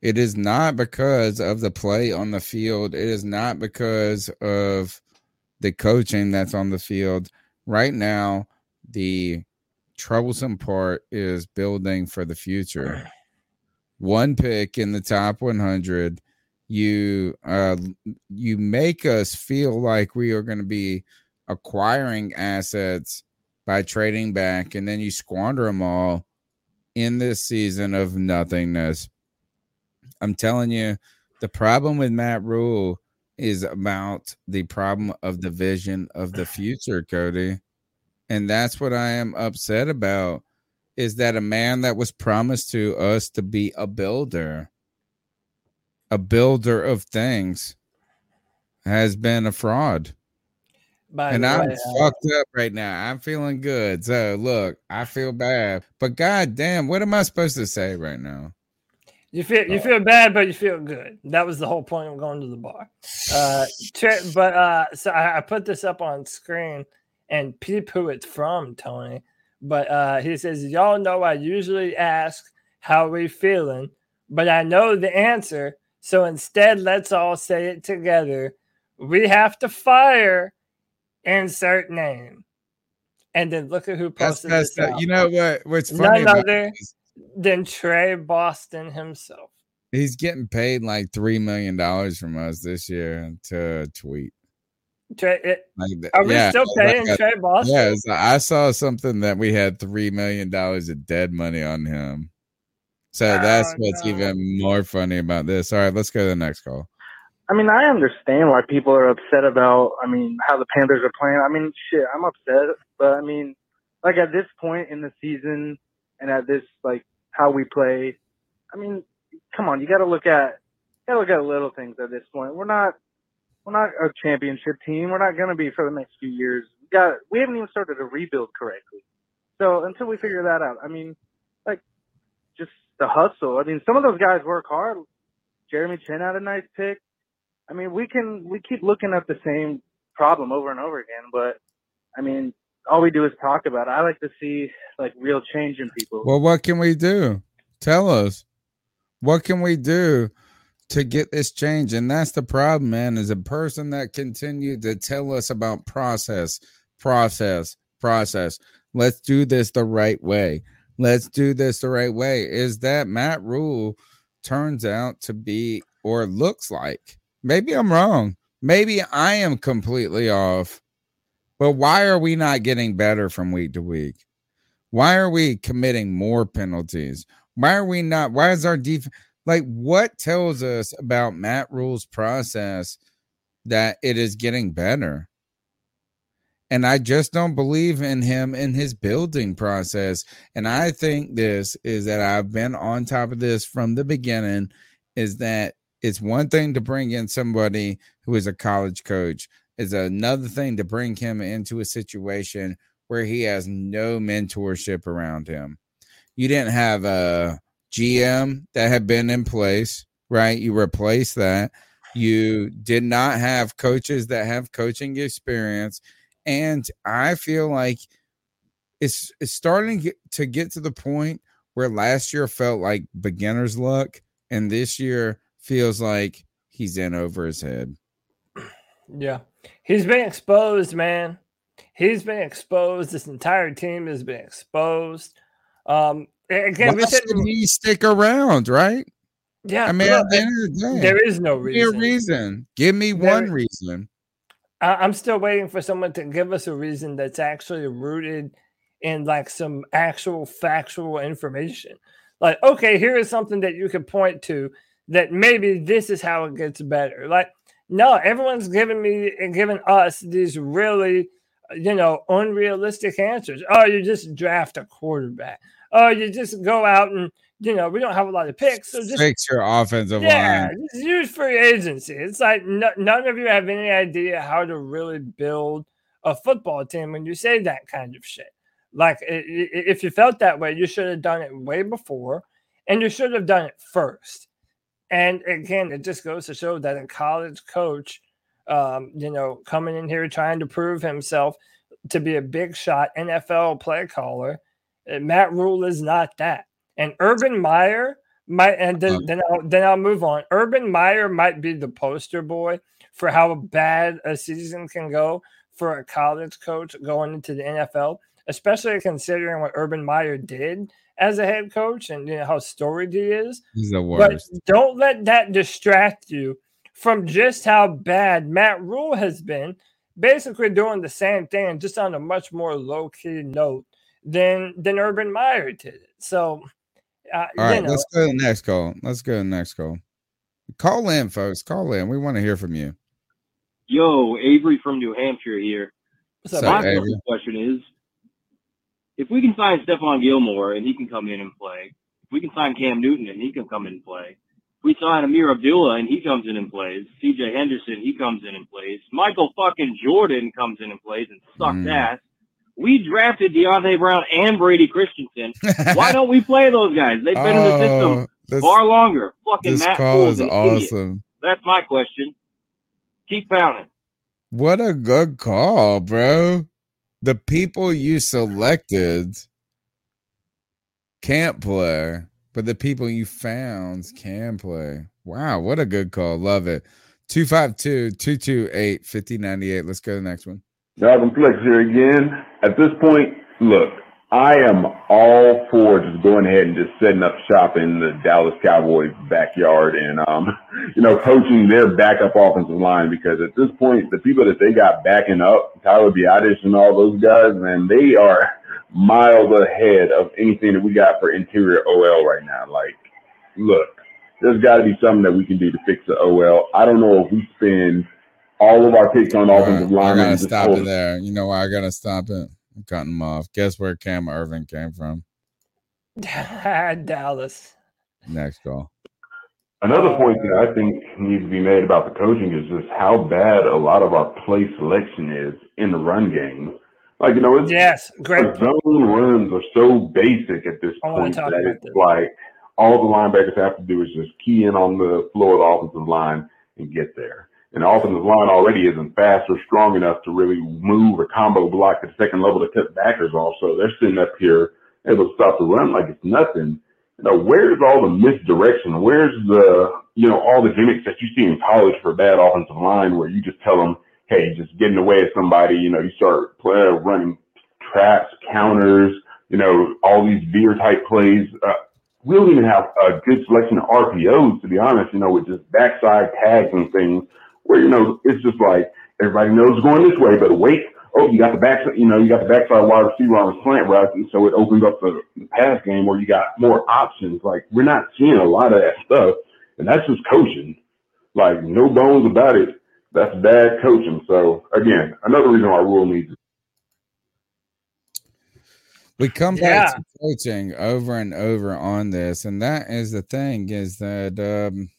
It is not because of the play on the field. It is not because of the coaching that's on the field. Right now, the troublesome part is building for the future. One pick in the top 100, you uh you make us feel like we are going to be acquiring assets by trading back and then you squander them all in this season of nothingness. I'm telling you, the problem with Matt Rhule is about the problem of the vision of the future, Cody. And that's what I am upset about is that a man that was promised to us to be a builder, a builder of things, has been a fraud. By and I'm way, uh, fucked up right now. I'm feeling good. So look, I feel bad. But god damn, what am I supposed to say right now? You feel you feel bad, but you feel good. That was the whole point of going to the bar. Uh, but uh, so I, I put this up on screen and peep who it's from, Tony. But uh, he says, "Y'all know I usually ask how we feeling, but I know the answer. So instead, let's all say it together. We have to fire insert name." And then look at who That's posted that's this. that. You know what? What's funny None other this? Than Tre Boston himself. He's getting paid like three million dollars from us this year to tweet. Tre, it, Like that- are we yeah, still like paying a- Tre Boston? Yeah, it's- I saw something that we had three million dollars of dead money on him. So that's Oh, what's even more funny about this. All right, let's go to the next call. I mean, I understand why people are upset about. I mean, how the Panthers are playing. I mean, shit, I'm upset, but I mean, like at this point in the season, and at this like how we play, I mean, come on, you got to look at, got to look at little things at this point. We're not, we're not a championship team. We're not gonna be for the next few years. We got, we haven't even started to rebuild correctly. So until we figure that out, I mean, like, just the hustle. I mean, some of those guys work hard. Jeremy Chinn had a nice pick. I mean, we can we keep looking at the same problem over and over again, but I mean, all we do is talk about it. I like to see like real change in people. Well, what can we do? Tell us. What can we do to get this change? And that's the problem, man, is a person that continued to tell us about process, process, process. Let's do this the right way. Let's do this the right way. Is that Matt Rhule turns out to be or looks like? Maybe I'm wrong. Maybe I am completely off. But why are we not getting better from week to week? Why are we committing more penalties? Why are we not? Why is our defense like what tells us about Matt Rhule's process that it is getting better? And I just don't believe in him in his building process. And I think this is that I've been on top of this from the beginning is that it's one thing to bring in somebody who is a college coach, is another thing to bring him into a situation where he has no mentorship around him. You didn't have a GM that had been in place, right? You replaced that. You did not have coaches that have coaching experience. And I feel like it's it's starting to get- to get to the point where last year felt like beginner's luck, and this year feels like he's in over his head. Yeah. He's been exposed, man. He's been exposed. This entire team has been exposed. Um, again, Why we said, he stick around, right? yeah, I mean, look, the the day, there is no give me reason. reason. Give me There- one reason. I, I'm still waiting for someone to give us a reason that's actually rooted in like some actual factual information. Like, okay, here is something that you could point to that maybe this is how it gets better. Like, no, everyone's giving me and giving us these really, you know, unrealistic answers. Oh, you just draft a quarterback. Oh, you just go out and you know we don't have a lot of picks, so just Fix your offensive line. yeah, line. just use free agency. It's like no, none of you have any idea how to really build a football team when you say that kind of shit. Like, if you felt that way, you should have done it way before, and you should have done it first. And again, it just goes to show that a college coach, um, you know, coming in here trying to prove himself to be a big shot NFL play caller, uh, Matt Rhule is not that. And Urban Meyer might, and then then I'll, then I'll move on. Urban Meyer might be the poster boy for how bad a season can go for a college coach going into the NFL, especially considering what Urban Meyer did as a head coach and you know how storied he is. He's the But don't let that distract you from just how bad Matt Rhule has been, basically doing the same thing, just on a much more low key note than than Urban Meyer did it. So, uh, All you know, let's go to the next call. Let's go to the next call. Call in, folks. Call in. We want to hear from you. Yo, Avery from New Hampshire here. What's up, My Avery? question is if we can sign Stephon Gilmore and he can come in and play, if we can sign Cam Newton and he can come in and play, if we sign Ameer Abdullah and he comes in and plays, CJ Henderson, he comes in and plays, Michael fucking Jordan comes in and plays and sucks Mm. ass. We drafted Deonte Brown and Brady Christensen. Why don't we play those guys? They've been in the Oh, system this- far longer. Fucking this Matt call is an idiot. awesome. That's my question. Keep pounding. What a good call, bro. The people you selected can't play, but the people you found can play. Wow, what a good call. Love it. 252 228 5098. Let's go to the next one. Dalvin Flex here again. At this point, look, I am all for just going ahead and just setting up shop in the Dallas Cowboys backyard and um, you know, coaching their backup offensive line because at this point the people that they got backing up, Tyler Biadasz and all those guys, man, they are miles ahead of anything that we got for interior OL right now. Like, look, there's got to be something that we can do to fix the OL. I don't know if we spend all of our picks on offensive line. I gotta stop it there. You know why I gotta stop it? I'm cutting him off. Guess where Cam Erving came from? Dallas. Next call. Another point that I think needs to be made about the coaching is just how bad a lot of our play selection is in the run game. Like, you know, it's Yes, great. our zone runs are so basic at this I point that it's this. like all the linebackers have to do is just key in on the floor of the offensive line and get there. And the offensive line already isn't fast or strong enough to really move or combo block at the second level to cut backers off. So they're sitting up here able to stop the run like it's nothing. You know, where's all the misdirection? Where's the, you know, all the gimmicks that you see in college for a bad offensive line where you just tell them, hey, just get in the way of somebody, you know, you start play, running traps, counters, you know, all these veer type plays. Uh, we don't even have a good selection of RPOs, to be honest, you know, with just backside tags and things where, you know, it's just like everybody knows going this way, but wait, oh, you got the backside, you know, you got the backside wide receiver on the slant route, and so it opens up the, the pass game where you got more options. Like, we're not seeing a lot of that stuff, and that's just coaching. Like, no bones about it. That's bad coaching. So, again, another reason why rhule needs we come Yeah. back to coaching over and over on this and that is the thing is that um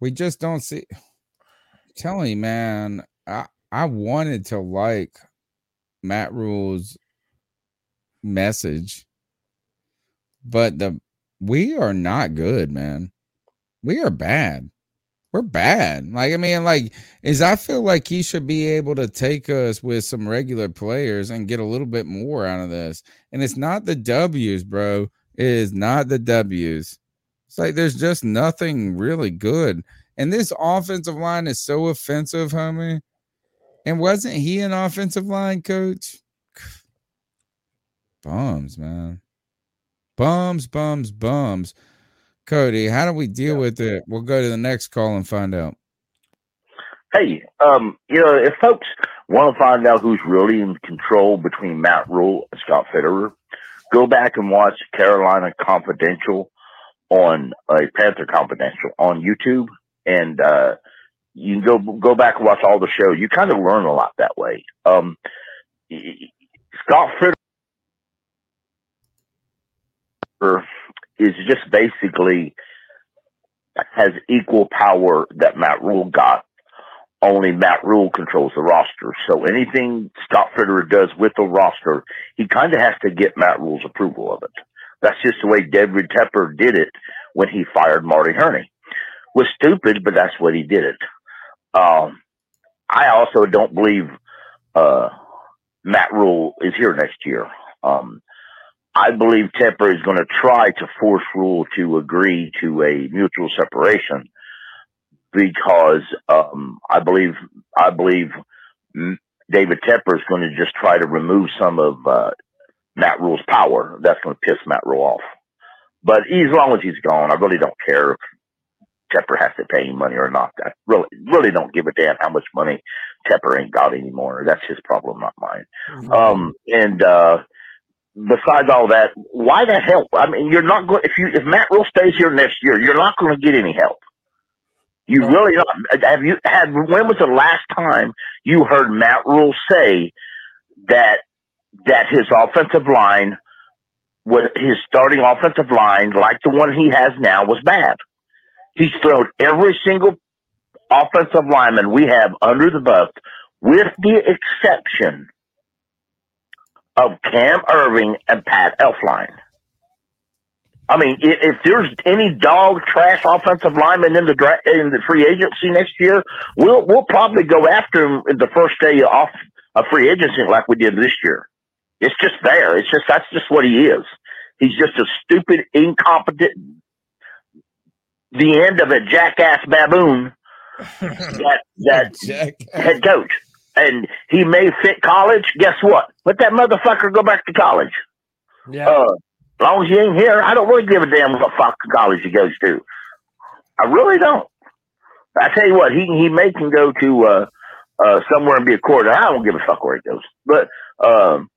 we just don't see I'm telling you man i i wanted to like matt rhule's message but the we are not good man we are bad we're bad. Like I mean, like is I feel like he should be able to take us with some regular players and get a little bit more out of this. And it's not the W's, bro. It is not the W's. It's like there's just nothing really good. And this offensive line is so offensive, homie. And wasn't he an offensive line coach? Bums, man. Bums, bums, bums. Cody, how do we deal with it? We'll go to the next call and find out. Hey, um, you know, if folks want to find out who's really in control between Matt Rhule and Scott Fitterer, go back and watch Carolina Confidential on uh, Panther Confidential on YouTube, and uh, you can go go back and watch all the show. You kind of learn a lot that way. Um, Scott Fitterer is just basically has equal power that Matt Rhule got. Only Matt Rhule controls the roster. So anything Scott Fitterer does with the roster, he kind of has to get Matt Rhule's approval of it. That's just the way David Tepper did it when he fired Marty Hurney. Was stupid, but that's what he did it. Um, I also don't believe uh, Matt Rhule is here next year. Um, I believe Tepper is going to try to force Rhule to agree to a mutual separation because um, I believe I believe David Tepper is going to just try to remove some of uh, Matt Rhule's power. That's going to piss Matt Rhule off. But as long as he's gone, I really don't care Tepper has to pay him money or not. I really really don't give a damn how much money Tepper ain't got anymore. That's his problem, not mine. Um, and uh, besides all that, why the hell? I mean, you're not going if you if Matt Rhule stays here next year, you're not going to get any help. You really not. Have you had? When was the last time you heard Matt Rhule say that that his offensive line, what his starting offensive line, like the one he has now, was bad? He's thrown every single offensive lineman we have under the bus, with the exception of Cam Erving and Pat Elflein. I mean, if, there's any dog trash offensive lineman in the dra- in the free agency next year, we'll we'll probably go after him the first day off a free agency like we did this year. It's just there. It's just that's just what he is. He's just a stupid, incompetent, the end of a jackass baboon that that head coach. And he may fit college. Guess what? Let that motherfucker go back to college. Yeah. Uh, as long as you ain't here, I don't really give a damn what fuck college he goes to. I really don't. I tell you what, he he may can go to uh, uh, somewhere and be a quarter. I don't give a fuck where he goes. But um,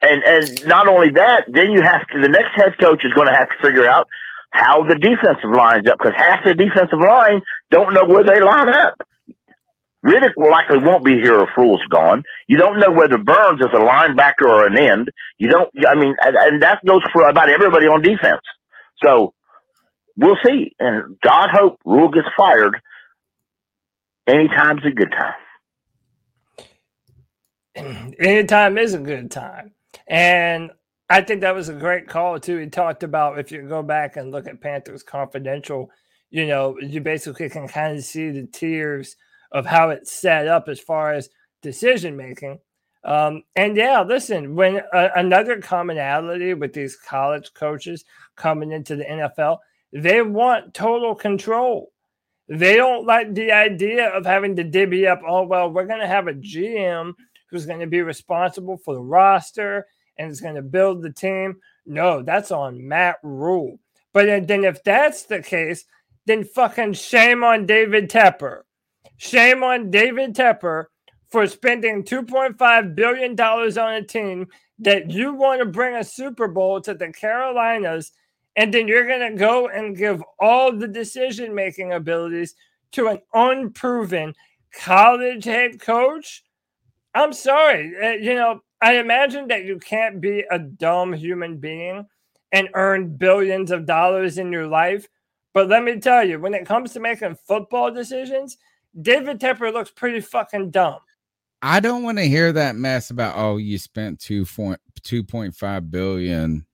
and and not only that, then you have to. The next head coach is going to have to figure out how the defensive lines up because half the defensive line don't know where they line up. Reddick likely won't be here if Rhule's gone. You don't know whether Burns is a linebacker or an end. You don't. I mean, and, and that goes for about everybody on defense. So we'll see. And God hope Rhule gets fired. Anytime's a good time. anytime is a good time. And I think that was a great call too. He talked about if you go back and look at Panthers Confidential, you know, you basically can kind of see the tiers of how it's set up as far as decision making. Um, and yeah, listen, when uh, another commonality with these college coaches coming into the NFL, they want total control. They don't like the idea of having to divvy up, oh, well, we're going to have a GM who's going to be responsible for the roster and is going to build the team. No, that's on Matt Rhule. But then, if that's the case, then fucking shame on David Tepper. Shame on David Tepper for spending $2.5 billion on a team that you want to bring a Super Bowl to the Carolinas, and then you're going to go and give all the decision making abilities to an unproven college head coach. I'm sorry. Uh, you know, I imagine that you can't be a dumb human being and earn billions of dollars in your life. But let me tell you, when it comes to making football decisions, David Tepper looks pretty fucking dumb. I don't want to hear that mess about oh you spent two point two point five billion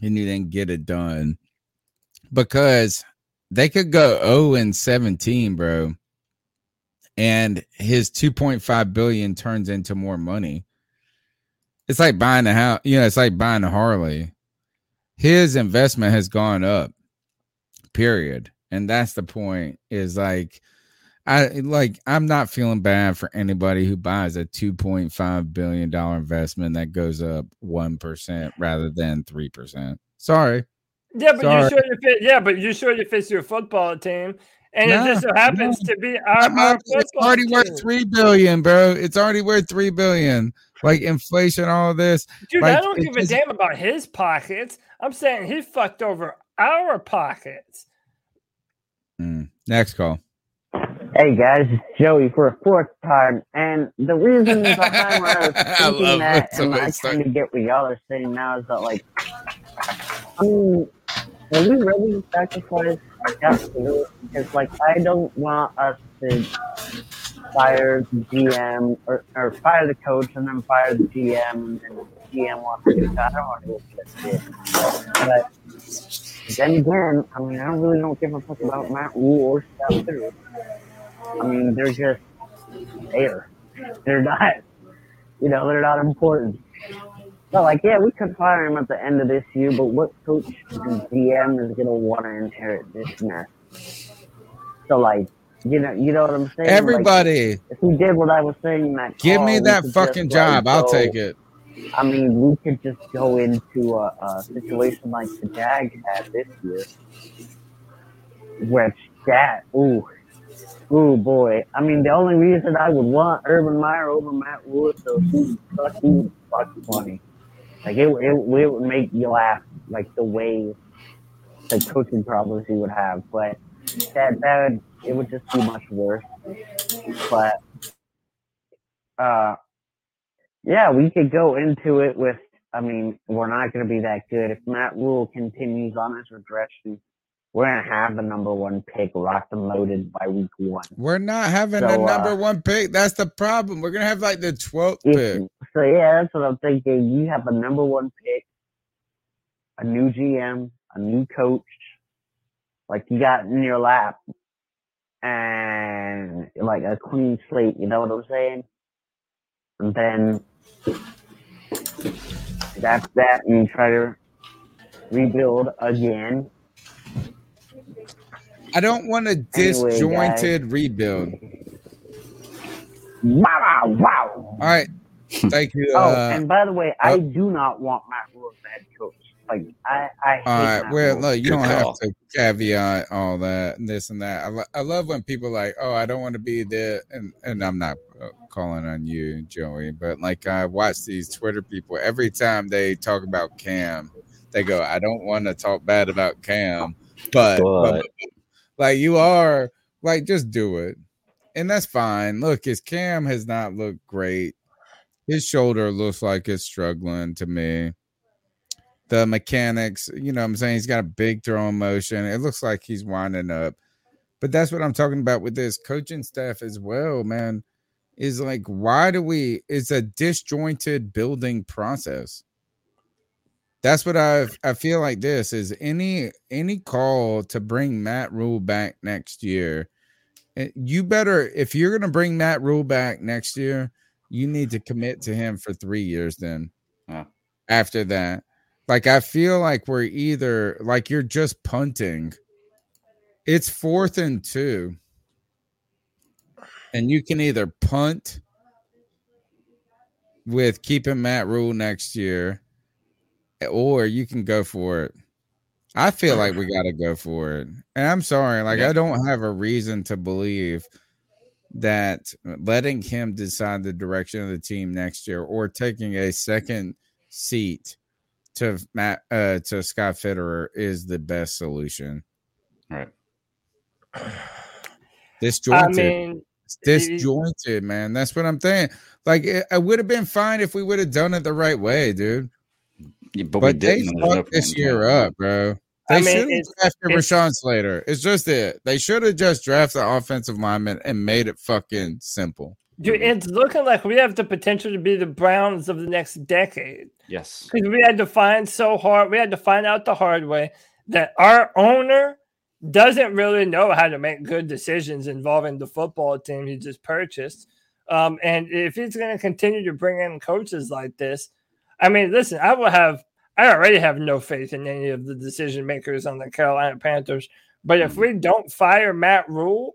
and you didn't get it done because they could go 0 and 17, bro. And his 2.5 billion turns into more money. It's like buying a house, you know, it's like buying a Harley. His investment has gone up, period. And that's the point, is like I like I'm not feeling bad for anybody who buys a 2.5 billion dollar investment that goes up 1% rather than 3%. Sorry. Yeah, but Sorry. you sure you fit. Yeah, but you sure you fits your football team, and No, it just so happens to be our, I'm our it's football already team. worth three billion, bro. It's already worth three billion. Like inflation, all this. Dude, like, I don't give a damn about his pockets. I'm saying he fucked over our pockets. Mm, Next call. Hey guys, it's Joey for a fourth time, and the reason behind what I was thinking love that, when and I somebody start- kind of get what y'all are saying now, is that like, I mean, are we ready to sacrifice our absolute? Because like, I don't want us to fire the GM or, or fire the coach and then fire the GM, and the GM wants to do. I don't want to do that shit. But then again, I mean, I don't really don't give a fuck about Matt Rhule or stuff too. I mean, they're just there. They're not, you know, they're not important. So, like, yeah, we could fire him at the end of this year, but what coach and GM is gonna want to inherit this mess? So, like, you know, you know what I'm saying? Like, Everybody, if we did what I was saying, in oh, that give call, me that fucking like, job. I'll take it. I mean, we could just go into a, a situation like the Jags had this year, which that ooh, ooh boy. I mean, the only reason I would want Urban Meyer over Matt Wood, is so he fucking fucking funny. Like it, it, it would make you laugh, like the way the coaching problems he would have. But that that would it would just be much worse. But uh yeah, we could go into it with. I mean, we're not going to be that good if Matt Rule continues on his regression. We're going to have the number one pick locked and loaded by week one. We're not having So, the uh, number one pick. That's the problem. We're gonna have like the 12th pick. so yeah, that's what I'm thinking. You have a number one pick, a new GM, a new coach, like you got in your lap, and like a clean slate. You know what I'm saying? And then that's that, and you try to rebuild again. I don't want a Anyway, disjointed rebuild. Wow! Wow! All right. Thank you. Oh, uh, and by the way, I uh, do not want Matt Rhule as head coach. Like I, I hate All right. Well, Rhule. look, you don't have to caveat all that and this and that. I, lo- I love when people like, oh, I don't want to be there, and and I'm not uh, calling on you, Joey, but like I watch these Twitter people every time they talk about Cam, they go, I don't want to talk bad about Cam, but, But. like you are, like just do it, and that's fine. Look, his Cam has not looked great. His shoulder looks like it's struggling to me the mechanics, you know what I'm saying? He's got a big throwing motion. It looks like he's winding up. But that's what I'm talking about with this coaching staff as well, man. Is like, why do we it's a disjointed building process. That's what I I feel like this is any any call to bring Matt Rhule back next year. eh, You better if you're gonna bring Matt Rhule back next year, you need to commit to him for three years then Yeah. after that. Like I feel like we're either like you're just punting. It's fourth and two. And you can either punt with keeping Matt Rhule next year, or you can go for it. I feel like we got to go for it. And I'm sorry, like I don't have a reason to believe that letting him decide the direction of the team next year or taking a second seat to Matt uh to Scott Fitterer is the best solution. Right. Disjointed. mean, It's disjointed, man. That's what I'm saying. Like it, it would have been fine if we would have done it the right way, dude. but but we they didn't, and there's no fucked this point. year up, bro. They I mean, should have drafted it's- Rashawn Slater. It's just it. They should have just drafted offensive lineman and made it fucking simple. Dude, it's looking like we have the potential to be the Browns of the next decade. Yes. Because we had to find so hard, we had to find out the hard way that our owner doesn't really know how to make good decisions involving the football team he just purchased. Um, and if he's going to continue to bring in coaches like this, I mean, listen, I will have, I already have no faith in any of the decision makers on the Carolina Panthers. But if we don't fire Matt Rhule,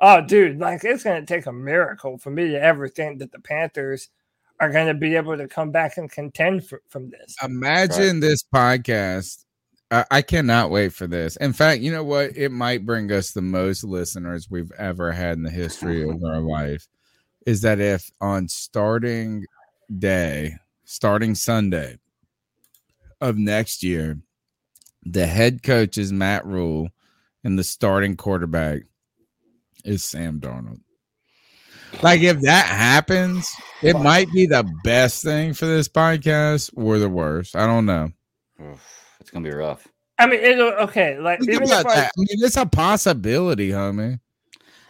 oh, dude, like it's going to take a miracle for me to ever think that the Panthers are going to be able to come back and contend for, from this. Imagine this podcast. I, I cannot wait for this. In fact, you know what? It might bring us the most listeners we've ever had in the history of our life. Is that if on starting day, starting Sunday of next year, the head coach is Matt Rhule and the starting quarterback is Sam Darnold. Like if that happens, it might be the best thing for this podcast or the worst. I don't know. It's gonna be rough. I mean, it'll, uh, okay, like even if I, that. I mean, it's a possibility, homie.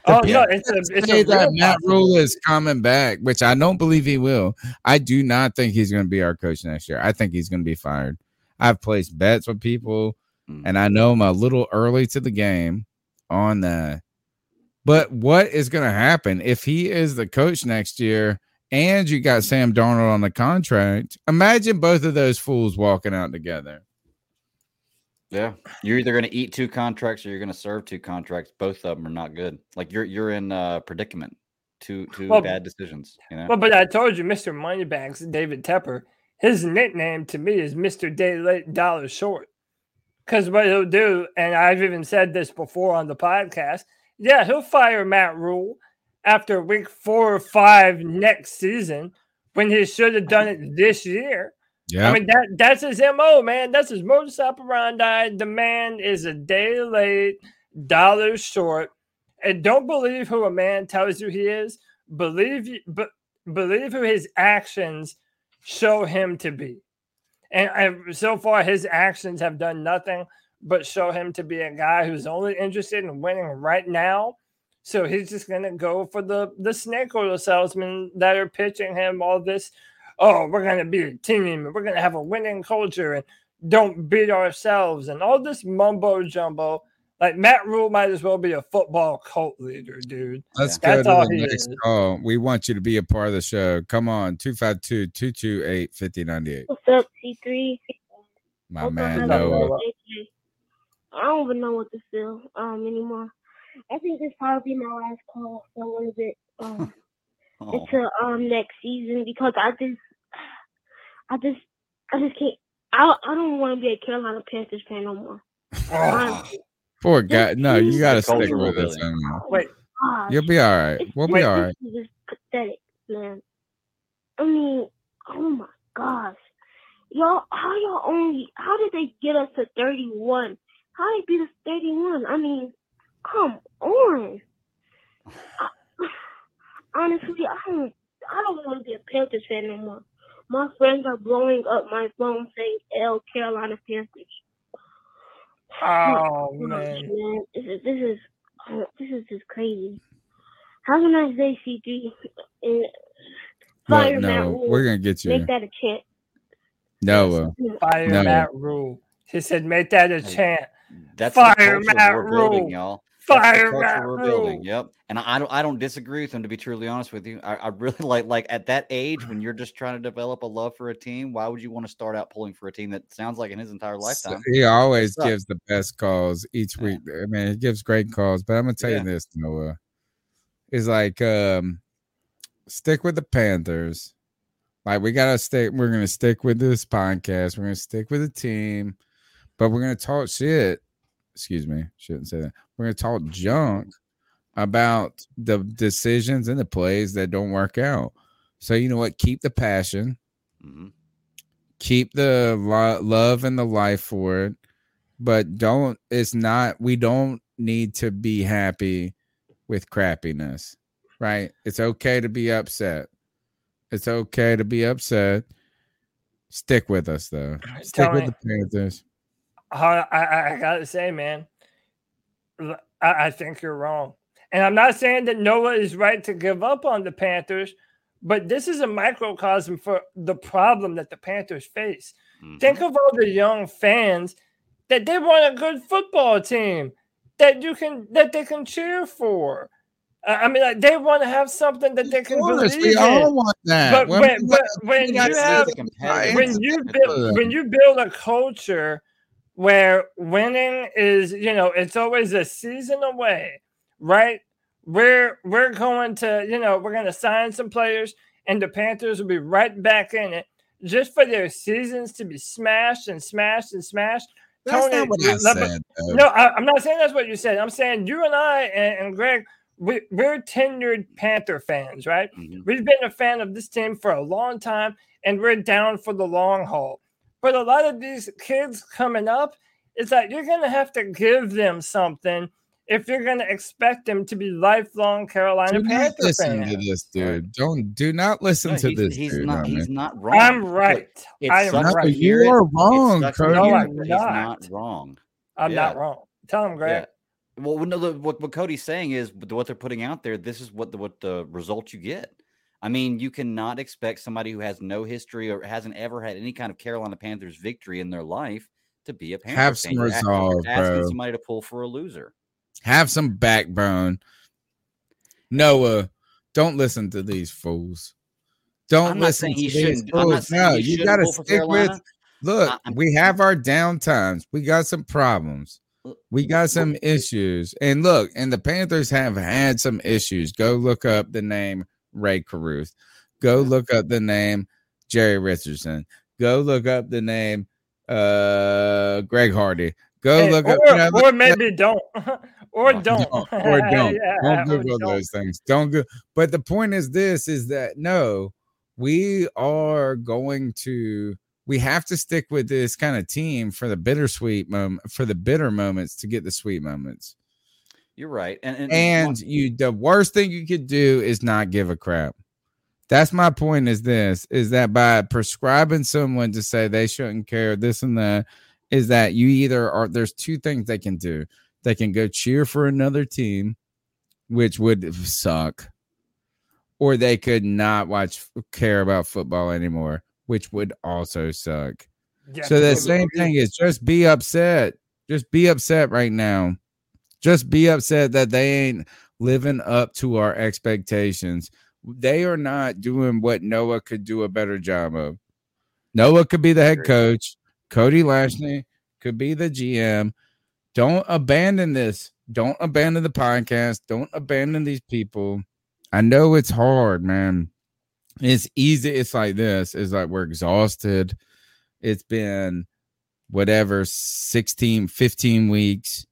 oh The no, it's a it's say a that Matt. Rhule is coming back, which I don't believe he will. I do not think he's going to be our coach next year. I think he's going to be fired. I've placed bets with people, mm. and I know I'm a little early to the game on that. But what is going to happen if he is the coach next year and you got Sam Darnold on the contract? Imagine both of those fools walking out together. Yeah, you're either going to eat two contracts or you're going to serve two contracts. Both of them are not good. Like you're you're in a predicament. Two two Well, bad decisions. You know. Well, but I told you, Mr. Moneybags, David Tepper, his nickname to me is Mr. Day Late Dollar Short. Because what he'll do, and I've even said this before on the podcast, yeah, he'll fire Matt Rhule after week four or five next season when he should have done it this year. Yeah. I mean that that's his MO, man. That's his modus operandi. The man is a day late, dollar short. And don't believe who a man tells you he is. Believe you but believe who his actions show him to be. And I, so far his actions have done nothing but show him to be a guy who's only interested in winning right now. So he's just gonna go for the the snake oil salesmen that are pitching him all this oh, we're going to be a team we're going to have a winning culture and don't beat ourselves and all this mumbo jumbo. Like Matt Rhule might as well be a football cult leader, dude. Let's That's go to all the he next is. call. We want you to be a part of the show. Come on, 252 228 5098. What's up, C3? My Hope man, I'm Noah. having a great day. I don't even know what to feel um anymore. I think this probably my last call for a little bit. Um, Oh. until um next season because I just, I just, I just can't. I I don't want to be a Carolina Panthers fan no more. Honestly. Poor guy. No, you got to stick with this. us. build. Wait, Gosh, You'll be all right. We'll be this all right. is just pathetic, man. I mean, oh my gosh, y'all, how y'all only? How did they get us to thirty-one? How they beat us thirty-one? I mean, come on. Honestly, I don't. I don't want to be a Panthers fan no more. My friends are blowing up my phone saying "L Carolina Panthers." Oh Gosh, man. This is this is uh, this is just crazy. Have a nice day, C3. And fire Look, Matt no, Rhule. we're gonna get you. Make that a chant. Noah. Fire No. Matt Rhule. He said, make that a chant. That's Fire the culture Matt we're building, y'all. That's the Fire culture Matt we're Rhule. building. Yep. And I don't I don't disagree with him to be truly honest with you. I, I really like like at that age when you're just trying to develop a love for a team, why would you want to start out pulling for a team that sounds like in his entire lifetime? He always gives the best calls each week. I mean, he gives great calls. But I'm gonna tell Yeah. you this, Noah. Is like um stick with the Panthers. Like we gotta stick, we're gonna stick with this podcast, we're gonna stick with the team, but we're gonna talk shit. Excuse me, shouldn't say that. We're gonna talk junk about the decisions and the plays that don't work out. So you know what? Keep the passion Mhm. keep the lo- love and the life for it but don't it's not we don't need to be happy with crappiness right it's okay to be upset it's okay to be upset stick with us though stick with Tony. the panthers I, I, I gotta say, man, I think you're wrong. And I'm not saying that Noah is right to give up on the Panthers, but this is a microcosm for the problem that the Panthers face. Think of all the young fans that they want a good football team that you can that they can cheer for. I I mean, like, they want to have something that they can believe we all in. want that. But When when, but when you have see the competitive when you build when you build a culture where winning is you know it's always a season away, right? We're we're going to you know we're going to sign some players and the Panthers will be right back in it just for their seasons to be smashed and smashed and smashed. That's not what I let- let- said, though. No, I, I'm not saying that's what you said. I'm saying you and I and, and Greg, we, we're tenured Panther fans, right? Mm-hmm. We've been a fan of this team for a long time, and we're down for the long haul. But a lot of these kids coming up, it's like you're gonna have to give them something if you're gonna expect them to be lifelong Carolina do not Panther listen fans. to this dude don't do not listen No, to he's- this he's dude not- he's not wrong. I'm right. it I am right. you it. are wrong, Cody. No, I'm it, but not. Not wrong. I'm Yeah. not wrong. Tell him, Greg. Yeah. Well, no, the- what, what Cody's saying is what they're putting out there. This is what the what the result you get. I mean, you cannot expect somebody who has no history or hasn't ever had any kind of Carolina Panthers victory in their life to be a Panther Have fan. some You're resolve, asking bro. somebody to pull for a loser. have some backbone. Noah don't listen to these fools. Don't I'm listen to he these fools. no you gotta stick with look I- we have our down times. We got some problems. We got some issues. And look and the panthers have had some issues. Go look up the name Rae Carruth go look up the name jerry richardson go look up the name uh greg hardy go Hey, look or, up you know, or maybe don't, or don't, don't, or don't. Yeah, don't Google don't. those things. Don't go. But the point is this: is that no, we are going to. We have to stick with this kind of team for the bittersweet moment, for the bitter moments to get the sweet moments. You're right, and and, And you, the worst thing you could do is not give a crap. That's my point. Is this is that by prescribing someone to say they shouldn't care this and that is that you either are there's two things they can do. They can go cheer for another team, which would suck, or they could not watch care about football anymore, which would also suck. Yeah, so the same thing is just be upset. Just be upset right now. Just be upset that they ain't living up to our expectations. They are not doing what Noah could do a better job of. Noah could be the head coach. Cody Lashley could be the GM. Don't abandon this. Don't abandon the podcast. Don't abandon these people. I know it's hard, man. It's easy. It's like this. It's like we're exhausted. It's been whatever 16, 15 weeks.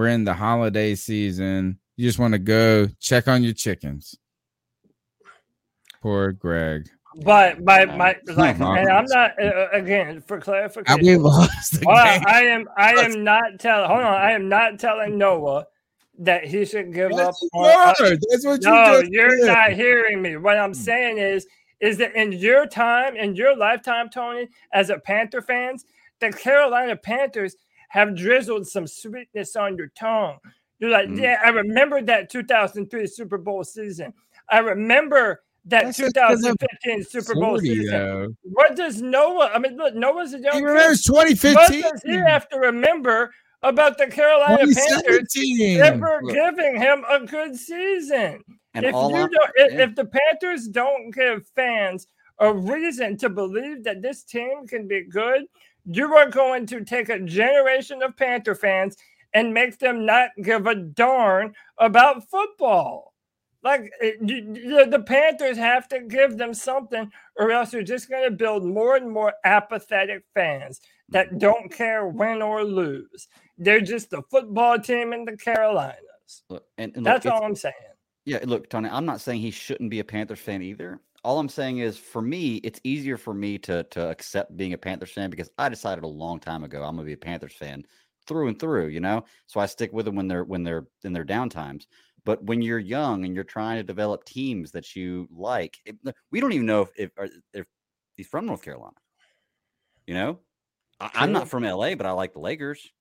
We're in the holiday season. You just want to go check on your chickens. Poor Greg. But my my like, Come and I'm not uh, again for And clarification. we lost the Hold on, game. I am I am not telling. Hold on, I am not telling Noah that he should give up. you on- uh, are. That's what you no, you're said. not hearing me. What I'm saying is, is that in your time, in your lifetime, Tony, as a Panther fans, the Carolina Panthers have drizzled some sweetness on your tongue. You're like, Mm. yeah, I remember that 2003 Super Bowl season. I remember that That's just 'cause of 2015 Super Bowl 40, season. though. What does Noah? I mean, look, Noah's a young. He kid. remembers What 2015. does he have to remember about the Carolina Panthers 2017. ever Look. giving him a good season? And if all you I'm- don't, if, yeah. if the Panthers don't give fans a reason to believe that this team can be good, you are going to take a generation of Panther fans and make them not give a darn about football. Like eh, you- you- the Panthers have to give them something, or else you're just going to build more and more apathetic fans that don't care win or lose. They're just a football team in the Carolinas. Look, and, and look, That's all I'm saying. Yeah, look, Tony, I'm not saying he shouldn't be a Panthers fan either. All I'm saying is for me, it's easier for me to to accept being a Panthers fan because I decided a long time ago I'm gonna be a Panthers fan through and through, you know? So I stick with them when they're when they're in their down times. But when you're young and you're trying to develop teams that you like, it, we don't even know if if, if he's from North Carolina. You know, I, I'm not from LA, but I like the Lakers.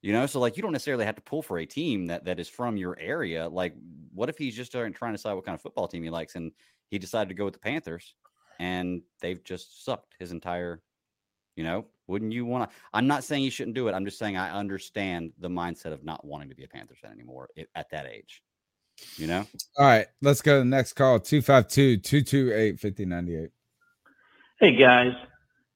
You know, so like you don't necessarily have to pull for a team that that is from your area. Like, what if he's just trying to decide what kind of football team he likes, and he decided to go with the Panthers, and they've just sucked his entire. You know, wouldn't you want to? I'm not saying you shouldn't do it. I'm just saying I understand the mindset of not wanting to be a Panthers fan anymore at that age. You know, All right, let's go to the next call 252 228 5098. Hey guys,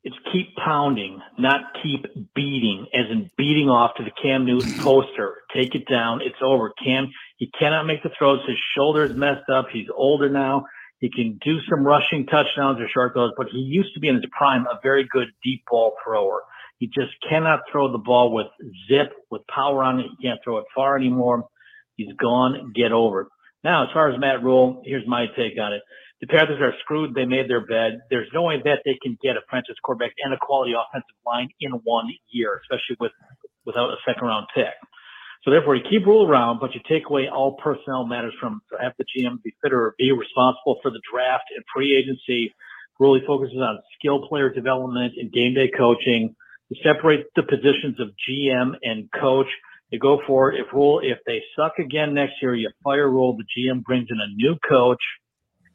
it's keep pounding, not keep beating, as in beating off to the Cam Newton poster. Take it down. It's over. Cam, he cannot make the throws. His shoulder is messed up. He's older now. He can do some rushing touchdowns or short throws, but he used to be in his prime a very good deep ball thrower. He just cannot throw the ball with zip, with power on it. He can't throw it far anymore. He's gone. Get over it. Now, as far as Matt Rhule, here's my take on it. The Panthers are screwed. They made their bed. There's no way that they can get a franchise quarterback and a quality offensive line in one year, especially with without a second round pick. So therefore, you keep Rhule around, but you take away all personnel matters from. So have the GM be fit or be responsible for the draft and free agency. Really focuses on skill player development and game day coaching. You separate the positions of GM and coach. You go for it. If Rhule, if they suck again next year, you fire Rhule. The GM brings in a new coach.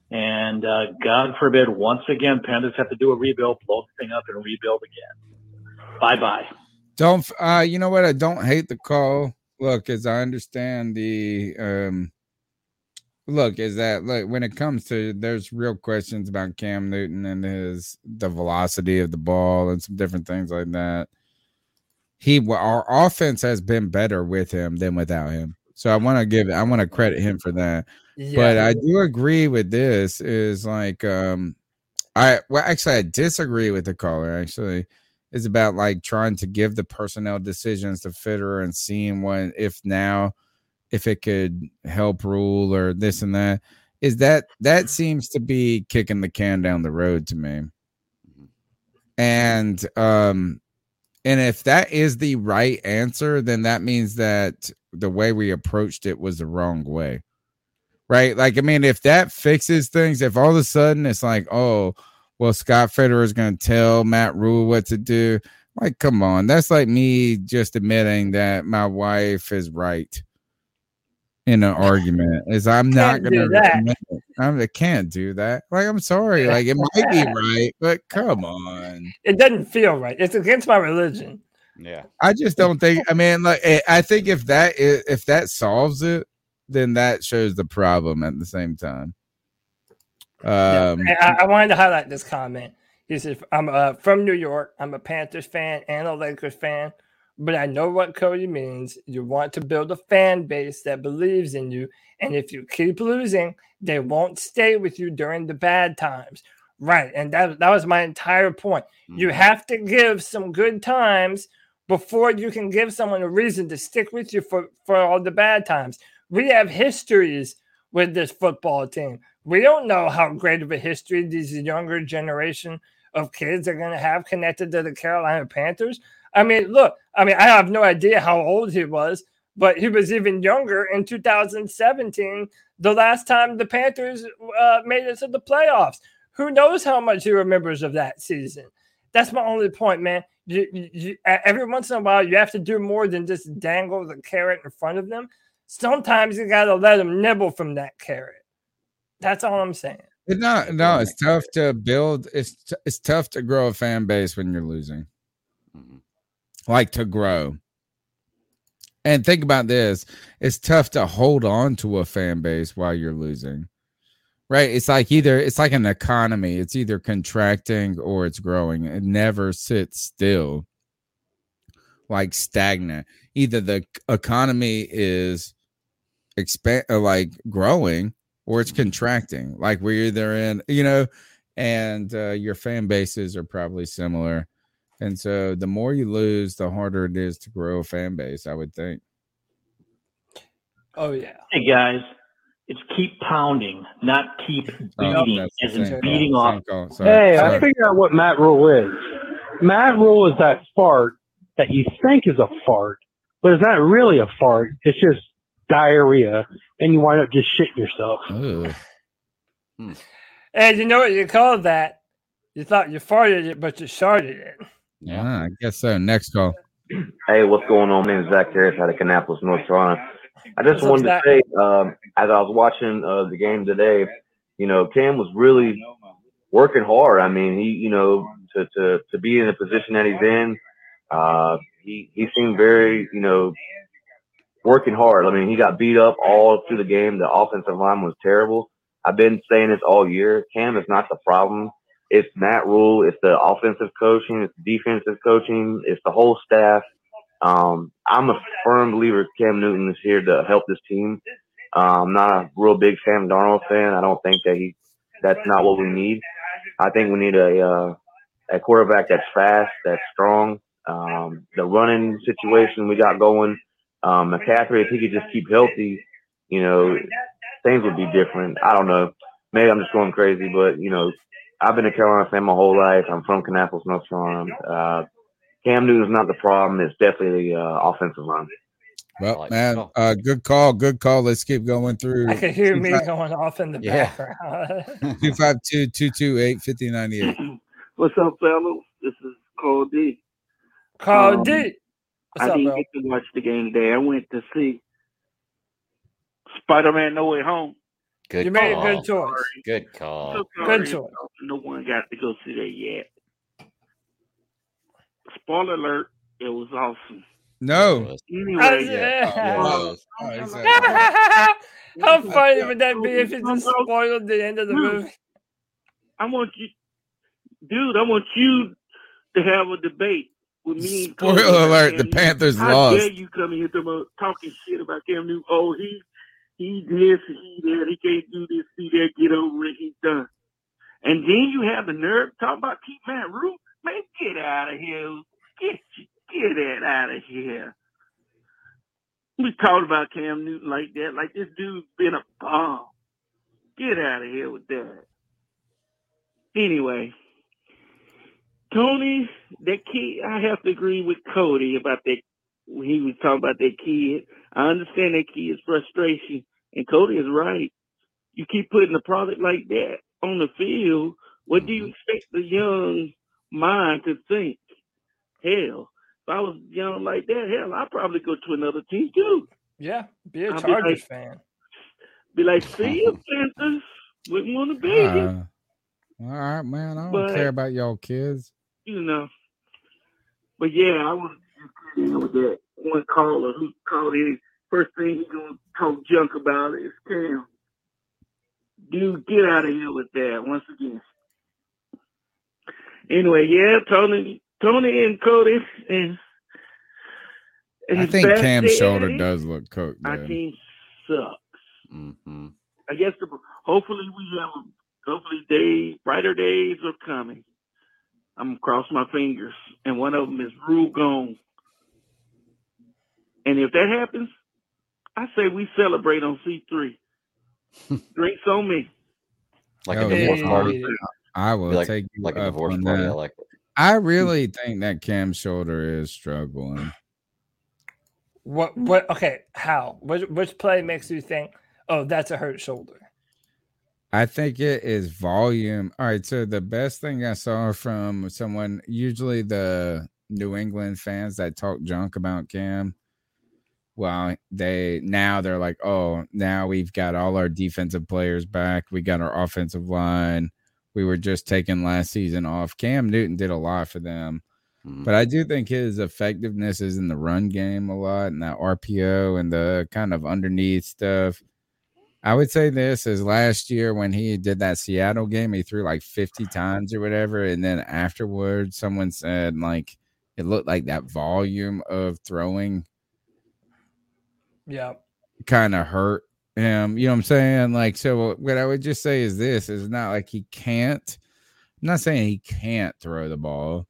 And uh, God forbid, once again, Pandas have to do a rebuild, blow the thing up, and rebuild again. Bye bye. Don't uh you know what? I don't hate the call. Look, as I understand the um look, is that look when it comes to there's real questions about Cam Newton and his the velocity of the ball and some different things like that. He our offense has been better with him than without him. So I want to give I want to credit him for that. But I do agree with this is like um I well actually I disagree with the caller actually is about like trying to give the personnel decisions to Fitterer and seeing what if now if it could help Rhule or this and that. Is that that seems to be kicking the can down the road to me. And um and if that is the right answer then that means that the way we approached it was the wrong way. Right? Like i mean if that fixes things if all of a sudden it's like oh well, Scott Fitterer is going to tell Matt Rhule what to do. Like, come on. That's like me just admitting that my wife is right in an argument. Is I'm not Can't going do that. to. I can't do that. Like, I'm sorry. Like, it might be right, but come on. It doesn't feel right. It's against my religion. Yeah. I just don't think. I mean, like, eh, I think if that is, if that solves it, then that shows the problem at the same time. Um, And I, I wanted to highlight this comment. He says, "I'm uh, from New York. I'm a Panthers fan and a Lakers fan. but I know what Cody means. You want to build a fan base that believes in you. And if you keep losing, they won't stay with you during the bad times. Right. And that, that was my entire point. You have to give some good times before you can give someone a reason to stick with you for, for all the bad times. We have histories with this football team. We don't know how great of a history these younger generation of kids are going to have connected to the Carolina Panthers. I mean, look, I mean, I have no idea how old he was, but he was even younger in 2017, the last time the Panthers uh, made it to the playoffs. Who knows how much he remembers of that season? That's my only point, man. You, you, every once in a while, you have to do more than just dangle the carrot in front of them. Sometimes you got to let them nibble from that carrot. That's all I'm saying. It's not, no, it's tough to build. It's t- it's tough to grow a fan base when you're losing. Mm-hmm. Like to grow. And think about this: it's tough to hold on to a fan base while you're losing. Right? It's like either it's like an economy. It's either contracting or it's growing. It never sits still. Like stagnant. Either the economy is expand like growing or it's contracting. Like we're either in, you know, and uh, your fan bases are probably similar. And so the more you lose, the harder it is to grow a fan base, I would think. Oh yeah. Hey guys, it's keep pounding, not keep Oh, beating, that's the as in same beating call, off. same call. Sorry, Hey, I sorry. figured out what Matt Rhule is. Matt Rhule is that fart that you think is a fart, but it's not really a fart. It's just diarrhea, and you wind up just shitting yourself. And you know what you call that? You thought you farted it, but you sharted it. Yeah, I guess so. Next call. Hey, what's going on? My name is Zach Harris out of Kannapolis, North Carolina. I just What's up, wanted to say, um, as I was watching uh, the game today, you know, Cam was really working hard. I mean, he, you know, to to to be in the position that he's in, uh, he he seemed very, you know, working hard. I mean, he got beat up all through the game. The offensive line was terrible. I've been saying this all year. Cam is not the problem. It's Matt Rhule. It's the offensive coaching. It's defensive coaching. It's the whole staff. Um, I'm a firm believer Cam Newton is here to help this team. Uh, I'm not a real big Sam Darnold fan. I don't think that he that's not what we need. I think we need a uh, a quarterback that's fast, that's strong. Um, the running situation we got going, um, McCaffrey, if he could just keep healthy, you know, things would be different. I don't know. Maybe I'm just going crazy, but you know, I've been a Carolina fan my whole life. I'm from Kannapolis, North Carolina. Uh, Cam Newton's not the problem. It's definitely the uh, offensive line. Well, man, uh, good call. Good call. Let's keep going through. I could hear me 25- going off in the Yeah. background. 252 228 5098. What's up, fellas? This is Carl D. Carl Um, D. What's I up, didn't bro? get to watch the game today. I went to see Spider-Man: No Way Home. Good You made a good choice. Good call. So Good choice. No one got to go see that yet. Spoiler alert: It was awesome. No. Anyway, Yeah. uh, How funny would that be if it just spoiled the end of the Dude, movie? I want you, dude. I want you to have a debate with me. and Spoiler alert, Cam the Newton. Panthers How lost. dare you come here talking, talking shit about Cam Newton? Oh, he he this, he that, he can't do this, he that. Get over it, he's done. And then you have the nerve to talk about keep Matt Rhule. Man, get out of here. Get get that out of here. We talked about Cam Newton like that, like this dude's been a bomb. Get out of here with that. Anyway, Tony, that kid, I have to agree with Cody about that. When he was talking about that kid, I understand that kid's frustration, and Cody is right. You keep putting a product like that on the field, what do you expect the young mind to think? Hell, if I was young like that, hell, I'd probably go to another team too. Yeah, be a be Chargers like- fan. Be like, see you, Panthers. Wouldn't want to be. Uh, all right, man. I don't But- care about y'all kids. You know. But yeah, I was just kidding with that one caller who called in. First thing he gonna talk junk about is Cam. Dude, get out of here with that once again. Anyway, yeah, Tony, Tony and Cody, and And I think Cam's shoulder it, does look cooked. Our dude. team sucks. Mm-hmm. I guess the, hopefully we have hopefully days brighter days are coming. I'm gonna cross my fingers, and one of them is Rhule gone. And if that happens, I say we celebrate on C3. Drinks on me. Like Oh, a divorce yeah. party. I will like, take you like a divorce on party. that. I like it. I really think that Cam's shoulder is struggling. What? What? Okay. How? Which, which play makes you think? Oh, that's a hurt shoulder. I think it is volume. All right. So the best thing I saw from someone, usually the New England fans that talk junk about Cam, well, they now they're like, oh, now we've got all our defensive players back. We got our offensive line. We were just taking last season off. Cam Newton did a lot for them. But mm. I do think his effectiveness is in the run game a lot and that RPO and the kind of underneath stuff. I would say this is last year when he did that Seattle game, he threw like 50 times or whatever. And then afterwards, someone said like it looked like that volume of throwing Yeah. kind of hurt him. You know what I'm saying? Like, so what I would just say is this is not like he can't. I'm not saying he can't throw the ball.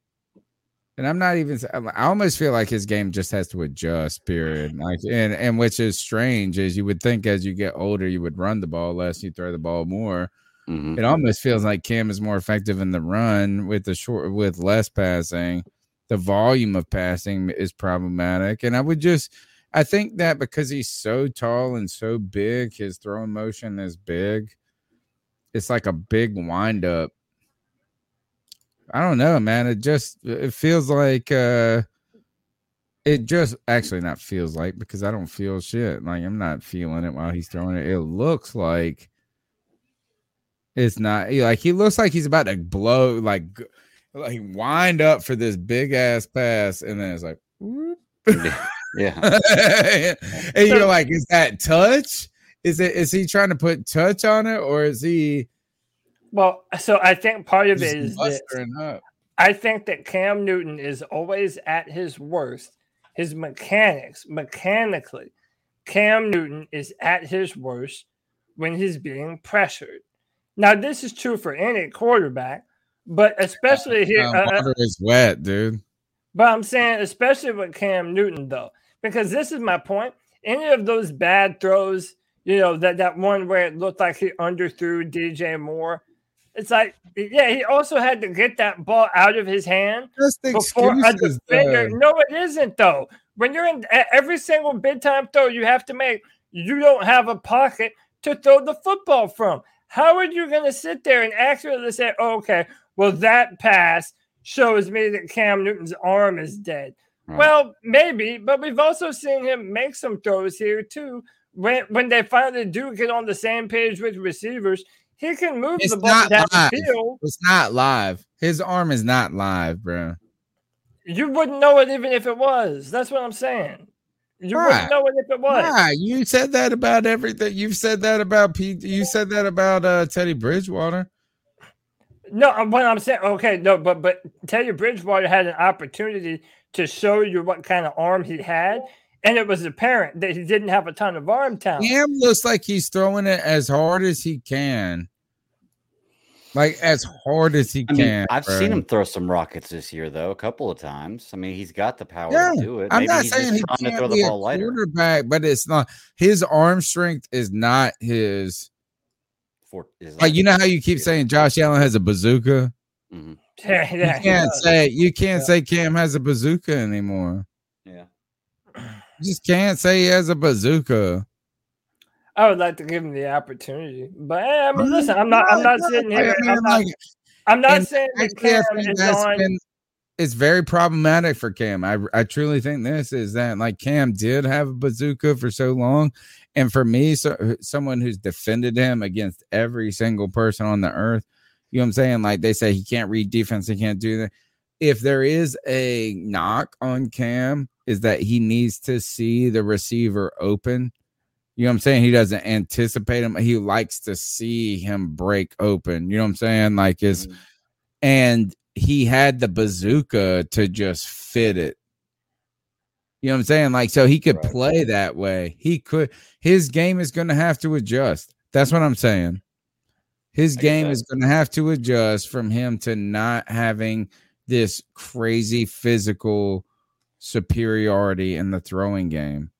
And I'm not even I almost feel like his game just has to adjust, period. Like and and which is strange is you would think as you get older you would run the ball less, you throw the ball more. Mm-hmm. It almost feels like Cam is more effective in the run with the short with less passing. The volume of passing is problematic. And I would just I think that because he's so tall and so big, his throwing motion is big. It's like a big windup. I don't know, man. It just it feels like uh it just actually not feels like because I don't feel shit. Like I'm not feeling it while he's throwing it. It looks like it's not like he looks like he's about to blow like like wind up for this big ass pass and then it's like whoop. Yeah. and you're like, is that touch? Is it is he trying to put touch on it or is he Well, so I think part of just it is up? I think that Cam Newton is always at his worst. His mechanics, mechanically, Cam Newton is at his worst when he's being pressured. Now, this is true for any quarterback, but especially here. Uh, uh, uh, water is wet, dude. but I'm saying, especially with Cam Newton, though, because this is my point. Any of those bad throws, you know, that, that one where it looked like he underthrew DJ Moore, it's like, yeah, he also had to get that ball out of his hand Just before a defender. though. No, it isn't, though. When you're in every single big time throw you have to make, you don't have a pocket to throw the football from. How are you going to sit there and accurately say, oh, okay, well, that pass shows me that Cam Newton's arm is dead? Well, maybe, but we've also seen him make some throws here too. When when they finally do get on the same page with receivers, he can move It's the ball down live. the field. It's not live. His arm is not live, bro. You wouldn't know it even if it was. That's what I'm saying. You Right. wouldn't know it if it was. Why? You said that about everything. You've said that about Pete. You said that about uh, Teddy Bridgewater. No, I'm- what I'm saying, okay, no, but but Teddy Bridgewater had an opportunity to show you what kind of arm he had, and it was apparent that he didn't have a ton of arm talent. Cam looks like he's throwing it as hard as he can. Like as hard as he I mean, can. I've bro. seen him throw some rockets this year, though, a couple of times. I mean, he's got the power Yeah, to do it. I'm Maybe not he's saying just he trying to throw can't the be a ball lighter. quarterback, but it's not his arm strength is not his. For, is Like you know how you keep saying Josh Allen has a bazooka. Mm-hmm. You can't say you can't say Cam has a bazooka anymore. Just can't say he has a bazooka. I would like to give him the opportunity, but eh, I mean, listen, I'm not, I'm not sitting here. I'm not, like, I'm not saying that Cam is on. been- it's very problematic for Cam. I I truly think this is that like Cam did have a bazooka for so long, and for me, so someone who's defended him against every single person on the earth, you know what I'm saying? Like they say he can't read defense, he can't do that. If there is a knock on Cam, is that he needs to see the receiver open. You know what I'm saying? He doesn't anticipate him. He likes to see him break open. You know what I'm saying? Like is and he had the bazooka to just fit it. You know what I'm saying? Like, so he could play that way. He could. His game is going to have to adjust. That's what I'm saying. His game is going to have to adjust from him to not having this crazy physical superiority in the throwing game.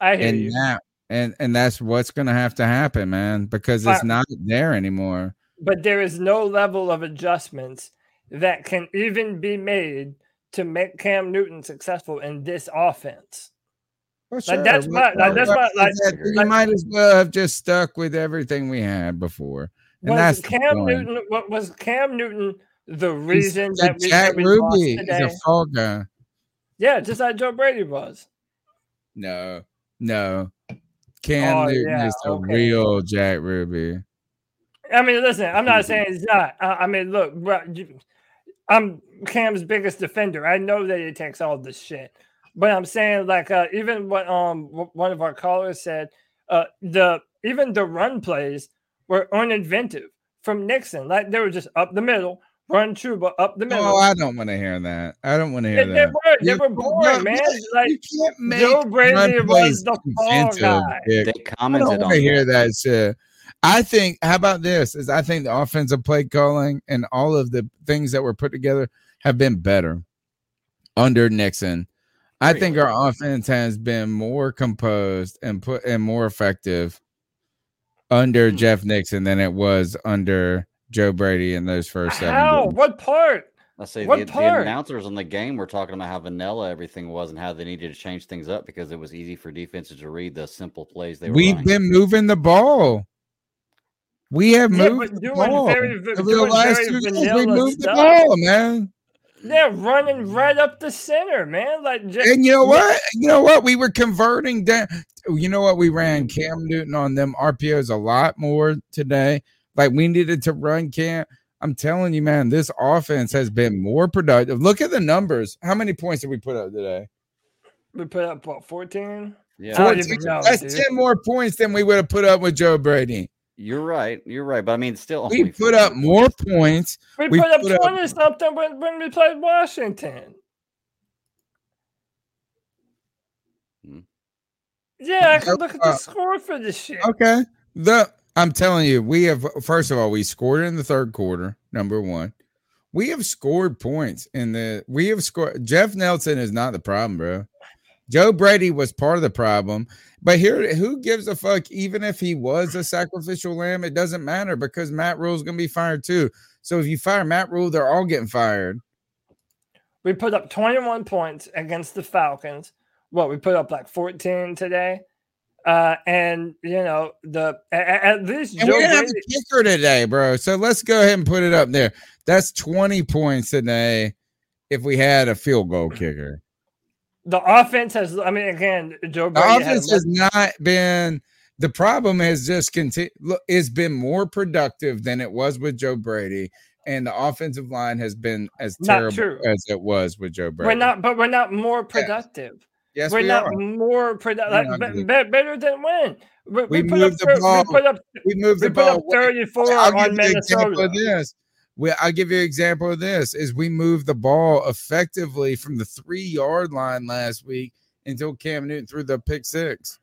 I hear and you. that and and that's what's going to have to happen, man, because it's But- not there anymore. but there is no level of adjustments that can even be made to make Cam Newton successful in this offense. Like that's like, that's like, you like, might as well have just stuck with everything we had before, and was that's Cam. Newton. What was Cam Newton the reason that we, Jack that we lost Ruby. He's today? a fall guy. Yeah, just like Joe Brady was. No, no. Cam Oh, Newton yeah, is the okay. real Jack Ruby. I mean, listen, I'm not saying he's not. I, I mean, look, bro, you- I'm Cam's biggest defender. I know that he takes all this shit, but I'm saying like uh, even what um one of our callers said, uh, the even the run plays were uninventive from Nixon. Like they were just up the middle, run true, but up the middle. Oh, I don't want to hear that. I don't want to hear They, they that. were they were boring, no, man. Like you can't make Joe Brady run was plays the fall guy. Dick. They I don't on want to hear that. that shit. I think. How about this? Is I think the offensive play calling and all of the things that were put together have been better under Nixon. I think our offense has been more composed and put and more effective under Hmm. Jeff Nixon than it was under Joe Brady in those first seven. How? games. What part? I say What the, the announcers on the game were talking about how vanilla everything was and how they needed to change things up because it was easy for defenses to read the simple plays they were We've running. been moving the ball. We have Yeah, moved but the doing ball. very- Over the last two games, we vanilla moved the ball, man. Yeah, running right up the center, man. Like just And you know what? You know what? We were converting down. You know what? We ran hmm. Cam Newton on them RPOs a lot more today. Like we needed to run Cam. I'm telling you, man, this offense has been more productive. Look at the numbers. How many points did we put up today? We put up what fourteen? Yeah. 14. know. That's dude. 10 more points than we would have put up with Joe Brady. You're right. You're right. But I mean, still, We put up more points. We, We put up put up- twenty something when, when we played Washington. Hmm. Yeah, I can look at the Uh, score for this shit. Okay. The I'm telling you, we have first of all, we scored in the third quarter, number one. We have scored points in the we have scored Jeff Nelson is not the problem, bro. Joe Brady was part of the problem. But here, who gives a fuck? Even if he was a sacrificial lamb, it doesn't matter because Matt Rhule's gonna be fired too. So if you fire Matt Rhule, they're all getting fired. We put up twenty one points against the Falcons. What we put up like fourteen today. Uh, and you know the a- a- at, least And Joe we didn't have Brady. a kicker today, bro. So let's go ahead and put it up there. That's 20 points today if we had a field goal kicker. The offense has. I mean, again, Joe The Brady had offense has not been the problem has just continued it's been more productive than it was with Joe Brady. And the offensive line has been as terrible as it was with Joe Brady. We're not, but we're not more productive. Yes, we're we not are. more productive. Like, be- better than when we, We put moved up, the ball. We put up. We moved we the put ball. up thirty-four I'll on give you an example Minnesota. of this. We, I'll give you an example of this is we moved the ball effectively from the three yard line last week until Cam Newton threw the pick six.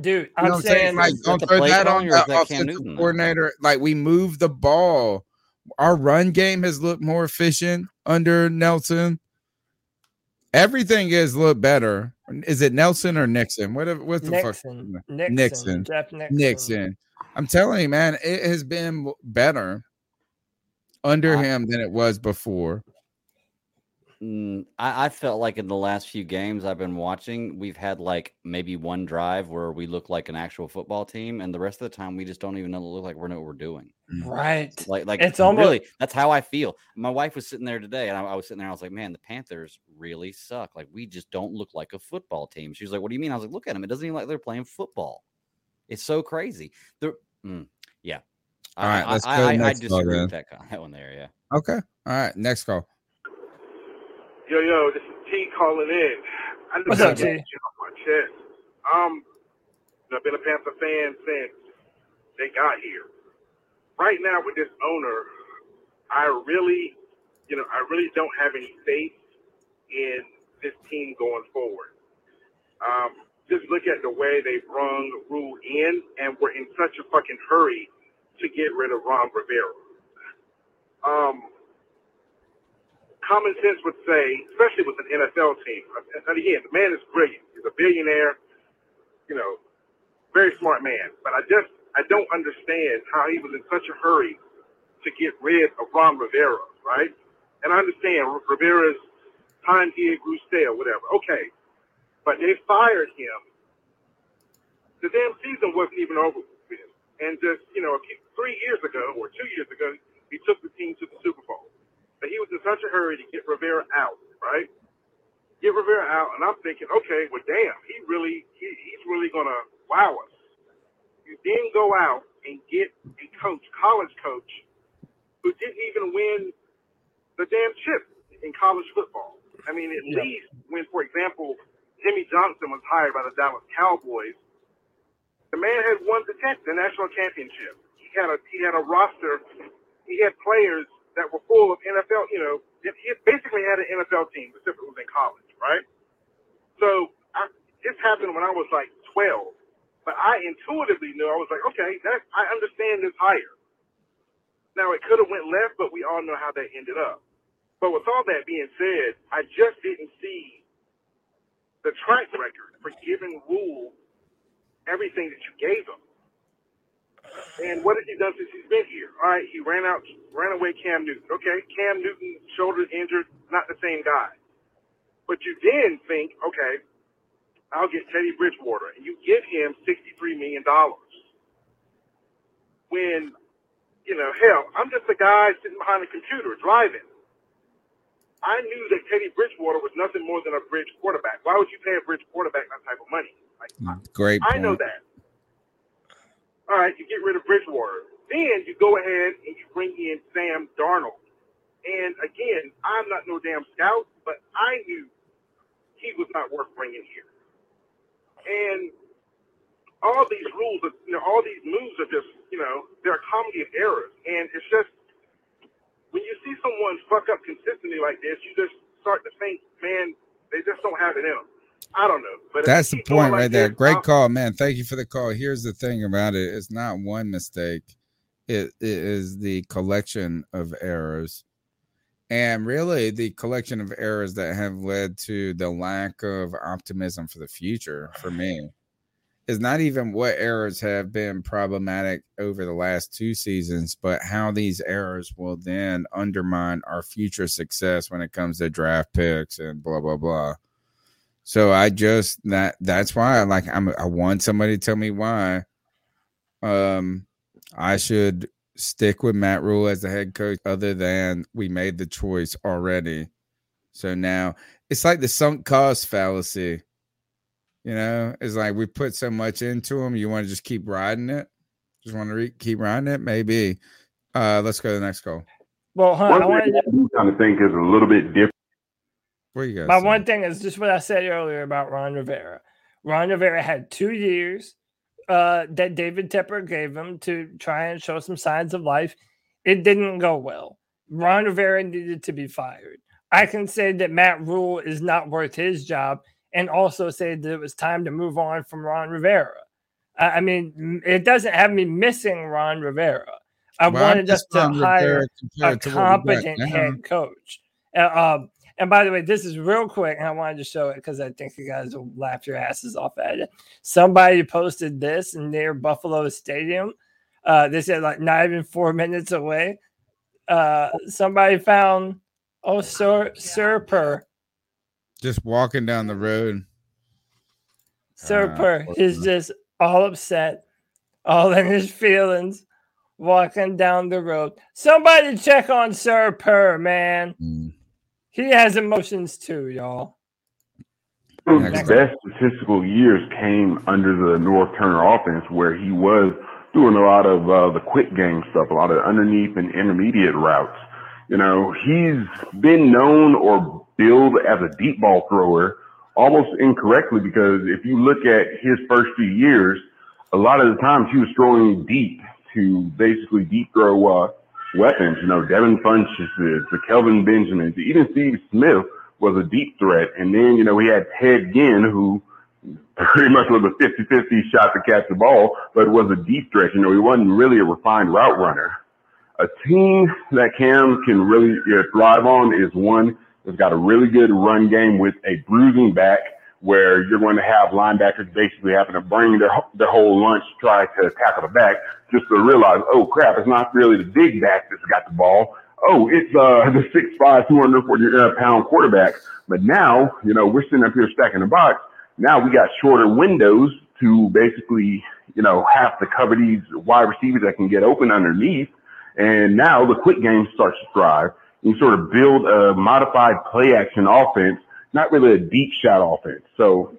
Dude, You know I'm what saying, Like, don't throw that on or is the Cam offensive Newton? coordinator. Like we moved the ball. Our run game has looked more efficient under Nelson. Everything has looked better. Is it Nelson or Nixon? Whatever. What the Nixon, fuck? Nixon, Nixon. Jeff Nixon. Nixon. I'm telling you, man, it has been better under him than it was before. Mm, I, I felt like in the last few games I've been watching, we've had like maybe one drive where we look like an actual football team, and the rest of the time we just don't even know look like we know what we're doing. Right. Like, like It's almost- really, that's how I feel. My wife was sitting there today, and I, I was sitting there. I was like, "Man, the Panthers really suck. Like, we just don't look like a football team." She was like, "What do you mean?" I was like, "Look at them. It doesn't even like they're playing football. It's so crazy." The mm, yeah. All right, I, let's I, go I, I next call disagree then. with that, that one there. Yeah. Okay. All right. Next call. Yo, yo, this is T calling in. I just What's up, T? off my chest. Um, I've been a Panther fan since they got here. Right now, with this owner, I really, you know, I really don't have any faith in this team going forward. Um, just look at the way they brung Rhule in and were in such a fucking hurry to get rid of Ron Rivera. Um, common sense would say, especially with an NFL team, and again, the man is brilliant. He's a billionaire, you know, very smart man. But I just, I don't understand how he was in such a hurry to get rid of Ron Rivera, right? And I understand Rivera's time here grew stale, whatever. Okay. But they fired him. The damn season wasn't even over with. And just, you know, three years ago or two years ago, he took the team to the Super Bowl. But he was in such a hurry to get Rivera out, right? Get Rivera out, and I'm thinking, okay, well, damn, he really, he, he's really gonna wow us. You then go out and get a coach, college coach, who didn't even win the damn chip in college football. I mean, at Yeah. least when, for example, Jimmy Johnson was hired by the Dallas Cowboys, the man had won the, the national championship. He had a he had a roster. He had players that were full of NFL. You know, he basically had an NFL team, except it was in college, right? So I, this happened when I was like 12, but I intuitively knew I was like, okay, that I understand this hire. Now it could have went left, but we all know how that ended up. But with all that being said, I just didn't see the track record for giving Rhule everything that you gave him. And what has he done since he's been here? All right, he ran out, ran away Cam Newton. Okay, Cam Newton, shoulder injured, not the same guy. But you then think, okay, I'll get Teddy Bridgewater, and you give him $63 million. When, you know, hell, I'm just a guy sitting behind a computer driving. I knew that Teddy Bridgewater was nothing more than a bridge quarterback. Why would you pay a bridge quarterback that type of money? Like, Great I know that. All right, you get rid of Bridgewater. Then you go ahead and you bring in Sam Darnold. And again, I'm not no damn scout, but I knew he was not worth bringing here. And all these rules, are, you know, all these moves are just, you know, they're a comedy of errors. And it's just when you see someone fuck up consistently like this, you just start to think, man, they just don't have it in them. I don't know, but That's the point like right there. this, Great I'll- call, man. Thank you for the call. Here's the thing about it: it's not one mistake; it, it is the collection of errors, and really the collection of errors that have led to the lack of optimism for the future. For me, is not even what errors have been problematic over the last two seasons, but how these errors will then undermine our future success when it comes to draft picks and blah blah blah. So I just that that's why I like I'm I want somebody to tell me why um I should stick with Matt Rhule as the head coach other than we made the choice already. So now it's like the sunk cost fallacy. You know, it's like we put so much into him, you want to just keep riding it? Just want to re- keep riding it? Maybe. Uh let's go to the next call. Well, huh, I One wanted to, I kind of think is a little bit different. Where you guys? My one thing is just what I said earlier about Ron Rivera. Ron Rivera had two years uh, that David Tepper gave him to try and show some signs of life. It didn't go well. Ron Rivera needed to be fired. I can say that Matt Rhule is not worth his job and also say that it was time to move on from Ron Rivera. I mean, it doesn't have me missing Ron Rivera. I Well, wanted us to Ron hire Rivera a compared to what we got competent head coach. Uh, um, and by the way, this is real quick, and I wanted to show it because I think you guys will laugh your asses off at it. Somebody posted this near Buffalo Stadium. Uh, they said like not even four minutes away. Uh, somebody found oh Sir Sir Purr Just walking down the road. Sir Ah, Purr is just all upset, all in his feelings, walking down the road. Somebody check on Sir Purr, man. Mm. He has emotions too, y'all. His best statistical years came under the Norv Turner offense, where he was doing a lot of uh, the quick game stuff, a lot of underneath and intermediate routes. You know, he's been known or billed as a deep ball thrower almost incorrectly because if you look at his first few years, a lot of the times he was throwing deep to basically deep throw uh, weapons. You know, Devin Funchess, the Kelvin Benjamins, even Steve Smith was a deep threat. And then, you know, he had Ted Ginn, who pretty much was a 50-50 shot to catch the ball, but was a deep stretch. You know, he wasn't really a refined route runner. A team that Cam can really know, thrive on is one that's got a really good run game with a bruising back where you're going to have linebackers basically having to bring their, their whole lunch to try to tackle the back just to realize, oh crap, it's not really the big back that's got the ball. Oh, it's uh, the 6'5", 240 uh, pound quarterback. But now, you know, we're sitting up here stacking the box. Now we got shorter windows to basically, you know, have to cover these wide receivers that can get open underneath. And now the quick game starts to thrive. You sort of build a modified play action offense, not really a deep shot offense. So,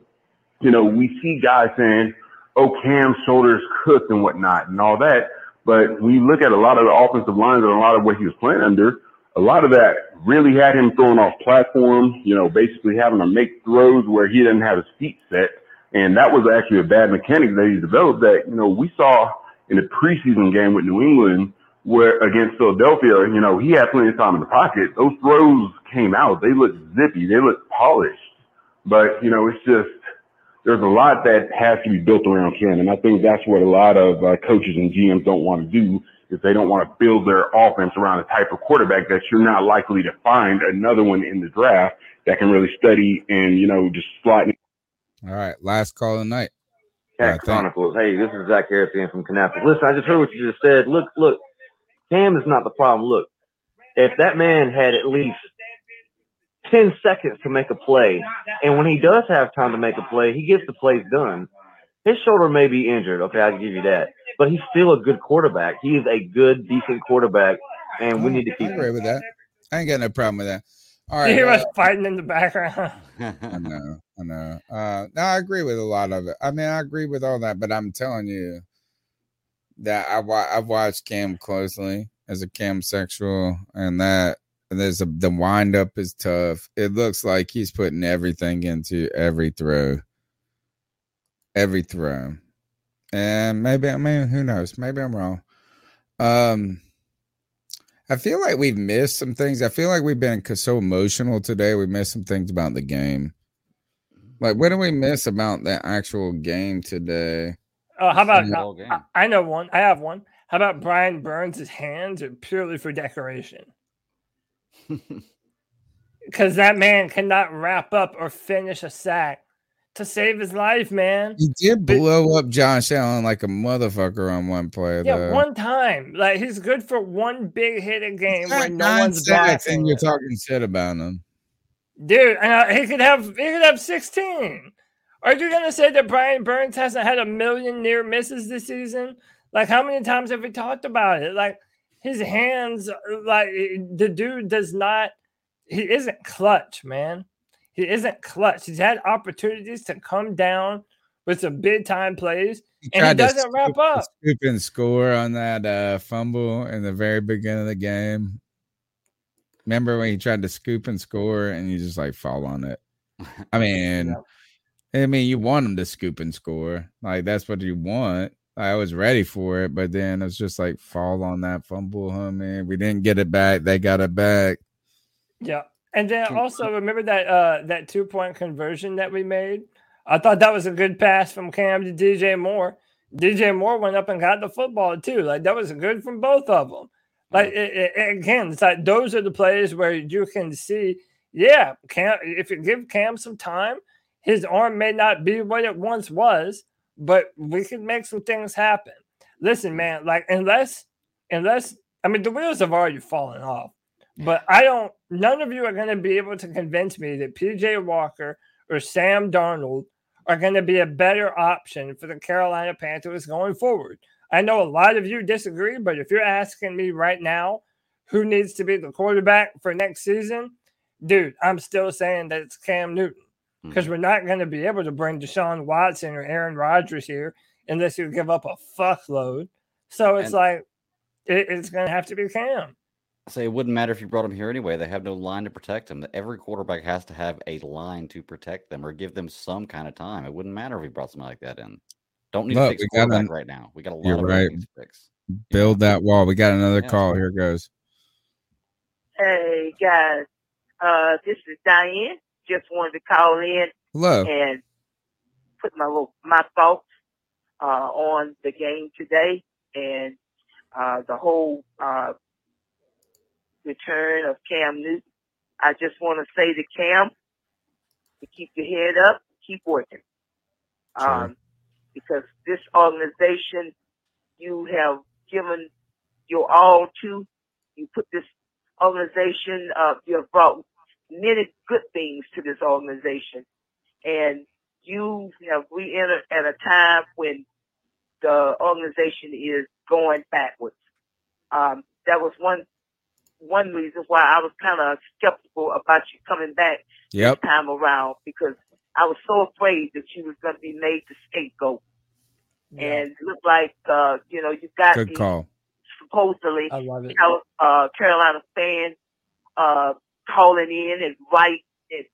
you know, we see guys saying, oh, Cam's shoulders cooked and whatnot and all that. But you look at a lot of the offensive lines and a lot of what he was playing under, a lot of that really had him throwing off platform, you know, basically having to make throws where he didn't have his feet set. And that was actually a bad mechanic that he developed that, you know, we saw in the preseason game with New England where against Philadelphia, you know, he had plenty of time in the pocket. Those throws came out. They looked zippy. They looked polished. But, you know, it's just, there's a lot that has to be built around Ken. And I think that's what a lot of uh, coaches and GMs don't want to do is they don't want to build their offense around a type of quarterback that you're not likely to find another one in the draft that can really study and, you know, just slot. in. All right, last call of the night. Cat Chronicles. Hey, this is Zach Harrison from Kannapolis. Listen, I just heard what you just said. Look, look, Cam is not the problem. Look, if that man had at least 10 seconds to make a play, and when he does have time to make a play, he gets the plays done. His shoulder may be injured. Okay, I'll give you that. But he's still a good quarterback. He is a good, decent quarterback, and we need to I keep agree with that. I ain't got no problem with that. All right. You right. hear uh, us fighting in the background. I know, I know. Uh, no, I agree with a lot of it. I mean, I agree with all that, but I'm telling you that I wa- I've watched Cam closely as a Cam sexual, and that there's a the wind up is tough. It looks like he's putting everything into every throw, every throw, and maybe I mean who knows? Maybe I'm wrong. Um, I feel like we've missed some things. I feel like we've been so emotional today. We missed some things about the game. Like, what do we miss about the actual game today? Oh, how about Yeah. I, I know one. I have one. How about Brian Burns' hands are purely for decoration? Because that man cannot wrap up or finish a sack to save his life, man. He did blow up Josh Allen like a motherfucker on one play. Yeah, though. one time. Like he's good for one big hit a game where no one's sacks backing and you're talking shit about him. Dude, and uh, he could have he could have 16. Are you gonna say that Brian Burns hasn't had a million near misses this season? Like how many times have we talked about it? Like his hands, like the dude does not. He isn't clutch, man. He isn't clutch. He's had opportunities to come down with some big time plays, and he doesn't wrap up. Scoop and score on that uh, fumble in the very beginning of the game. Remember when he tried to scoop and score and you just like fall on it? I mean, I mean, you want them to scoop and score, like that's what you want. I was ready for it, but then it's just like fall on that fumble, huh, man? We didn't get it back; they got it back. Yeah. And then also remember that uh that two point conversion that we made? I thought that was a good pass from Cam to DJ Moore. DJ Moore went up and got the football too. Like that was good from both of them. Like it, it- again, it's like those are the plays where you can see, yeah, Cam. If you give Cam some time, his arm may not be what it once was, but we can make some things happen. Listen, mm. man, like unless unless I mean the wheels have already fallen off. But I don't, none of you are going to be able to convince me that PJ Walker or Sam Darnold are going to be a better option for the Carolina Panthers going forward. I know a lot of you disagree, but if you're asking me right now who needs to be the quarterback for next season, dude, I'm still saying that it's Cam Newton because we're not going to be able to bring Deshaun Watson or Aaron Rodgers here unless you give up a fuckload. So it's And- like, it, it's going to have to be Cam. So it wouldn't matter if you brought him here anyway. They have no line to protect him. Every quarterback has to have a line to protect them or give them some kind of time. It wouldn't matter if we brought somebody like that in. Don't need Look, to fix we got quarterback an- right now. We got a lot You're of right. things to fix. Build that wall. We got another Yeah. call. Here goes. Hey guys, uh, this is Diane. Just wanted to call in and put my little my thoughts uh, on the game today and uh, the whole uh, return of Cam Newton. I just want to say to Cam to keep your head up, keep working, um, because this organization you have given your all to. You put this organization, uh, you have brought many good things to this organization. And you have re-entered at a time when the organization is going backwards. Um, that was one one reason why I was kind of skeptical about you coming back Yep. this time around because I was so afraid that you was going to be made the scapegoat. And it looked like uh, you know you got Good these call. supposedly I love it. Cal- uh, Carolina fan uh, calling in and right and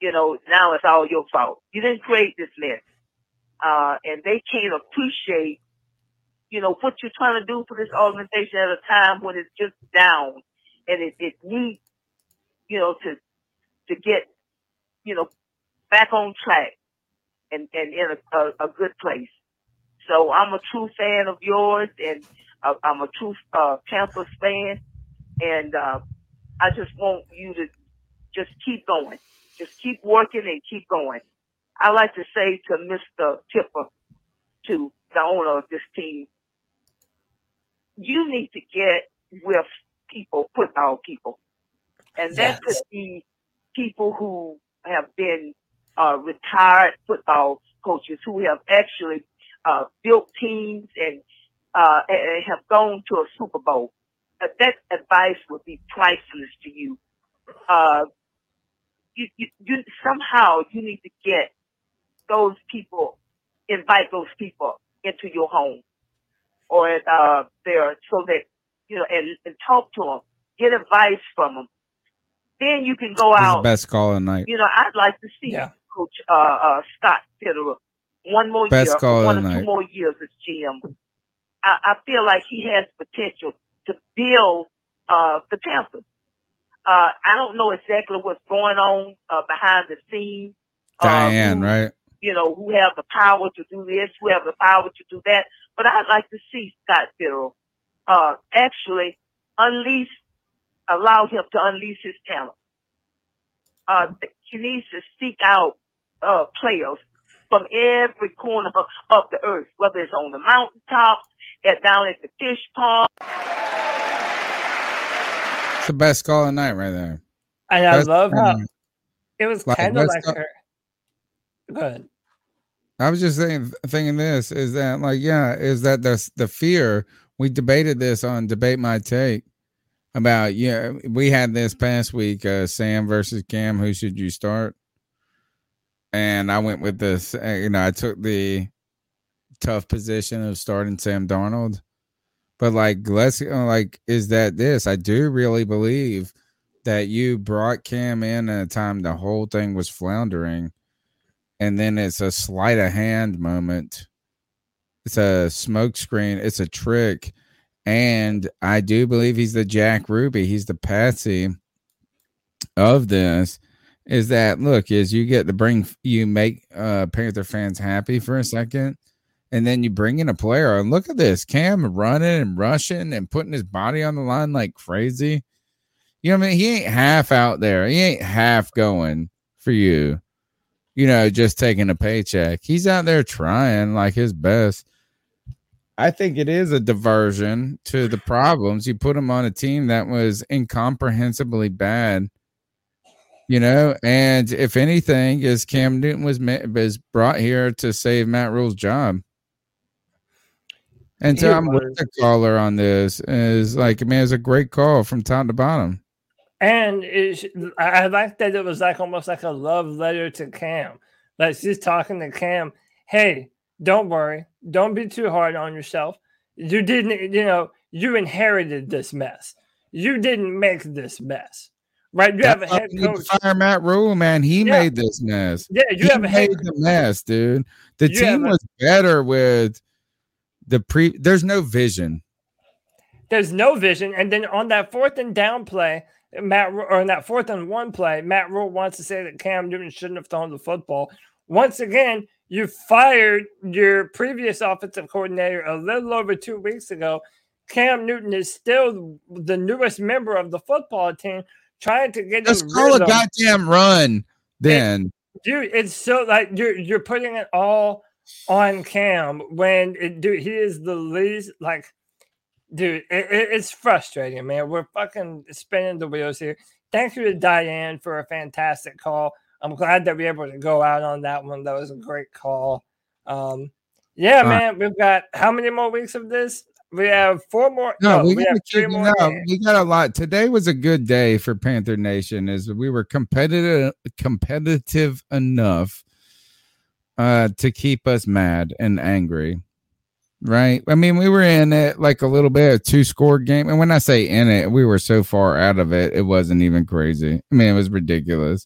you know now it's all your fault. You didn't create this mess, uh, and they can't appreciate you know what you're trying to do for this organization at a time when it's just down and it, it needs you know to to get you know back on track and and in a, a, a good place. So I'm a true fan of yours, and uh, I'm a true uh, Panthers fan, and uh, I just want you to just keep going, just keep working and keep going. I like to say to Mr. Tepper, to the owner of this team, you need to get with people, football people, and that could be people who have been uh, retired football coaches who have actually uh, built teams and, uh, and have gone to a Super Bowl. That advice would be priceless to you. Uh, you, you, you somehow you need to get those people, invite those people into your home or uh, there so that you know and, and talk to them, get advice from them. Then you can go This out. best call of night. You know, I'd like to see Coach uh, uh, Scott Fitterer one more Best year, call of one the or two night. more years as GM. I, I feel like he has potential to build uh, the Panthers. Uh, I don't know exactly what's going on uh, behind the scenes. Diane, right? You know, who have the power to do this, who have the power to do that. But I'd like to see Scott Fitterer uh, actually unleash, allow him to unleash his talent. Uh, he needs to seek out uh, players from every corner of, of the earth, whether it's on the mountaintops, at down at the fish pond. The best call of night right there. And I love how it was Like, kind of like go- her. Go ahead. I was just saying, thinking this is that like, yeah, is that the the fear? We debated this on debate my take about yeah, we had this past week, uh, Sam versus Cam. Who should you start? And I went with this. uh, You know, I took the tough position of starting Sam Darnold. But like, let's uh, like, is that this? I do really believe that you brought Cam in at a time the whole thing was floundering and then it's a sleight of hand moment. It's a smokescreen. It's a trick, and I do believe he's the Jack Ruby. He's the patsy of this. Is that look? Is you get to bring you make uh Panther fans happy for a second, and then you bring in a player and look at this Cam running and rushing and putting his body on the line like crazy. You know what I mean? He ain't half out there. He ain't half going for you you know, just taking a paycheck. He's out there trying like his best. I think it is a diversion to the problems. You put him on a team that was incomprehensibly bad, you know, and if anything, is Cam Newton was was brought here to save Matt Rhule's job. And so I'm with the caller on this. Is like, man, it's a great call from top to bottom. And it, I like that it was like almost like a love letter to Cam. Like she's talking to Cam, hey, don't worry, don't be too hard on yourself. You didn't, you know, you inherited this mess. You didn't make this mess, right? You have a head we need to coach. Fire Matt Rhule, man. He Yeah. made this mess. Yeah, you he have a head made the mess, dude. The You team a- was better with the pre. There's no vision. There's no vision, and then on that fourth and down play, Matt or on that fourth and one play, Matt Rhule wants to say that Cam Newton shouldn't have thrown the football. Once again, you fired your previous offensive coordinator a little over two weeks ago. Cam Newton is still the newest member of the football team, trying to get him call a goddamn run. Then dude. It's so like you're you're putting it all on Cam when it, dude he is the least like, dude. It, it- it's frustrating, man. We're fucking spinning the wheels here. Thank you to Diane for a fantastic call. I'm glad that we were able to go out on that one. That was a great call. Um, yeah, Uh, man. We've got how many more weeks of this? We have four more. no, we, we gotta have three more. no, we got a lot. Today was a good day for Panther Nation. Is we were competitive competitive enough uh to keep us mad and angry. Right. I mean, we were in it like a little bit of two score game. And when I say in it, we were so far out of it, it wasn't even crazy. I mean, it was ridiculous.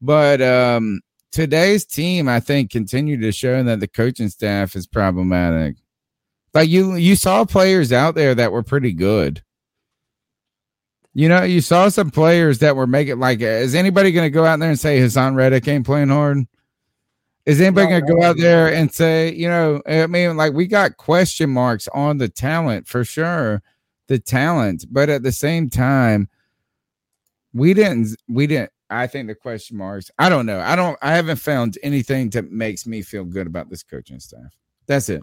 But um today's team, I think, continued to show that the coaching staff is problematic. Like you you saw players out there that were pretty good. You know, you saw some players that were making like is anybody gonna go out there and say Haason Reddick ain't playing hard? Is anybody gonna go out there and say, you know, I mean, like we got question marks on the talent for sure, the talent, but at the same time, we didn't, we didn't. I think the question marks. I don't know. I don't. I haven't found anything that makes me feel good about this coaching staff. That's it.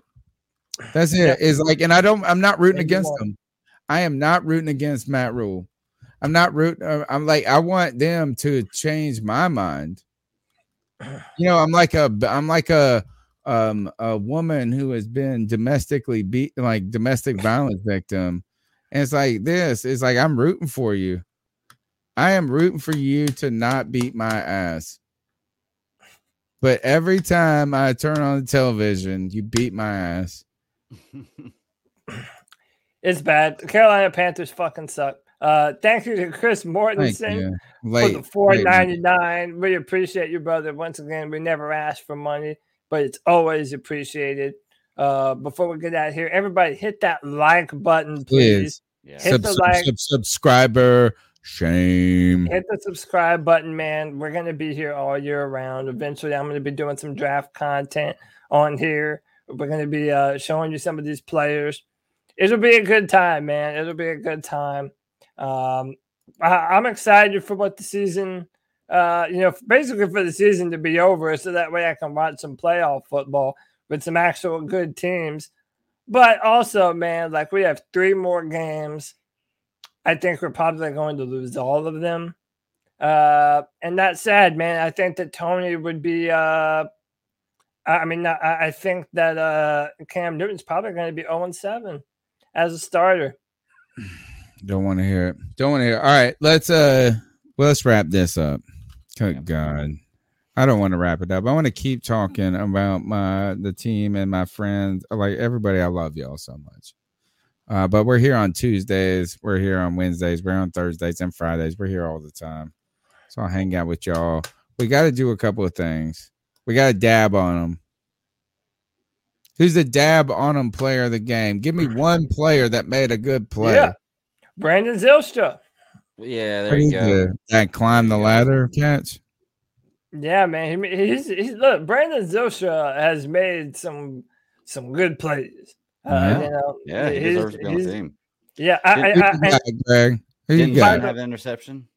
That's it. Is like, and I don't. I'm not rooting against them. I am not rooting against Matt Rhule. I'm not rooting. uh, I'm like, I want them to change my mind you know i'm like a i'm like a um a woman who has been domestically beat like domestic violence victim. And it's like this it's like i'm rooting for you. I am rooting for you to not beat my ass. But every time i turn on the television you beat my ass. It's bad. The Carolina Panthers fucking suck. Uh, thank you to Chris Mortensen you. for Late- the four late. We appreciate you, brother. Once again, we never ask for money, but it's always appreciated. Uh, before we get out of here, everybody hit that like button, please. please Hit Sub- the sub- like, sub- subscriber shame hit the subscribe button, man. We're gonna be here all year round. Eventually, I'm gonna be doing some draft content on here. We're gonna be uh, showing you some of these players. It'll be a good time, man. It'll be a good time. Um, I, I'm excited for what the season, uh, you know, basically for the season to be over, so that way I can watch some playoff football with some actual good teams. But also, man, like we have three more games. I think we're probably going to lose all of them. Uh, and that's sad, man. I think that Tony would be. Uh, I mean, I, I think that uh, Cam Newton's probably going to be 0 7 as a starter. Don't want to hear it. Don't want to hear. It. All right, let's uh, well, let's wrap this up. Good God, I don't want to wrap it up. I want to keep talking about my the team and my friends. Like everybody, I love y'all so much. Uh, but we're here on Tuesdays. We're here on Wednesdays. We're on Thursdays and Fridays. We're here all the time. So I'll hang out with y'all. We got to do a couple of things. We got to dab on them. Who's the dab on them player of the game? Give me one player that made a good play. Yeah. Brandon Zylstra. Yeah, there you go. That climb the ladder catch. Yeah, man. He, he's, he's look. Brandon Zylstra has made some some good plays. Uh, Yeah. you know, Yeah, he he's- deserves to be on the team. Yeah, I, I, Who I, you got, Greg? Didn't? Chinn have an interception?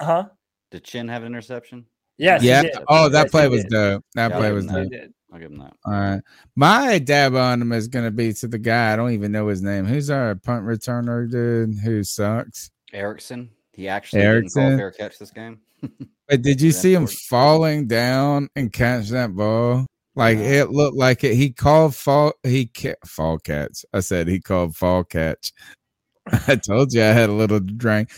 Huh? Did Chinn have an interception? Yes, he yeah. did. Oh, that Yes, play was did. dope. That Yeah, play was give him dope. I'll give him that. All right. My dab on him is going to be to the guy. I don't even know his name. Who's our punt returner dude who sucks? Erickson. He actually didn't call fair catch this game. But did you see him falling down and catch that ball? Like it looked like it. He called fall. He ca- fall catch. I said he called fall catch. I told you I had a little drink.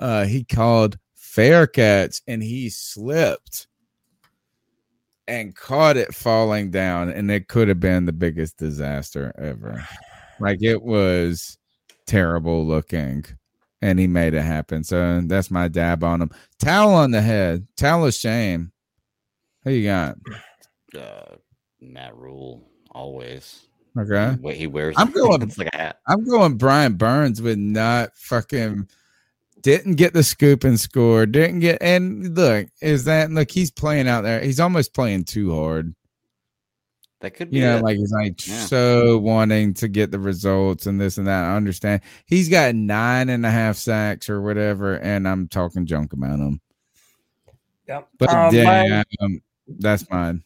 Uh, he called fair catch and he slipped and caught it falling down, and it could have been the biggest disaster ever. Like it was terrible looking, and he made it happen. So that's my dab on him. Towel on the head. Towel of shame. Who you got? Uh, Matt Rhule always. Okay. What he wears. I'm going. it's like a hat. I'm going. Brian Burns with not fucking didn't get the scoop and score. Didn't get and look is that look he's playing out there. He's almost playing too hard. That could be. You know, it. like he's like Yeah. so wanting to get the results and this and that. I understand. He's got nine and a half sacks or whatever, and I'm talking junk about him. Yep. But Um, damn, mine, that's mine.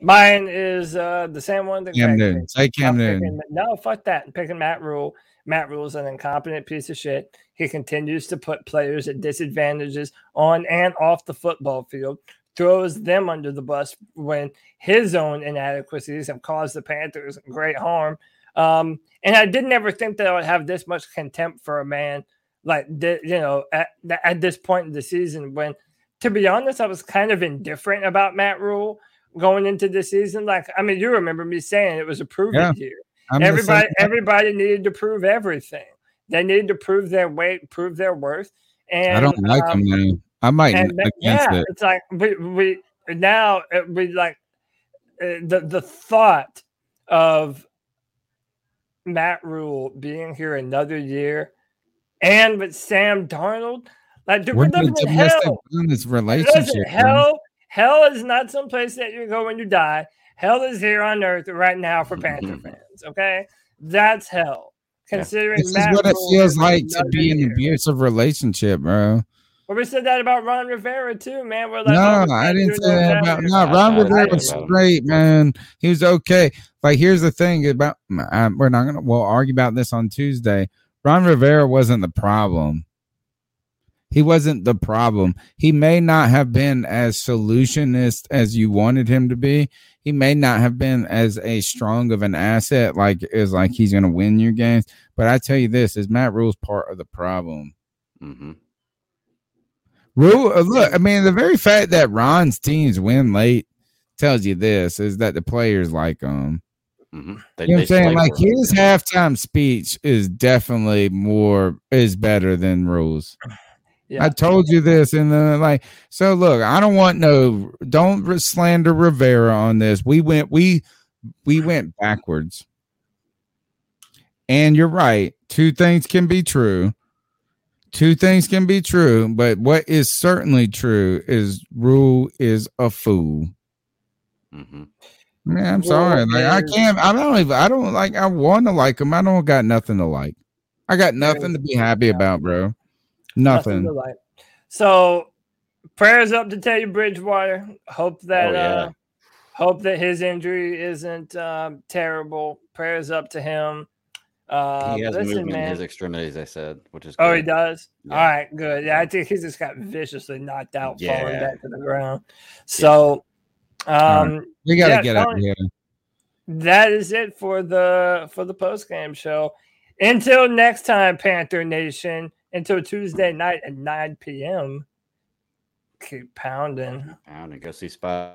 mine is uh, the same one that Cam Newton. Say Cam I'm Newton. picking- no, fuck that. I'm picking Matt Rhule. Matt Rhule's an incompetent piece of shit. He continues to put players at disadvantages on and off the football field, throws them under the bus when his own inadequacies have caused the Panthers great harm. Um, and I didn't ever think that I would have this much contempt for a man like you know at, at this point in the season when to be honest, I was kind of indifferent about Matt Rhule going into the season. Like, I mean, you remember me saying it was a proving Yeah. year. I'm Everybody, everybody needed to prove everything. They needed to prove their weight, prove their worth. And I don't like um, now. I might and against yeah, it. it's like we we now uh, we like uh, the the thought of Matt Rhule being here another year, and with Sam Darnold, like dude, we're We're living in hell. Listen, relationship. hell, hell is not some place that you go when you die. Hell is here on earth right now for Panther fans. Okay, that's hell. Considering This is Matt what it Rhule feels like to be in an abusive relationship, bro. Well, we said that about Ron Rivera too, man. We're like, No, oh, I didn't say that about no, no. no, Ron Rivera was didn't. man. He was okay. Like, here's the thing about um, we're not gonna we'll argue about this on Tuesday. Ron Rivera wasn't the problem. He wasn't the problem. He may not have been as solutionist as you wanted him to be. He may not have been as a strong of an asset, like is like he's gonna win your games. But I tell you this: is Matt Rhule's part of the problem. Mm-hmm. Rhule, uh, look, I mean, the very fact that Ron's teams win late tells you this is that the players like him. Mm-hmm. you know what I'm saying? Like his halftime speech is definitely more is better than Rhule's. Yeah. I told you this, and then like, so look, I don't want no, don't slander Rivera on this. We went, we, we went backwards, and you're right. Two things can be true. Two things can be true, but what is certainly true is Rhule is a fool. Mm-hmm. Man, I'm Well, sorry. Like I can't. I don't even. I don't like. I want to like him. I don't got nothing to like. I got nothing to be happy about, bro. Nothing Nothing. So prayers up to Teddy Bridgewater. Hope that Oh, yeah. uh hope that his injury isn't um, terrible. Prayers up to him. Uh, he has listen, movement in his extremities. I said, which is Oh, he good. does. All right, good. Yeah, I think he just got viciously knocked out, falling back to the ground. So, um, We gotta yeah, get out of here. That is it for the for the post game show. Until next time, Panther Nation. Until Tuesday night at 9 p.m. Keep pounding. Pound and go see Spy.